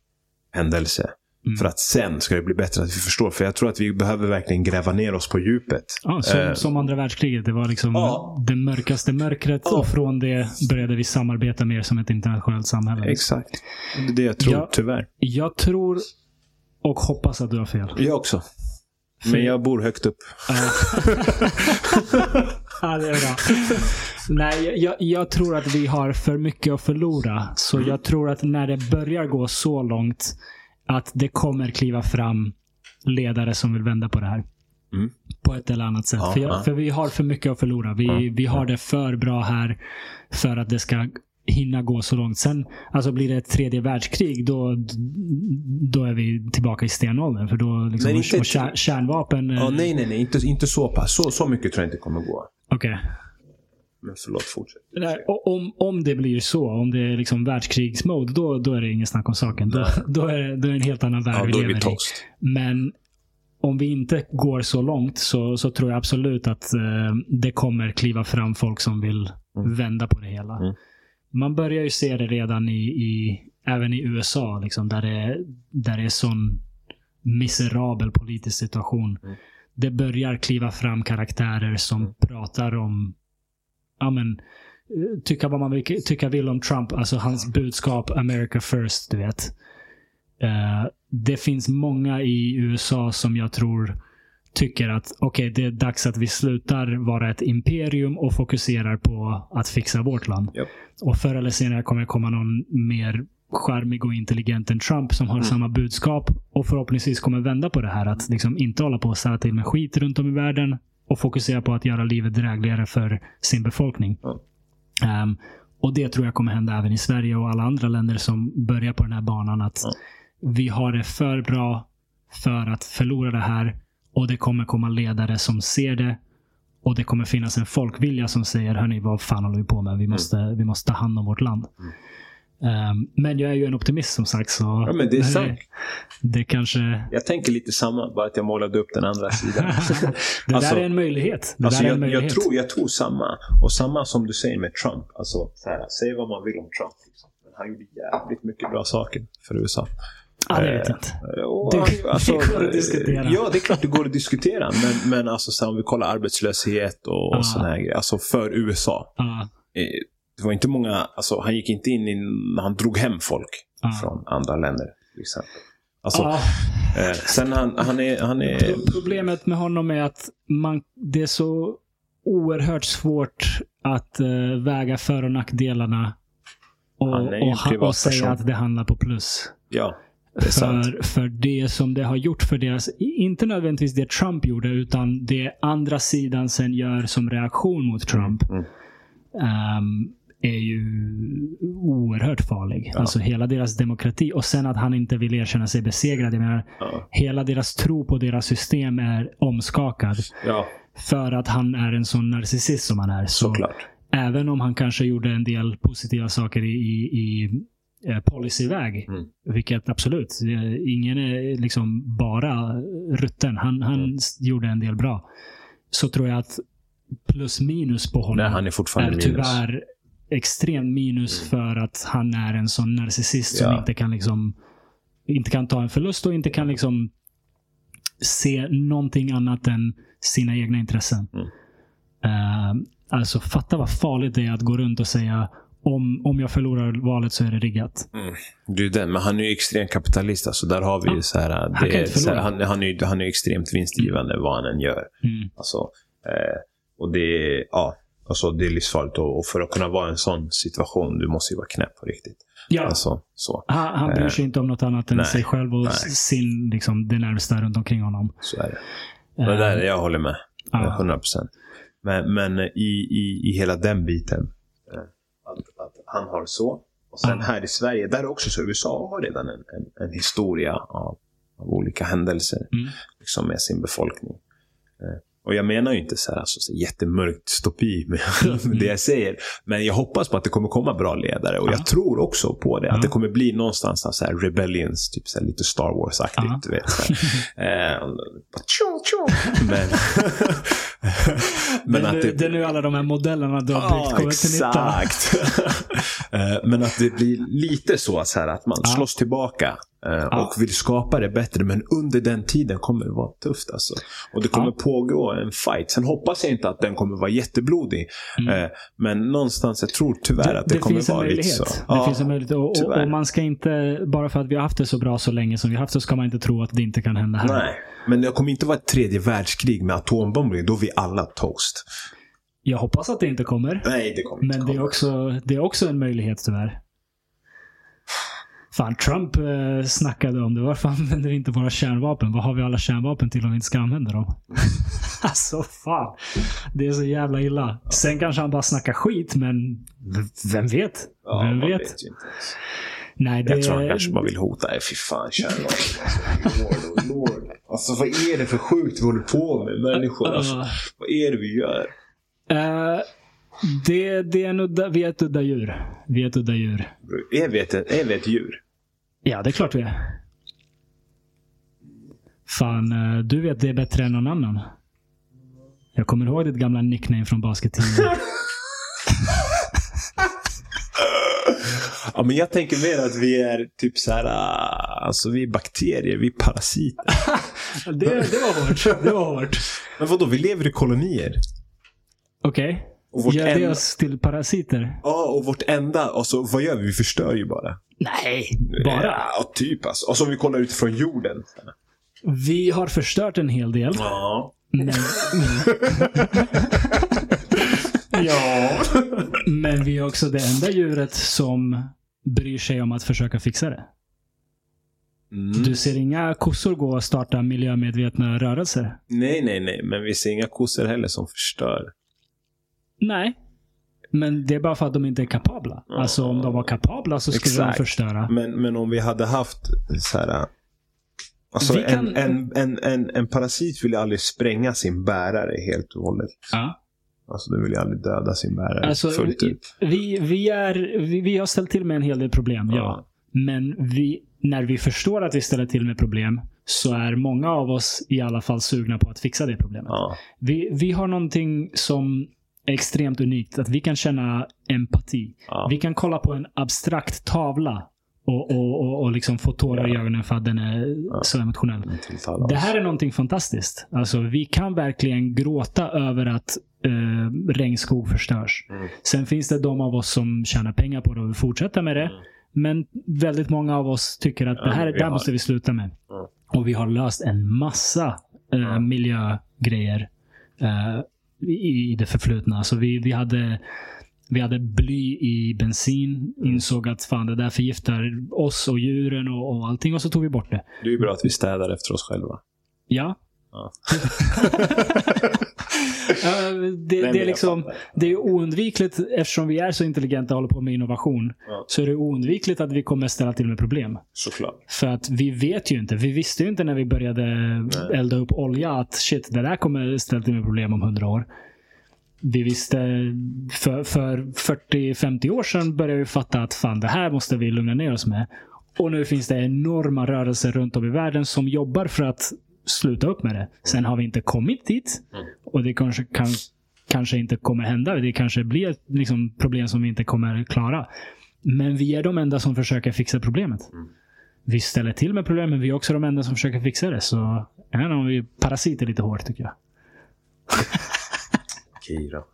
händelse. Mm. För att sen ska det bli bättre att vi förstår. För jag tror att vi behöver verkligen gräva ner oss på djupet. Ja, som, Eh, som andra världskriget. Det var liksom Ja. det mörkaste mörkret Ja. och från det började vi samarbeta mer som ett internationellt samhälle. Exakt. Det är det jag tror, Ja. tyvärr. Jag tror och hoppas att du har fel. Jag också. Men jag bor högt upp. ja, det är bra. Nej, jag, jag tror att vi har för mycket att förlora. Så Mm. jag tror att när det börjar gå så långt att det kommer kliva fram ledare som vill vända på det här. Mm. På ett eller annat sätt. Ja, för, jag, ja. för vi har för mycket att förlora. Vi, Ja, vi har det för bra här för att det ska hinna gå så långt. Sen alltså blir det ett tredje världskrig, då, då är vi tillbaka i stenåldern. För då liksom, Men inte- kär, kärnvapen... eh, Ja, nej, nej, nej. Inte, inte så pass. Så, så mycket tror jag inte kommer gå. Okej. Men förlåt, fortsätt. Nej, Om, om det blir så, om det är liksom världskrigsmode, då, då är det ingen snack om saken. Då, då, är det, då är det en helt annan värld Ja, vi lever vi i. Men om vi inte går så långt så, så tror jag absolut att eh, det kommer kliva fram folk som vill Mm. vända på det hela. Mm. Man börjar ju se det redan i, i även i USA, liksom, där, det, där det är sån miserabel politisk situation. Mm. det börjar kliva fram karaktärer som Mm. pratar om, ja men, eh, tycka vad man vill, tycka vill om Trump. Alltså hans budskap America first, du vet. Eh, det finns många i USA som jag tror tycker att okej, det är dags att vi slutar vara ett imperium och fokuserar på att fixa vårt land. Japp. Och förr eller senare kommer det komma någon mer charmig och intelligent än Trump som har Mm. samma budskap och förhoppningsvis kommer vända på det här. Att liksom inte hålla på och ställa till med skit runt om i världen och fokusera på att göra livet drägligare för sin befolkning. Ja. Ehm, och det tror jag kommer hända även i Sverige och alla andra länder som börjar på den här banan. Att Ja. vi har det för bra för att förlora det här och det kommer komma ledare som ser det och det kommer finnas en folkvilja som säger, hörni, vad fan håller vi på med? Vi Mm. måste, vi måste ta hand om vårt land. Ehm, men jag är ju en optimist som sagt. Så Ja, men det är sant. det kanske... Jag tänker lite samma, bara att jag målade upp den andra sidan. det Alltså- där är en möjlighet. Det Alltså där är en jag, jag, möjlighet. tror, jag tror samma. Och samma som du säger med Trump. Alltså, så här, säg vad man vill om Trump. Liksom. Men han gjorde jävligt mycket bra saker för USA. Ja, det vet eh, jag inte. Och, Det- alltså, det går att diskutera. Ja, det är klart det går att diskutera. Men, men alltså, så om vi kollar arbetslöshet och, och sådana här grejer. Alltså för USA. Ja, eh, Det var inte många, alltså han gick inte in i, han drog hem folk Ja. från andra länder. Till exempel. Alltså, eh, sen han, han är, han är Pro- Problemet med honom är att man, det är så oerhört svårt att eh, väga för och nackdelarna och, Han är och, och säga att det handlar på plus. ja. För, för det som det har gjort för deras, inte nödvändigtvis det Trump gjorde, utan det andra sidan sen gör som reaktion mot Trump. Mm. ehm, är ju oerhört farlig. Ja. Alltså hela deras demokrati. Och sen att han inte vill erkänna sig besegrad. Jag menar, Ja. hela deras tro på deras system är omskakad. ja, För att han är en sån narcissist som han är. Så såklart. även om han kanske gjorde en del positiva saker i, i, policyväg. Mm. Vilket absolut, eh, ingen är liksom bara rutten. Han, han Mm. gjorde en del bra. Så tror jag att plus minus på honom Nej, han är fortfarande är minus. tyvärr extrem minus Mm. för att han är en sån narcissist som Ja. inte kan liksom inte kan ta en förlust och inte kan liksom se någonting annat än sina egna intressen. Mm. Eh, alltså fatta vad farligt det är att gå runt och säga om, om jag förlorar valet så är det riggat. Mm. Du är den, men han är ju extrem kapitalist. Alltså, där har vi ju så här, det, inte så här han, han, är, ju- han är extremt vinstgivande vad han än gör. Mm. Alltså, eh, och det ja, alltså, det är livsfarligt. Och, och för att kunna vara i en sån situation, du måste ju vara knäpp på riktigt. Ja, Alltså, så, han, han bryr eh, sig inte om något annat än nej, sig själv och nej. sin, liksom, det närmsta runt omkring honom. så är det. Det Eh, där, jag håller med. ja. 100 procent. Men, men i, i, i hela den biten. Eh, Att, han har så. Och sen här i Sverige, där också så. USA har redan en, en, en historia av, av olika händelser. Mm. Liksom med sin befolkning. Eh, Och jag menar ju inte så här, alltså, så jättemörkt dystopi med, det jag säger. Men jag hoppas på att det kommer komma bra ledare. Och Ja. jag tror också på det. Ja. Att det kommer bli någonstans så här rebellions, typ så här, lite Star Wars-aktigt. Ja. Du vet, så här. eh. Men, Men men att det, det är nu alla de här modellerna du har Ja, byggt kommer till nytta. Eh, Men att det blir lite så, så här, att man Ja. slåss tillbaka Ja. och vill skapa det bättre. Men under den tiden kommer det vara tufft. Alltså. Och det kommer Ja. pågå en fight. Sen hoppas jag inte att den kommer vara jätteblodig. Mm. Eh, Men någonstans, jag tror tyvärr att det, kommer finns en vara lite så. Det Ja, finns en möjlighet. Och, och, och man ska inte, bara för att vi har haft det så bra så länge som vi har haft, så ska man inte tro att det inte kan hända här. Nej, men det kommer inte vara ett tredje världskrig med atombomber. Då är vi alla toast. Jag hoppas att det inte kommer. Nej, det kommer inte Men det är, komma. också, det är också en möjlighet tyvärr. Fan, Trump eh, snackade om det. Varför använder vi inte våra kärnvapen? Vad har vi alla kärnvapen till om vi inte ska använda dem? alltså fan. Det är så jävla illa. Sen kanske han bara snackar skit, men vem vet? Ja, vem vet? vet. Nej, det Jag tror han kanske bara vill hota. Nej, fy fan, kärnvapen. Alltså, Lord, oh Lord. Alltså, vad är det för sjukt vi håller på med, människor? Alltså, Ja. vad är det vi gör? Eh, det, det är en udda, vi är ett udda djur. Vi är ett udda djur. Är vi ett, är vi ett djur? Ja, det är klart vi är. Fan, eh, du vet det bättre än någon annan. Jag kommer ihåg ditt gamla nickname från baskettiden. Ja, men jag tänker mer att vi är typ så här, ah, alltså vi är bakterier, vi är parasiter. det, det var hårt. Det var hårt. Men vadå, vi lever i kolonier. Okej. Vårt Gör det enda- oss till parasiter? Ja, och vårt enda, alltså vad gör vi? Vi förstör ju bara. Nej, bara. Ja, typ alltså. Och så om vi kollar utifrån jorden. Vi har förstört en hel del. Ja. Men, Ja. men vi är också det enda djuret som bryr sig om att försöka fixa det. Mm. Du ser inga kossor gå och starta miljömedvetna rörelser. Nej, nej, nej. Men vi ser inga kossor heller som förstör. Nej. Men det är bara för att de inte är kapabla. Alltså om de var kapabla så skulle Exakt. de förstöra. Men, men om vi hade haft så här... Alltså Vi kan- en, en, en, en, en parasit vill ju aldrig spränga sin bärare helt och hållet. Ja. Alltså den vill ju aldrig döda sin bärare Alltså, fullt ut. Vi, vi, är, vi, vi har ställt till med en hel del problem, ja. Ja. Men vi, när vi förstår att vi ställer till med problem så är många av oss i alla fall sugna på att fixa det problemet. Ja. Vi, vi har någonting som extremt unikt. Att vi kan känna empati. Ja. Vi kan kolla på en abstrakt tavla och, och, och, och liksom få tårar i Ja. ögonen för att den är så emotionell. Det här är någonting fantastiskt. Alltså, vi kan verkligen gråta över att eh, regnskog förstörs. Mm. Sen finns det de av oss som tjänar pengar på det och vill fortsätta med det. Mm. Men väldigt många av oss tycker att Ja, det här, det här måste vi sluta med. Mm. Och vi har löst en massa eh, Ja. miljögrejer eh, i, i det förflutna. Så vi, vi, hade, vi hade bly i bensin. Insåg att fan, det där förgiftar oss och djuren och, och allting. Och så tog vi bort det. Det är ju bra att vi städar efter oss själva. Ja. Ja. Det, det, är liksom, det är oundvikligt, eftersom vi är så intelligenta och håller på med innovation, Ja. så är det oundvikligt att vi kommer ställa till med problem. Såklart. För att vi vet ju inte. Vi visste ju inte när vi började elda upp olja att shit, det där kommer ställa till med problem om hundra år. Vi visste för, för 40-50 år sedan började vi fatta att fan, det här måste vi lugna ner oss med. Och nu finns det enorma rörelser runt om i världen som jobbar för att sluta upp med det. Sen har vi inte kommit dit. Mm. Och det kanske, kan, kanske inte kommer hända. Det kanske blir ett liksom, problem som vi inte kommer klara. Men vi är de enda som försöker fixa problemet. Mm. Vi ställer till med problem, men vi är också de enda som försöker fixa det. Så inte om vi parasiter lite hårt tycker jag. Okej då.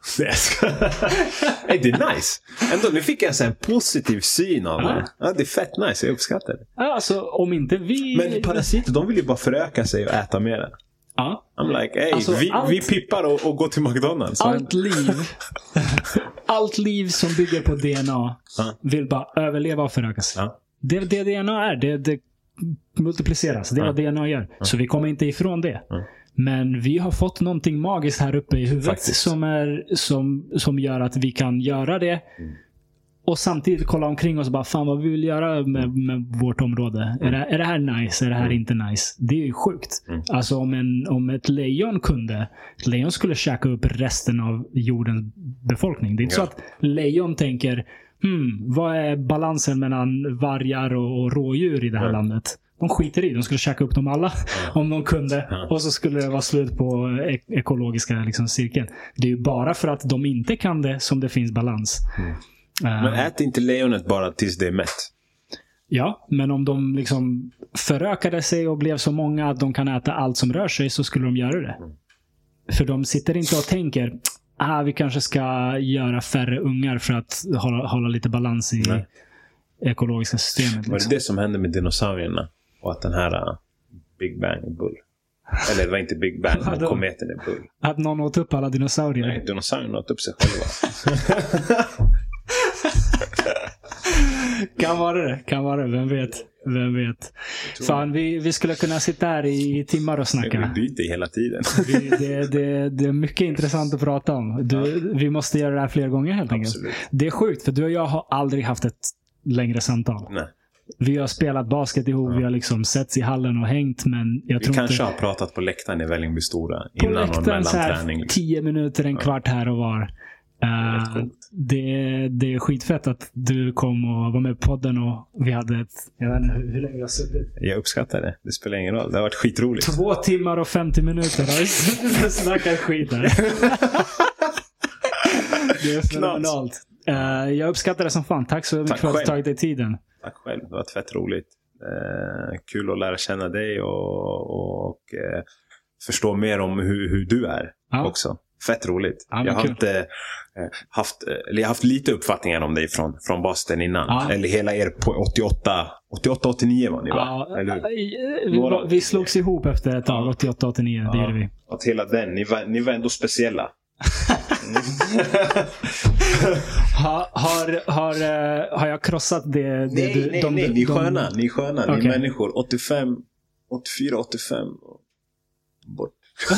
hey, det är nice. Ändå, nu fick jag en positiv syn av det. Ja, det är fett nice. Jag uppskattar det. Ja, Alltså om inte vi... Men parasiter, de vill ju bara föröka sig och äta mer. Ja. I'm like, hey, Alltså, vi, allt- vi pippar och, och går till McDonalds. Allt liv. allt liv som bygger på DNA Ja. vill bara överleva och föröka sig. Ja. Det är det DNA är. Det, det multipliceras. Det är Ja. vad DNA gör. Så vi kommer inte ifrån det. Men vi har fått någonting magiskt här uppe i huvudet Faktiskt. som, är, som, som gör att vi kan göra det. Mm. Och samtidigt kolla omkring oss och bara, fan vad vi vill göra med, med vårt område. Är, det, är det här nice? Är det här inte nice? Det är ju sjukt. Mm. Alltså om, en, om ett lejon kunde, ett lejon skulle käka upp resten av jordens befolkning. Det är inte Ja. så att lejon tänker, hmm, vad är balansen mellan vargar och, och rådjur i det här landet? De skiter i. De skulle käka upp dem alla om de kunde. Och så skulle det vara slut på ek ekologiska liksom, cirkeln. Det är ju bara för att de inte kan det som det finns balans. Mm. Eh, Men äter inte lejonet bara tills det är mätt? Ja, men om de liksom förökade sig och blev så många att de kan äta allt som rör sig så skulle de göra det. Mm. För de sitter inte och tänker ah, vi kanske ska göra färre ungar för att hålla, hålla lite balans i Nej. ekologiska systemet. Var Liksom. det det som hände med dinosaurierna? Och att den här uh, Big Bang är bull? Eller det var inte Big Bang, men kometen är bull. Att någon åt upp alla dinosaurier. Nej, dinosaurierna åt upp sig själva. Kan vara det. Kan vara det. Vem vet? Vem vet? Fan, vi, vi skulle kunna sitta här i timmar och Vi snacka. byter hela tiden. Vi, det, det, det är mycket intressant att prata om. Du, Vi måste göra det här fler gånger helt enkelt. Det är sjukt, för du och jag har aldrig haft ett längre samtal. Nej. Vi har spelat basket ihop, vi har liksom setts i hallen och hängt, men jag Vi tror kanske inte... har pratat på läktaren i Vällingby Stora På innan och läktaren så här liksom. tio minuter, en kvart här och var. Eh, rätt coolt. det, det är skitfett att du kom och var med på podden och vi hade ett... Jag vet inte hur, hur länge har suttit. Jag uppskattar det. Det spelar ingen roll. Det har varit skitroligt. Två timmar och 50 minuter har vi snackat skit här. Det är fenomenalt. Eh, jag uppskattar det som fan. Tack så mycket Tack för att du tagit dig tiden. Tack själv. Det har varit fett roligt. Eh, kul att lära känna dig och, och eh, förstå mer om hur, hur du är Ja. också. Fett roligt. Ja, jag, har inte, eh, haft, eh, eller haft lite uppfattningar om dig från, från Boston innan. Ja. Eller hela er på 88, 88 89 var ni va? Hur? eh, vi, Några- vi slogs ihop efter ett tag, 88-89. Det Ja. gjorde vi. Att hela den, ni var, ni var ändå speciella. Ha, har, har, eh, har jag krossat det, det Nej, du... nej, de- nej. Ni är de- sköna. Ni är sköna. Ni Okej. är människor. 85, 84, 85. och Bort.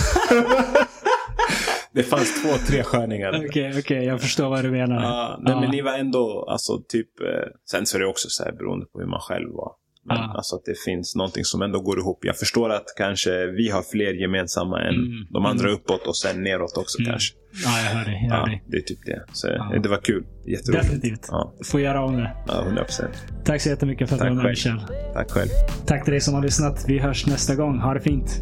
det fanns två, tre sköningar. Okej, okej. jag förstår vad du menar. Ja, nej, Ja. men ni var ändå, alltså typ, eh, sen så är det också så här beroende på hur man själv var. Men Ja. alltså att det finns någonting som ändå går ihop. Jag förstår att kanske vi har fler gemensamma än Mm. de andra uppåt och sen neråt också Mm. kanske. Ja, jag hör dig. Jag hör Ja, dig. det är typ det. Så Ja. det var kul. Jätteroligt. Definitivt. Ja, Får göra om det. ja 100 procent. Tack så jättemycket för att du var med själv. Michel. Tack själv. Tack till dig som har lyssnat. Vi hörs nästa gång. Ha det fint.